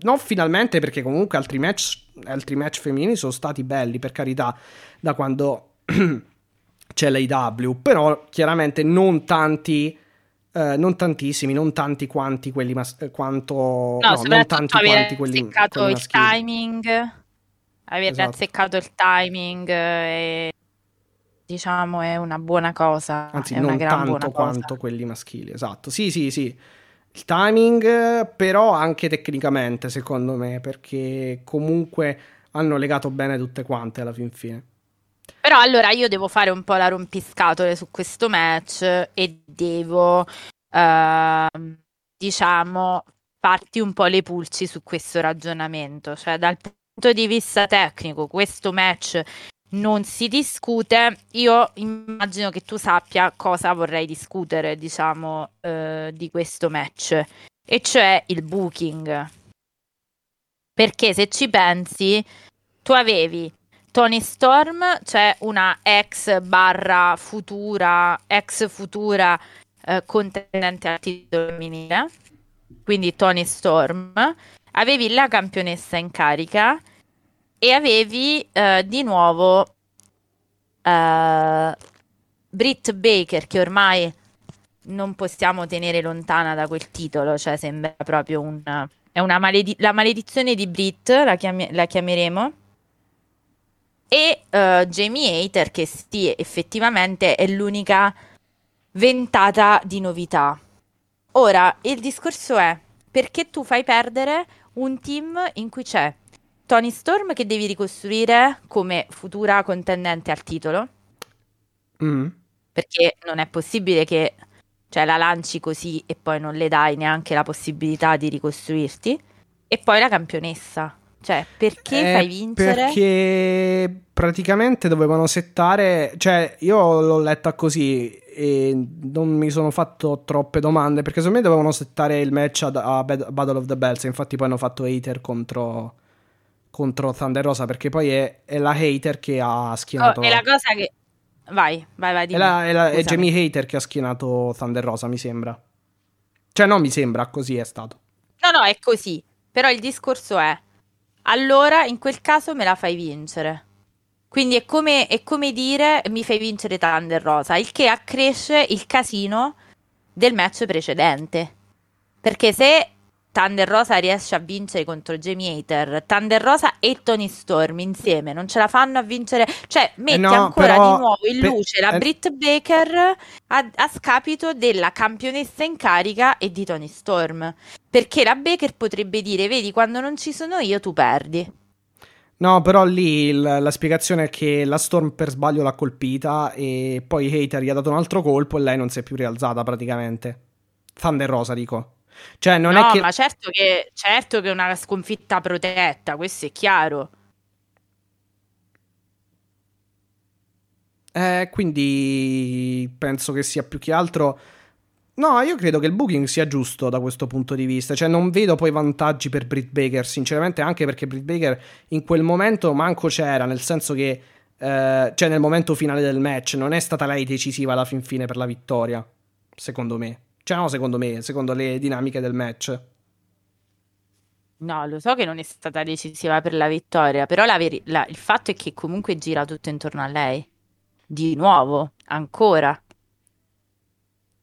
non finalmente perché comunque altri match, altri match femminili sono stati belli, per carità, da quando c'è l'AW, però chiaramente non tanti Uh, non tantissimi, non tanti quanti quelli mas- eh, quanto no, no non tanti quanti quelli, azzeccato quelli il timing aver esatto. azzeccato il timing e diciamo è una buona cosa anzi non tanto quanto quelli maschili esatto. Sì sì sì. Il timing però anche tecnicamente secondo me perché comunque hanno legato bene tutte quante alla fin fine però allora io devo fare un po' la rompiscatole su questo match e devo, uh, diciamo, farti un po' le pulci su questo ragionamento. Cioè, dal punto di vista tecnico, questo match non si discute. Io immagino che tu sappia cosa vorrei discutere, diciamo, uh, di questo match, e cioè il booking. Perché se ci pensi, tu avevi Tony Storm, cioè una ex barra futura, ex futura eh, contendente al titolo femminile, quindi Tony Storm, avevi la campionessa in carica e avevi eh, di nuovo eh, Britt Baker che ormai non possiamo tenere lontana da quel titolo, cioè sembra proprio un... è una maledi- la maledizione di Britt, la, chiam- la chiameremo, e uh, Jamie Hater che sì, effettivamente è l'unica ventata di novità. Ora, il discorso è perché tu fai perdere un team in cui c'è Tony Storm che devi ricostruire come futura contendente al titolo? Mm. Perché non è possibile che cioè, la lanci così e poi non le dai neanche la possibilità di ricostruirti. E poi la campionessa. Cioè, perché eh, fai vincere? Perché praticamente dovevano settare. Cioè, io l'ho letta così e non mi sono fatto troppe domande. Perché secondo me dovevano settare il match a, a Battle of the Bells. Infatti, poi hanno fatto hater contro, contro Thunder Rosa. Perché poi è, è la hater che ha schienato. Oh, è la cosa che. Vai, vai, vai. È, la, è, la, è Jamie Hater che ha schienato Thunder Rosa, mi sembra. Cioè, no, mi sembra, così è stato. No, no, è così. Però il discorso è allora in quel caso me la fai vincere. Quindi è come, è come dire mi fai vincere Thunder Rosa, il che accresce il casino del match precedente. Perché se Thunder Rosa riesce a vincere contro Jamie Hater, Thunder Rosa e Tony Storm insieme non ce la fanno a vincere, cioè metti no, ancora però, di nuovo in luce per, la eh, Britt Baker a, a, scapito della campionessa in carica e di Tony Storm, perché la Baker potrebbe dire, vedi, quando non ci sono io tu perdi. No, però lì il, la spiegazione è che la Storm per sbaglio l'ha colpita e poi Hater gli ha dato un altro colpo e lei non si è più rialzata praticamente. Thunder Rosa, dico. Cioè, non no, è che... ma certo che, certo che è una sconfitta protetta, questo è chiaro. Eh, quindi penso che sia più che altro... No, io credo che il booking sia giusto da questo punto di vista. Cioè, non vedo poi vantaggi per Britt Baker, sinceramente, anche perché Britt Baker in quel momento manco c'era, nel senso che, eh, cioè, nel momento finale del match, non è stata lei decisiva alla fin fine per la vittoria, secondo me. Cioè, no, secondo me, secondo le dinamiche del match. No, lo so che non è stata decisiva per la vittoria, però la veri- la- il fatto è che comunque gira tutto intorno a lei. Di nuovo, ancora.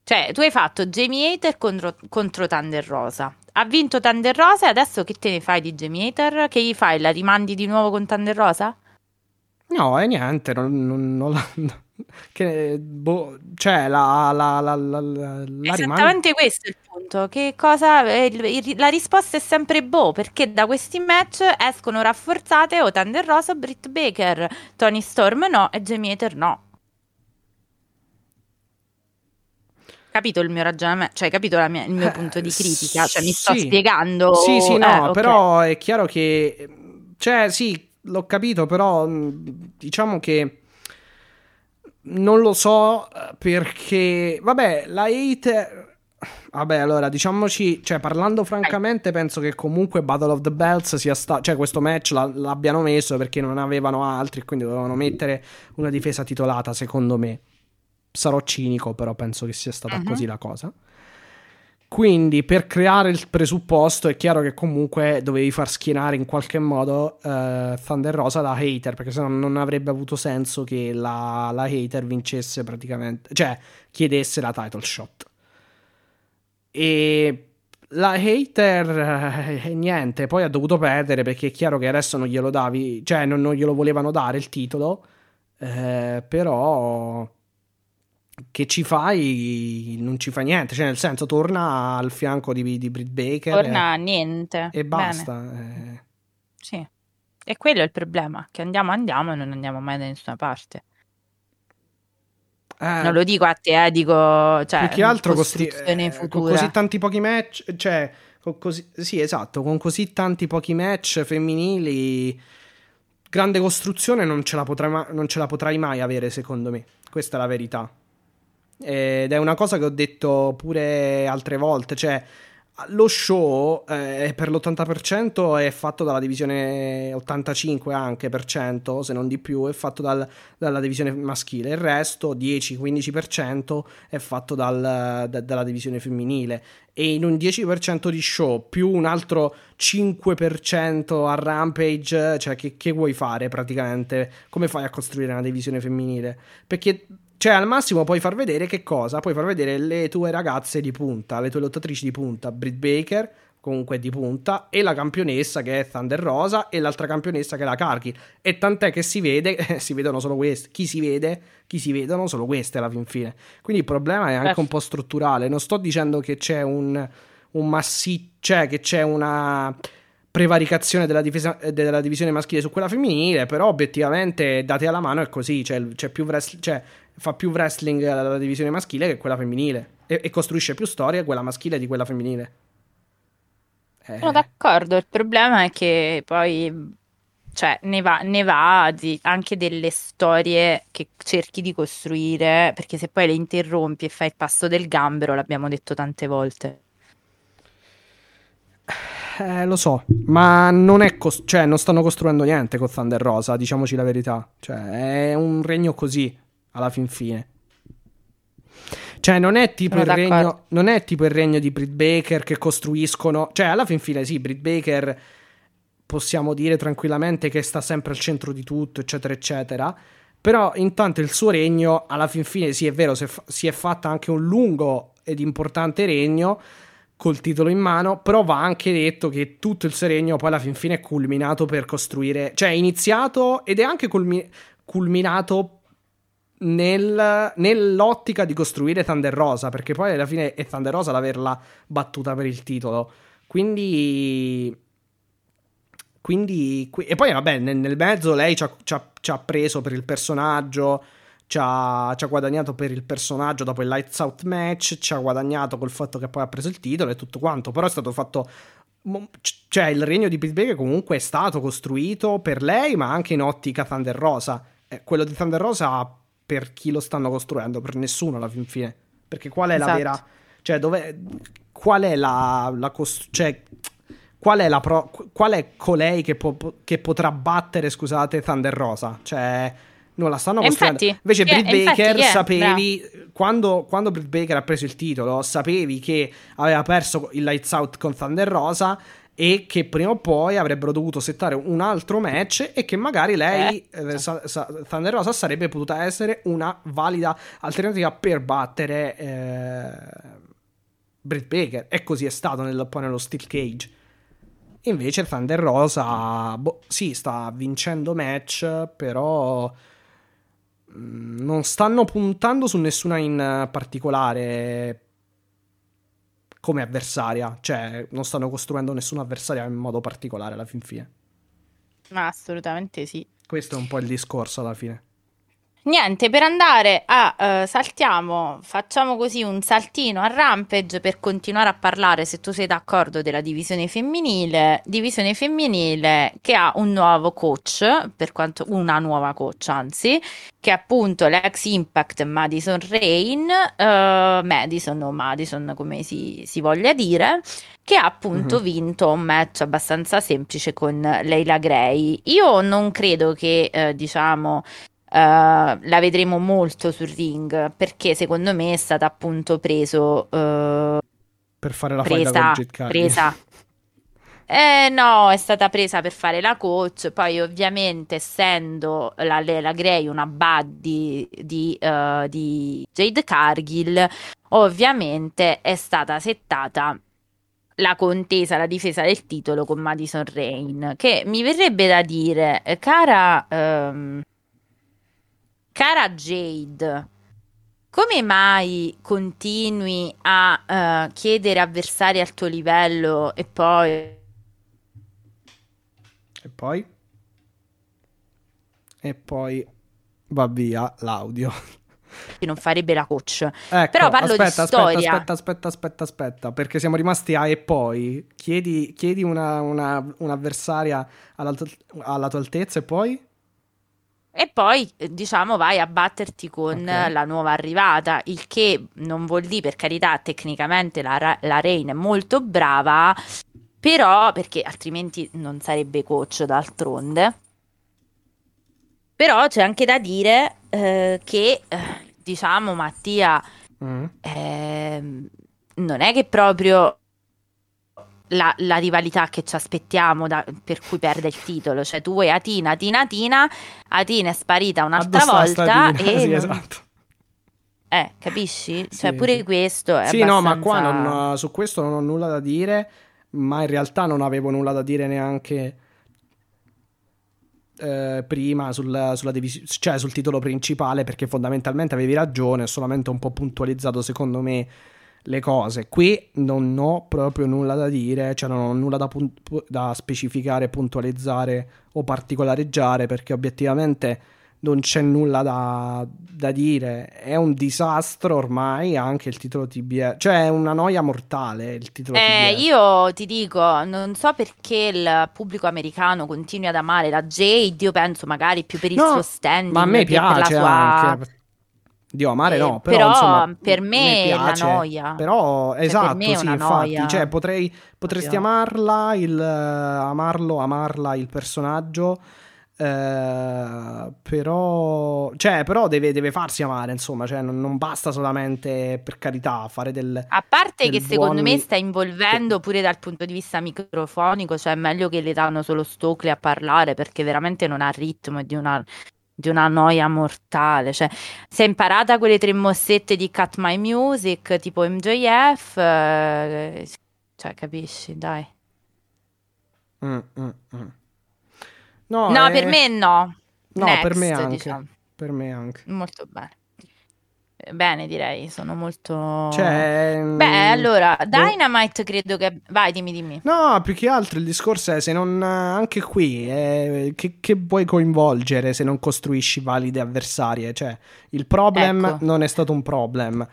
Cioè, tu hai fatto Jamie Hater contro, contro Thunder Rosa. Ha vinto Thunder Rosa e adesso che te ne fai di Jamie Hater? Che gli fai? La rimandi di nuovo con Thunder Rosa? No, è niente, non, non, non la, che, boh, cioè, la, la, la, la, la Esattamente questo è il punto. Che cosa, eh, la risposta è sempre boh, perché da questi match escono rafforzate o Thunder Rosa Britt Baker, Tony Storm no e Jamie Hater no. Capito il mio ragionamento, cioè capito mia, il mio eh, punto di critica, cioè mi sto spiegando. Sì, sì, no, eh, okay. però è chiaro che, cioè sì, l'ho capito, però diciamo che non lo so eh, perché, vabbè, la hate... Vabbè, allora diciamoci, cioè parlando francamente, penso che comunque Battle of the Bells sia stato, cioè questo match la, l'abbiano messo perché non avevano altri, quindi dovevano mettere una difesa titolata, secondo me. Sarò cinico, però penso che sia stata uh-huh. così la cosa. Quindi per creare il presupposto è chiaro che comunque dovevi far schienare in qualche modo uh, Thunder Rosa da hater, perché sennò non avrebbe avuto senso che la, la hater vincesse praticamente, cioè chiedesse la title shot. E la hater eh, niente, poi ha dovuto perdere perché è chiaro che adesso non glielo davi, cioè non, non glielo volevano dare il titolo, eh, però che ci fai non ci fa niente, cioè nel senso torna al fianco di, di Britt Baker torna a niente. e basta eh. sì. E quello è il problema che andiamo andiamo e non andiamo mai da nessuna parte. Eh, non lo dico a te eh, dico cioè, più che altro costi- eh, con così tanti pochi match cioè così, sì esatto con così tanti pochi match femminili grande costruzione non ce la potrai, non ce la potrai mai avere secondo me. Questa è la verità ed è una cosa che ho detto pure altre volte, cioè lo show eh, per l'80% è fatto dalla divisione 85 anche per cento, se non di più, è fatto dal, dalla divisione maschile. Il resto, 10-15%, è fatto dal, da, dalla divisione femminile. E in un 10% di show più un altro 5% a Rampage, cioè che, che vuoi fare praticamente? Come fai a costruire una divisione femminile? Perché cioè, al massimo puoi far vedere che cosa? Puoi far vedere le tue ragazze di punta, le tue lottatrici di punta, Britt Baker, comunque di punta, e la campionessa che è Thunder Rosa, e l'altra campionessa che è la Cargill. E tant'è che si vede, si vedono solo queste. Chi si vede? Chi si vedono solo queste alla fin fine. Quindi il problema è anche eh. un po' strutturale. Non sto dicendo che c'è un, un massiccio, cioè che c'è una prevaricazione della, difesa, della, divisione maschile su quella femminile, però obiettivamente date alla mano è così, cioè, c'è più wrestling, cioè fa più wrestling la divisione maschile che quella femminile e, e costruisce più storie quella maschile di quella femminile. Eh. Sono d'accordo, il problema è che poi cioè, ne va, ne va di, anche delle storie che cerchi di costruire, perché se poi le interrompi e fai il passo del gambero, l'abbiamo detto tante volte. Eh, lo so, ma non è cos- cioè, non stanno costruendo niente con Thunder Rosa, diciamoci la verità. Cioè, è un regno così alla fin fine. Cioè, non è, tipo il regno, non è tipo il regno di Britt Baker che costruiscono. Cioè, alla fin fine, sì, Britt Baker possiamo dire tranquillamente che sta sempre al centro di tutto, eccetera, eccetera. Però intanto il suo regno, alla fin fine, sì, è vero, si è fatta anche un lungo ed importante regno col titolo in mano, però va anche detto che tutto il suo regno poi alla fin fine è culminato per costruire, cioè è iniziato ed è anche culmi- culminato nel, nell'ottica di costruire Thunder Rosa, perché poi alla fine è Thunder Rosa l'averla battuta per il titolo. Quindi. Quindi. E poi, vabbè, nel, nel mezzo lei ci ha, preso per il personaggio. Ci ha, ci ha, guadagnato per il personaggio dopo il Lights Out match. Ci ha guadagnato col fatto che poi ha preso il titolo e tutto quanto. Però è stato fatto. Cioè, il regno di Pittsburgh comunque è stato costruito per lei, ma anche in ottica Thunder Rosa. Eh, quello di Thunder Rosa per chi lo stanno costruendo, per nessuno alla fin fine. Perché qual è esatto. la vera... Cioè, dove... Qual è la... la cost... cioè, qual è, la pro... qual è colei che, po... che potrà battere, scusate, Thunder Rosa? Cioè non la stanno costruendo. Infatti, Invece Britt yeah, Baker yeah, sapevi quando, quando Britt Baker ha preso il titolo, sapevi che aveva perso il Lights Out con Thunder Rosa e che prima o poi avrebbero dovuto settare un altro match e che magari lei, eh. eh sa, sa, Thunder Rosa, sarebbe potuta essere una valida alternativa per battere eh, Britt Baker. E così è stato nel, poi nello Steel Cage. Invece Thunder Rosa, boh, sì, sta vincendo match, però mm, non stanno puntando su nessuna in particolare come avversaria, cioè non stanno costruendo nessuna avversaria in modo particolare alla fin fine. Ma assolutamente sì. Questo è un po' il discorso alla fine. Niente, per andare a uh, saltiamo, facciamo così un saltino a Rampage per continuare a parlare, se tu sei d'accordo, della divisione femminile. Divisione femminile che ha un nuovo coach, per quanto una nuova coach, anzi, che è appunto l'ex Impact Madison Rain, uh, Madison o Madison come si, si voglia dire, che ha appunto mm-hmm. vinto un match abbastanza semplice con Leila Gray. Io non credo che, eh, diciamo, Uh, la vedremo molto sul ring perché secondo me è stata appunto preso uh, per fare la presa, presa. Eh no, è stata presa per fare la coach, poi ovviamente essendo la, la Grey una buddy di, uh, di Jade Cargill, ovviamente è stata settata la contesa, la difesa del titolo con Madison Rain, che mi verrebbe da dire, cara... Um, Cara Jade, come mai continui a uh, chiedere avversari al tuo livello e poi... E poi? E poi va via l'audio. non farebbe la coach. Ecco, Però parlo aspetta, di storia. Aspetta, aspetta, aspetta, aspetta, perché siamo rimasti a e poi. Chiedi, chiedi una, una, un'avversaria alla, alla tua altezza e poi? E poi, diciamo, vai a batterti con Ok. la nuova arrivata, il che non vuol dire, per carità, tecnicamente la, la Rain è molto brava, però, perché altrimenti non sarebbe coach d'altronde. Però c'è anche da dire eh, che, eh, diciamo, Mattia, Mm. ehm, non è che proprio la, la rivalità che ci aspettiamo da- per cui perde il titolo. Cioè, tu vuoi Atina, Tina, Tina, Atina è sparita un'altra volta e sì, esatto. eh, capisci? Cioè, Sì, pure sì. questo è Sì, no, ma qua abbastanza- non- su questo non ho nulla da dire, ma in realtà non avevo nulla da dire neanche eh, prima sul, sulla divisi- cioè sul titolo principale, perché fondamentalmente avevi ragione, solamente un po' puntualizzato secondo me le cose. Qui non ho proprio nulla da dire, cioè non ho nulla da, pun- da specificare, puntualizzare o particolareggiare, perché obiettivamente non c'è nulla da, da dire. È un disastro ormai anche il titolo TBS. Cioè, è una noia mortale il titolo Eh, TBS. io ti dico, non so perché il pubblico americano continui ad amare la Jade, io penso magari più per il No, suo standing Ma a me che per la piace sua- anche. Dio, amare Eh, no, però, però insomma, per me è la piace. noia. Però, per esatto, me è sì, una infatti, noia. cioè, potrei, potresti Proprio. amarla, il, eh, amarlo, amarla il personaggio, eh, però, cioè, però deve, deve farsi amare, insomma, cioè, non, non basta solamente, per carità, fare del... A parte del che secondo me buon- sta involvendo pure dal punto di vista microfonico, cioè è meglio che le danno solo Stokely a parlare perché veramente non ha ritmo e di una, di una noia mortale. Cioè, si è imparata quelle tre mossette di Cut My Music, tipo MJF, eh, cioè capisci, dai. Mm, mm, mm. No, No, è- per me no. No, per me Next, anche. diciamo. Per me anche. Molto bene. Bene, direi, sono molto... Cioè, Beh, mm, allora, boh. Dynamite credo che... Vai, dimmi, dimmi. No, più che altro il discorso è se non anche qui eh, che, che vuoi coinvolgere se non costruisci valide avversarie? Cioè, il problem Ecco. non è stato un problem.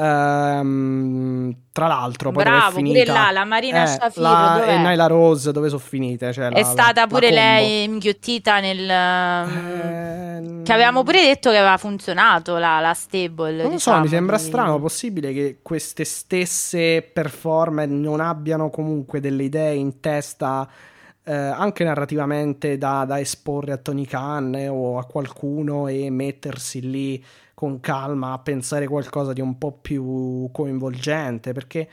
Ehm, tra l'altro, poi Bravo, pure finita? là, la Marina eh, Shafir, la- e Nyla Rose dove sono finite? Cioè, È la- stata la pure lei inghiottita nel... Ehm, Che avevamo pure detto che aveva funzionato la, la stable, Non lo so, diciamo, mi sembra di- strano, possibile che queste stesse performer non abbiano comunque delle idee in testa eh, anche narrativamente da, da esporre a Tony Khan eh, o a qualcuno e mettersi lì con calma a pensare qualcosa di un po' più coinvolgente, perché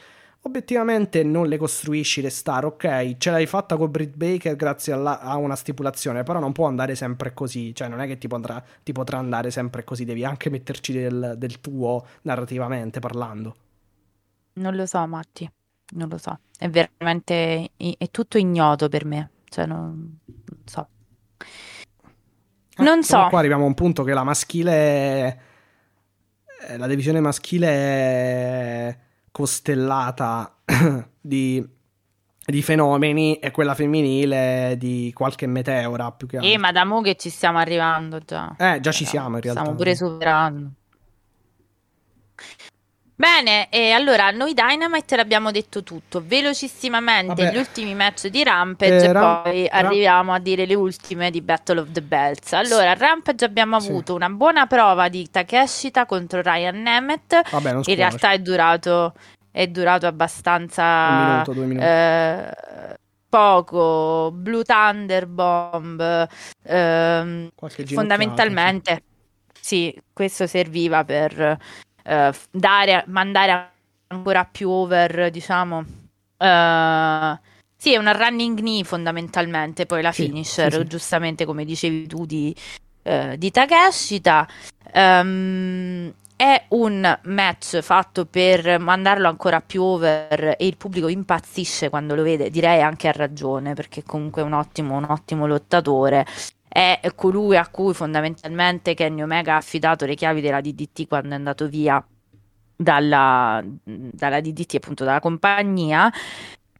obiettivamente non le costruisci le star, ok, ce l'hai fatta con Britt Baker grazie alla- a una stipulazione, però non può andare sempre così, cioè non è che ti potrà, ti potrà andare sempre così, devi anche metterci del, del tuo narrativamente parlando. Non lo so, Matti, non lo so. È veramente... È tutto ignoto per me. Cioè, non, non so. Eh, Non so. Qua arriviamo a un punto che la maschile, eh, la divisione maschile è costellata di, di fenomeni e quella femminile di qualche meteora più che altro. Eh, ma da mo che ci stiamo arrivando già. Eh, già ci siamo in realtà. Stiamo pure superando. Bene, e allora noi Dynamite l'abbiamo detto tutto. Velocissimamente Vabbè. gli ultimi match di Rampage Eh, e Ram- poi Ram- arriviamo a dire le ultime di Battle of the Belts. Allora, a Rampage abbiamo Sì. avuto una buona prova di Takeshita contro Ryan Nemeth. Vabbè, In scuola. realtà è durato, è durato abbastanza Un minuto, due minuti. eh, poco. Blue Thunder Bomb. ehm, fondamentalmente, sì, questo serviva per eh, dare, mandare ancora più over, diciamo. eh, sì, è una running knee fondamentalmente, poi la Sì, finisher, sì, sì. giustamente come dicevi tu, di, eh, di Takeshita. Ehm, è un match fatto per mandarlo ancora più over e il pubblico impazzisce quando lo vede, direi anche a ragione, perché comunque è un ottimo, un ottimo lottatore. È colui a cui fondamentalmente Kenny Omega ha affidato le chiavi della DDT quando è andato via dalla, dalla DDT, appunto dalla compagnia.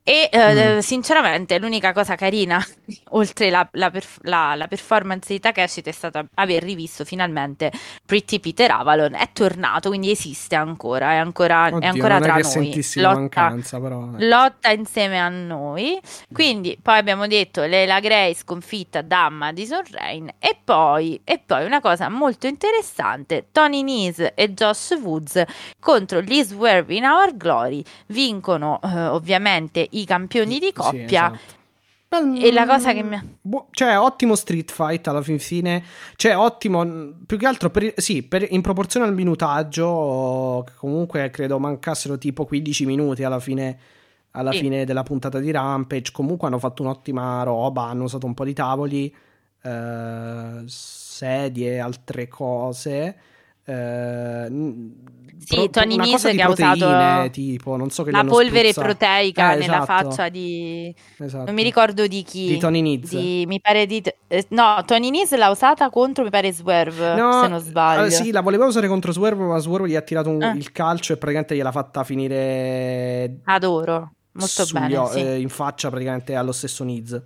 E eh, mm. sinceramente l'unica cosa carina, oltre la, la, perf- la, la, performance di Takeshi, è stata aver rivisto finalmente Pretty Peter Avalon. È tornato, quindi esiste ancora, è ancora, Oddio, è ancora tra è noi. Lotta, mancanza, però, eh. lotta, insieme a noi. Quindi poi abbiamo detto Leila Gray sconfitta da Madison Rain. E poi, e poi una cosa molto interessante, Tony Nese e Josh Woods contro Liz Werby in Our Glory vincono eh, ovviamente i campioni di coppia. Sì, esatto. E la cosa che mi. Boh, cioè, ottimo street fight alla fin fine. Cioè, ottimo. Più che altro, per, sì, per, in proporzione al minutaggio, comunque credo mancassero tipo 15 minuti alla fine. Alla sì. fine della puntata di Rampage. Comunque hanno fatto un'ottima roba. Hanno usato un po' di tavoli, eh, sedie, altre cose. Eh, sì, pro, Tony Nese che ha usato tipo, non so che la polvere spruzzato. proteica eh, nella esatto. faccia di esatto. non mi ricordo di chi di Tony Nese mi pare di eh, no, Tony Nese l'ha usata contro mi pare Swerve no, se non sbaglio. Eh, sì, la voleva usare contro Swerve, ma Swerve gli ha tirato un, eh. il calcio e praticamente gliel'ha fatta finire adoro, molto bene, o- sì. Eh, in faccia praticamente allo stesso Niz.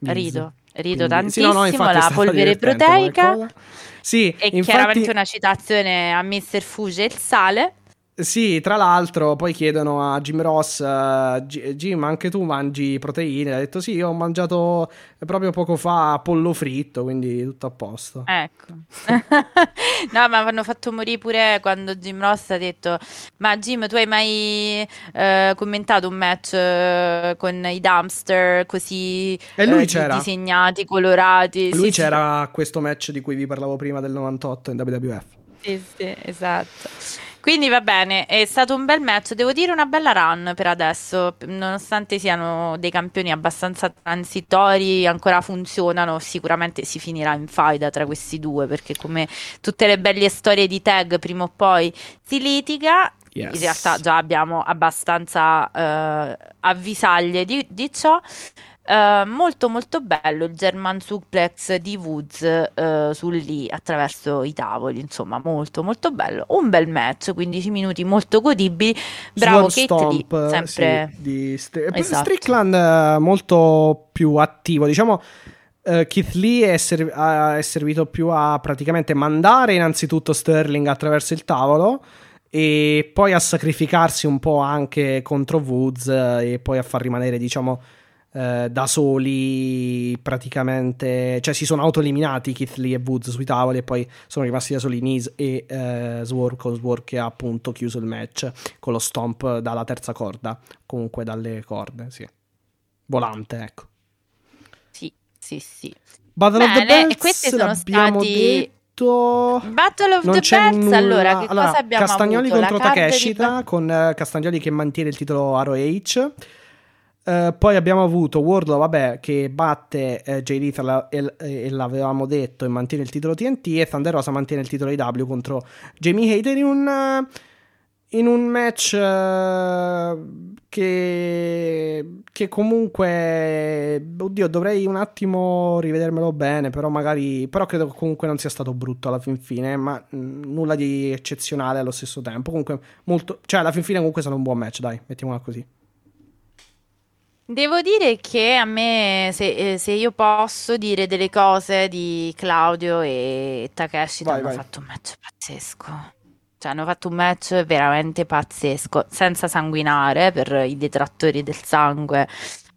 Rido, rido Quindi, tantissimo, sì, no, no, la polvere proteica sì, e infatti... chiaramente una citazione a Mr. Fuge il sale. Sì, tra l'altro poi chiedono a Jim Ross, uh, Jim anche tu mangi proteine? Ha detto sì, ho mangiato proprio poco fa pollo fritto, quindi tutto a posto. Ecco. no, ma hanno fatto morire pure quando Jim Ross ha detto, ma Jim tu hai mai uh, commentato un match uh, con i dumpster così e lui c'era. disegnati, colorati? Lui sì, c'era sì. questo match di cui vi parlavo prima del 98 in WWF. Sì, sì, esatto. Quindi va bene, è stato un bel match, devo dire una bella run per adesso, nonostante siano dei campioni abbastanza transitori, ancora funzionano, sicuramente si finirà in faida tra questi due, perché come tutte le belle storie di tag prima o poi si litiga, Yes. In realtà già abbiamo abbastanza uh, avvisaglie di, di ciò. Uh, molto molto bello il German suplex di Woods uh, sul lì attraverso i tavoli, insomma molto molto bello, un bel match, 15 minuti molto godibili, bravo Swan Kate Stomp, Lee, sempre sì, di St- esatto. Strickland molto più attivo, diciamo uh, Keith Lee è, serv- è servito più a praticamente mandare innanzitutto Sterling attraverso il tavolo e poi a sacrificarsi un po' anche contro Woods e poi a far rimanere diciamo eh, da soli praticamente, cioè si sono autoeliminati Keith Lee e Woods sui tavoli e poi sono rimasti da soli Nese e eh, Swerve con Swerve che ha appunto chiuso il match con lo stomp dalla terza corda, comunque dalle corde, sì. Volante, ecco. Sì, sì, sì. Battle Bene, of the Bells, questi sono stati... detto... Battle of non the Bells, nulla... allora che allora, cosa abbiamo Castagnoli avuto? contro Takeshita di... con uh, Castagnoli che mantiene il titolo ROH Uh, poi abbiamo avuto Wardlow, vabbè, che batte uh, Jay Lethal e, e, l'avevamo detto e mantiene il titolo TNT e Thunder Rosa mantiene il titolo IW contro Jamie Hayter in un, uh, in un match che, che comunque, oddio, dovrei un attimo rivedermelo bene, però magari, però credo che comunque non sia stato brutto alla fin fine, ma mh, mm, nulla di eccezionale allo stesso tempo, comunque molto, cioè alla fin fine comunque stato un buon match, dai, mettiamola così. Devo dire che a me, se, eh, se io posso dire delle cose di Claudio e Takeshi, Vai, hanno vai. fatto un match pazzesco. Cioè, hanno fatto un match veramente pazzesco, senza sanguinare per i detrattori del sangue.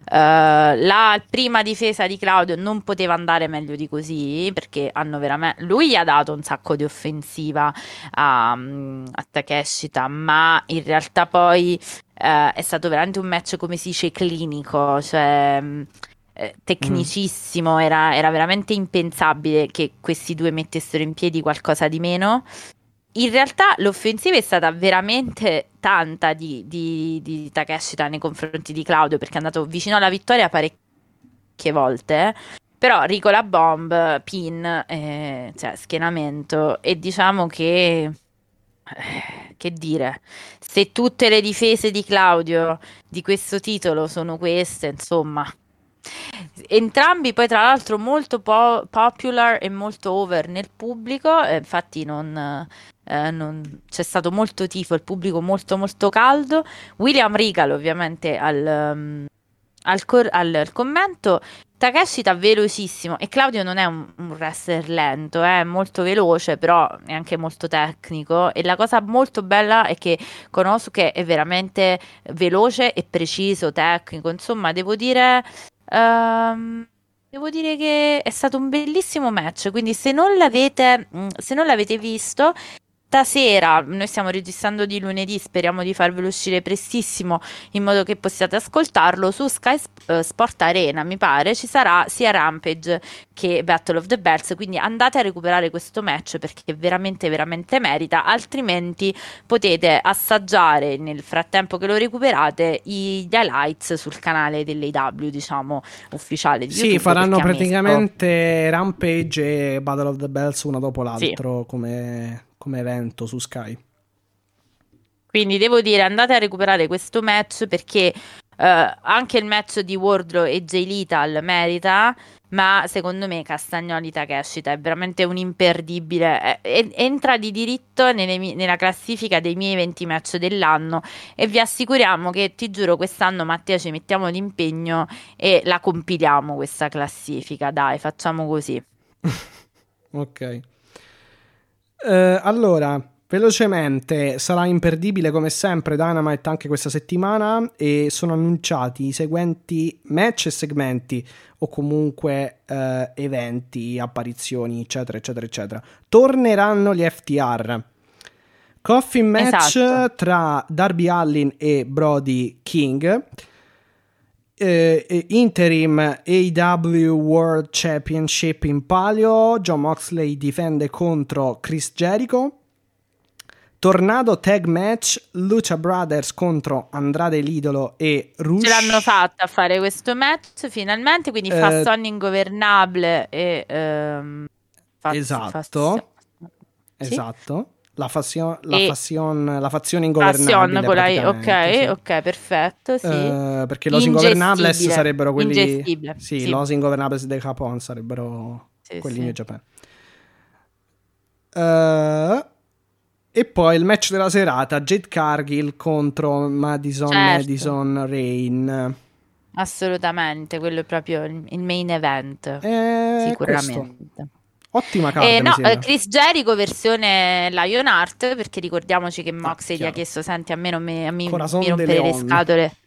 Uh, la prima difesa di Claudio non poteva andare meglio di così perché hanno veramente lui ha dato un sacco di offensiva a, a Takeshita ma in realtà poi uh, è stato veramente un match come si dice clinico cioè eh, tecnicissimo mm. era, era veramente impensabile che questi due mettessero in piedi qualcosa di meno in realtà l'offensiva è stata veramente tanta di, di, di Takeshita nei confronti di Claudio perché è andato vicino alla vittoria parecchie volte. Però Ricola Bomb, pin, eh, cioè schienamento e diciamo che... Eh, che dire, se tutte le difese di Claudio di questo titolo sono queste, insomma, Entrambi poi tra l'altro molto po- popular e molto over nel pubblico, eh, infatti non, eh, non... c'è stato molto tifo, il pubblico molto molto caldo. William Regal ovviamente al, um, al, cor- al, al commento. Takeshita velocissimo e Claudio non è un, un wrestler lento, è molto veloce, però è anche molto tecnico e la cosa molto bella è che Konosuke è veramente veloce e preciso, tecnico, insomma, devo dire um, Devo dire che è stato un bellissimo match, quindi se non l'avete, mm, se non l'avete visto, stasera, noi stiamo registrando di lunedì, speriamo di farvelo uscire prestissimo in modo che possiate ascoltarlo su Sky eh, Sport Arena, mi pare, ci sarà sia Rampage che Battle of the Bells, quindi andate a recuperare questo match perché veramente veramente merita, altrimenti potete assaggiare nel frattempo che lo recuperate gli highlights sul canale dell'AW, diciamo, ufficiale di Sì, YouTube, faranno ha messo- praticamente Rampage e Battle of the Bells una dopo Sì. l'altro come, come evento su Sky. Quindi devo dire, andate a recuperare questo match perché eh, anche il match di Wardlow e Jay Lethal merita, ma secondo me Castagnoli Takeshita è veramente un imperdibile. eh, en- entra di diritto nelle nella classifica dei miei 20 match dell'anno e vi assicuriamo che, ti giuro, quest'anno Mattia ci mettiamo l'impegno e la compiliamo questa classifica. Dai, facciamo così. Ok. Eh, allora, velocemente, sarà imperdibile come sempre Dynamite anche questa settimana e sono annunciati i seguenti match e segmenti o comunque eh, eventi, apparizioni, eccetera, eccetera, eccetera. Torneranno gli FTR. Coffin match Esatto. tra Darby Allin e Brody King. Eh, interim AW World Championship in palio. John Moxley difende contro Chris Jericho. Tornado tag match Lucha Brothers contro Andrade l'idolo e Rush. Ce l'hanno fatta a fare questo match finalmente, quindi Eh, Fasson ingovernabile e ehm, Faz- Esatto. Faz- Sì. La, fazione, la, E- fazione, la fazione ingovernabile. I- ok, ok, perfetto, sì. Eh, perché los ingovernables sarebbero quelli ingestibile, sì, sì. los ingovernables de Japón sarebbero Sì, quelli sì. in New Japan Eh, e poi il match della serata Jade Cargill contro Madison Certo. Madison Rain Assolutamente, quello è proprio il, il main event, Eh, questo. Ottima card Eh, mi no, eh, Chris Jericho versione Lionheart, perché ricordiamoci che Moxley gli ha chiesto, senti, a me non mi, a mi de rompere le scatole.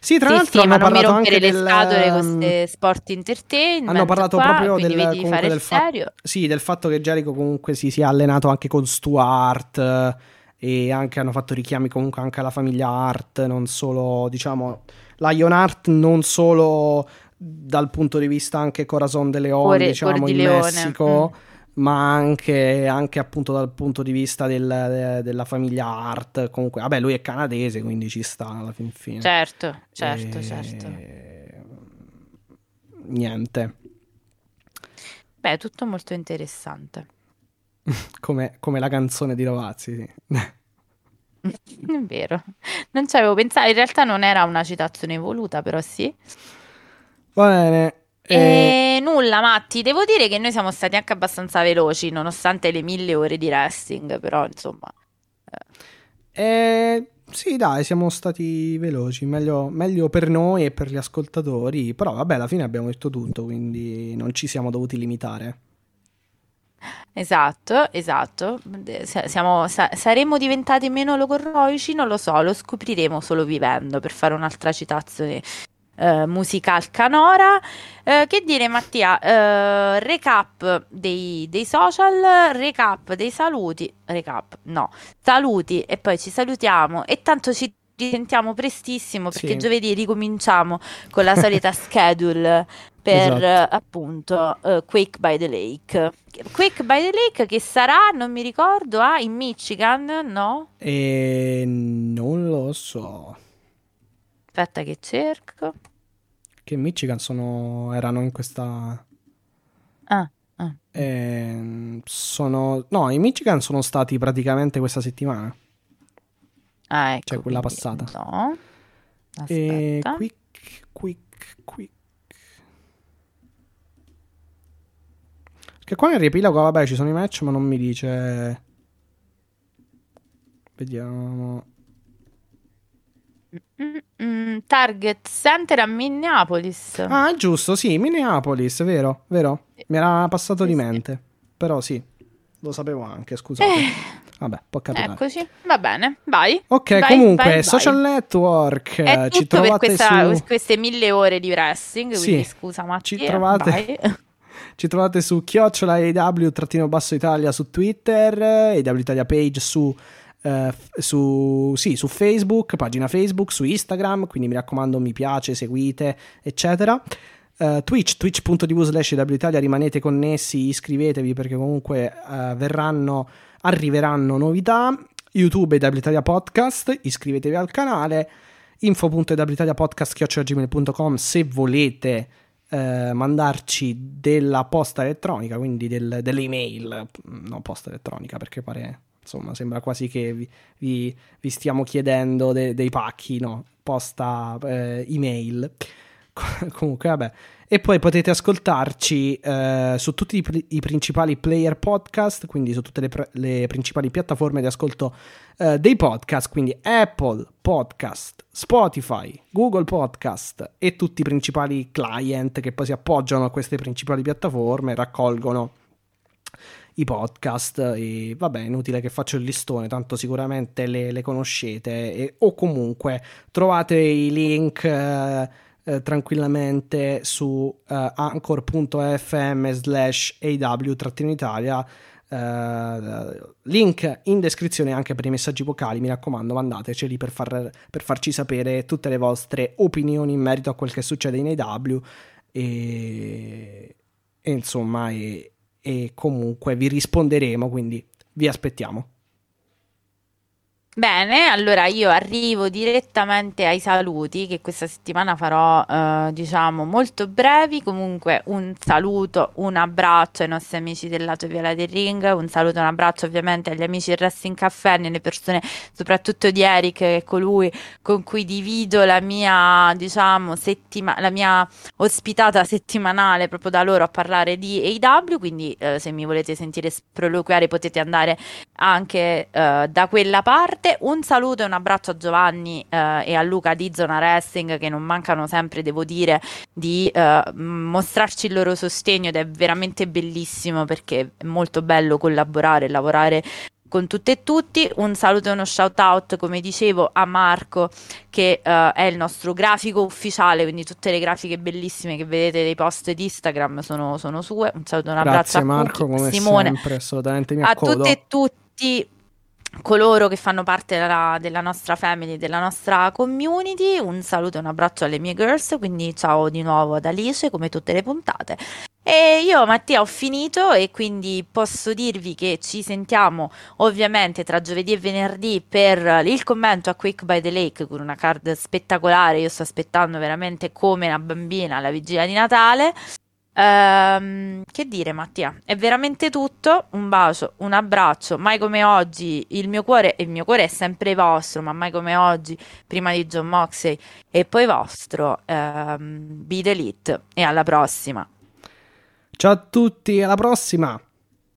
sì tra Sì, l'altro sì, hanno mi parlato rompere anche le del scatole con ehm, queste sport entertainment hanno parlato qua, proprio del, fare del, fa- serio. sì, del fatto che Jericho comunque si sia allenato anche con Stuart eh, e anche hanno fatto richiami comunque anche alla famiglia Hart, non solo, diciamo, Lion Hart non solo dal punto di vista anche Corazon de Leon, Cuore- diciamo, cuore di in leone, Messico, mm. ma anche, anche appunto dal punto di vista del- della famiglia Hart. Comunque, vabbè, lui è canadese, quindi ci sta alla fin fine. Certo, certo, E- certo. Niente. Beh, tutto molto interessante. Come, come la canzone di Rovazzi. sì. È vero, non ci avevo pensato, in realtà non era una citazione voluta, però sì. Va bene. eh, E nulla, Matti, devo dire che noi siamo stati anche abbastanza veloci, nonostante le mille ore di wrestling, però insomma, eh, sì, dai, siamo stati veloci. Meglio, meglio per noi e per gli ascoltatori. Però, vabbè, alla fine abbiamo detto tutto, quindi non ci siamo dovuti limitare. esatto, esatto. Siamo- sa- saremmo diventati meno logorroici? Non lo so, lo scopriremo solo vivendo, per fare un'altra citazione eh, musical canora. Eh, che dire, Mattia? Eh, recap dei, dei social, recap dei saluti, recap, no, saluti e poi ci salutiamo e tanto ci risentiamo prestissimo perché Sì. giovedì ricominciamo con la solita schedule per Esatto. eh, appunto eh, Quake by the Lake. Quake by the Lake che sarà, non mi ricordo, ah, in Michigan, no? E non lo so. Aspetta che cerco. Che in Michigan sono, erano in questa. Ah, ah. ehm, sono. No, in Michigan sono stati praticamente questa settimana. Ah, ecco, Cioè, quella passata. No. E Aspetta. quick, quick, quick. Perché qua nel riepilogo, vabbè, ci sono i match, ma non mi dice. Vediamo. Mm, Target Center a Minneapolis. Ah, giusto, sì, Minneapolis, vero, vero. Mi era passato di mente. Però sì, lo sapevo anche, scusate. Eh, Vabbè, può capitare. eccoci, va bene, vai. Ok, Vai, comunque, vai, vai. social network, È ci trovate questa- su... queste mille ore di wrestling, Sì, quindi scusa Mattia, ci trovate- vai. Ci trovate su chiocciola basso Italia su Twitter, AW Italia page su, eh, su, sì, su Facebook, pagina Facebook, su Instagram, quindi mi raccomando mi piace, seguite, eccetera. Eh, Twitch, twitch.tv slash Italia, rimanete connessi, iscrivetevi perché comunque eh, verranno, arriveranno novità. YouTube AW Italia Podcast, iscrivetevi al canale. info.ewitaliapodcast.gmail.com se volete eh, mandarci della posta elettronica, quindi del- delle email, no posta elettronica perché pare, insomma, sembra quasi che vi, vi- vi stiamo chiedendo de- dei pacchi, no, posta eh, email. Comunque, vabbè. E poi potete ascoltarci eh, su tutti i, pri- i principali player podcast, quindi su tutte le, pre- le principali piattaforme di ascolto eh, dei podcast, quindi Apple Podcast, Spotify, Google Podcast e tutti i principali client che poi si appoggiano a queste principali piattaforme, raccolgono i podcast e vabbè, inutile che faccio il listone, tanto sicuramente le, le conoscete e- o comunque trovate i link eh, eh, tranquillamente su eh, anchor.fm slash aw-italia eh, link in descrizione anche per i messaggi vocali mi raccomando mandateceli per, far- per farci sapere tutte le vostre opinioni in merito a quel che succede in AW e, e insomma e, e comunque vi risponderemo quindi vi aspettiamo Bene, allora io arrivo direttamente ai saluti che questa settimana farò, eh, diciamo, molto brevi. Comunque un saluto, un abbraccio ai nostri amici del lato Viola del Ring, un saluto un abbraccio ovviamente agli amici del Wrestling Caffè, nelle persone soprattutto di Eric, che è colui con cui divido la mia, diciamo, settima- la mia ospitata settimanale proprio da loro a parlare di AEW, quindi eh, se mi volete sentire sproloquiare potete andare anche eh, da quella parte. Un saluto e un abbraccio a Giovanni eh, e a Luca di Zona Wrestling che non mancano sempre, devo dire, di eh, mostrarci il loro sostegno ed è veramente bellissimo perché è molto bello collaborare e lavorare con tutte e tutti. Un saluto e uno shout out, come dicevo, a Marco che eh, è il nostro grafico ufficiale, quindi tutte le grafiche bellissime che vedete dei post di Instagram sono, sono sue. Un saluto e un abbraccio grazie a Marco Simone, sempre a tutte e tutti coloro che fanno parte della, della nostra family, della nostra community. Un saluto e un abbraccio alle mie girls, quindi ciao di nuovo ad Alice come tutte le puntate. E io Mattia ho finito e quindi posso dirvi che ci sentiamo ovviamente tra giovedì e venerdì per il commento a Quick by the Lake con una card spettacolare. Io sto aspettando veramente come una bambina alla vigilia di Natale. Ehm, che dire, Mattia? È veramente tutto. Un bacio, un abbraccio. Mai come oggi, il mio cuore, e il mio cuore è sempre vostro, ma mai come oggi, prima di John Moxley e poi vostro. Ehm, be the elite e alla prossima. ciao a tutti alla prossima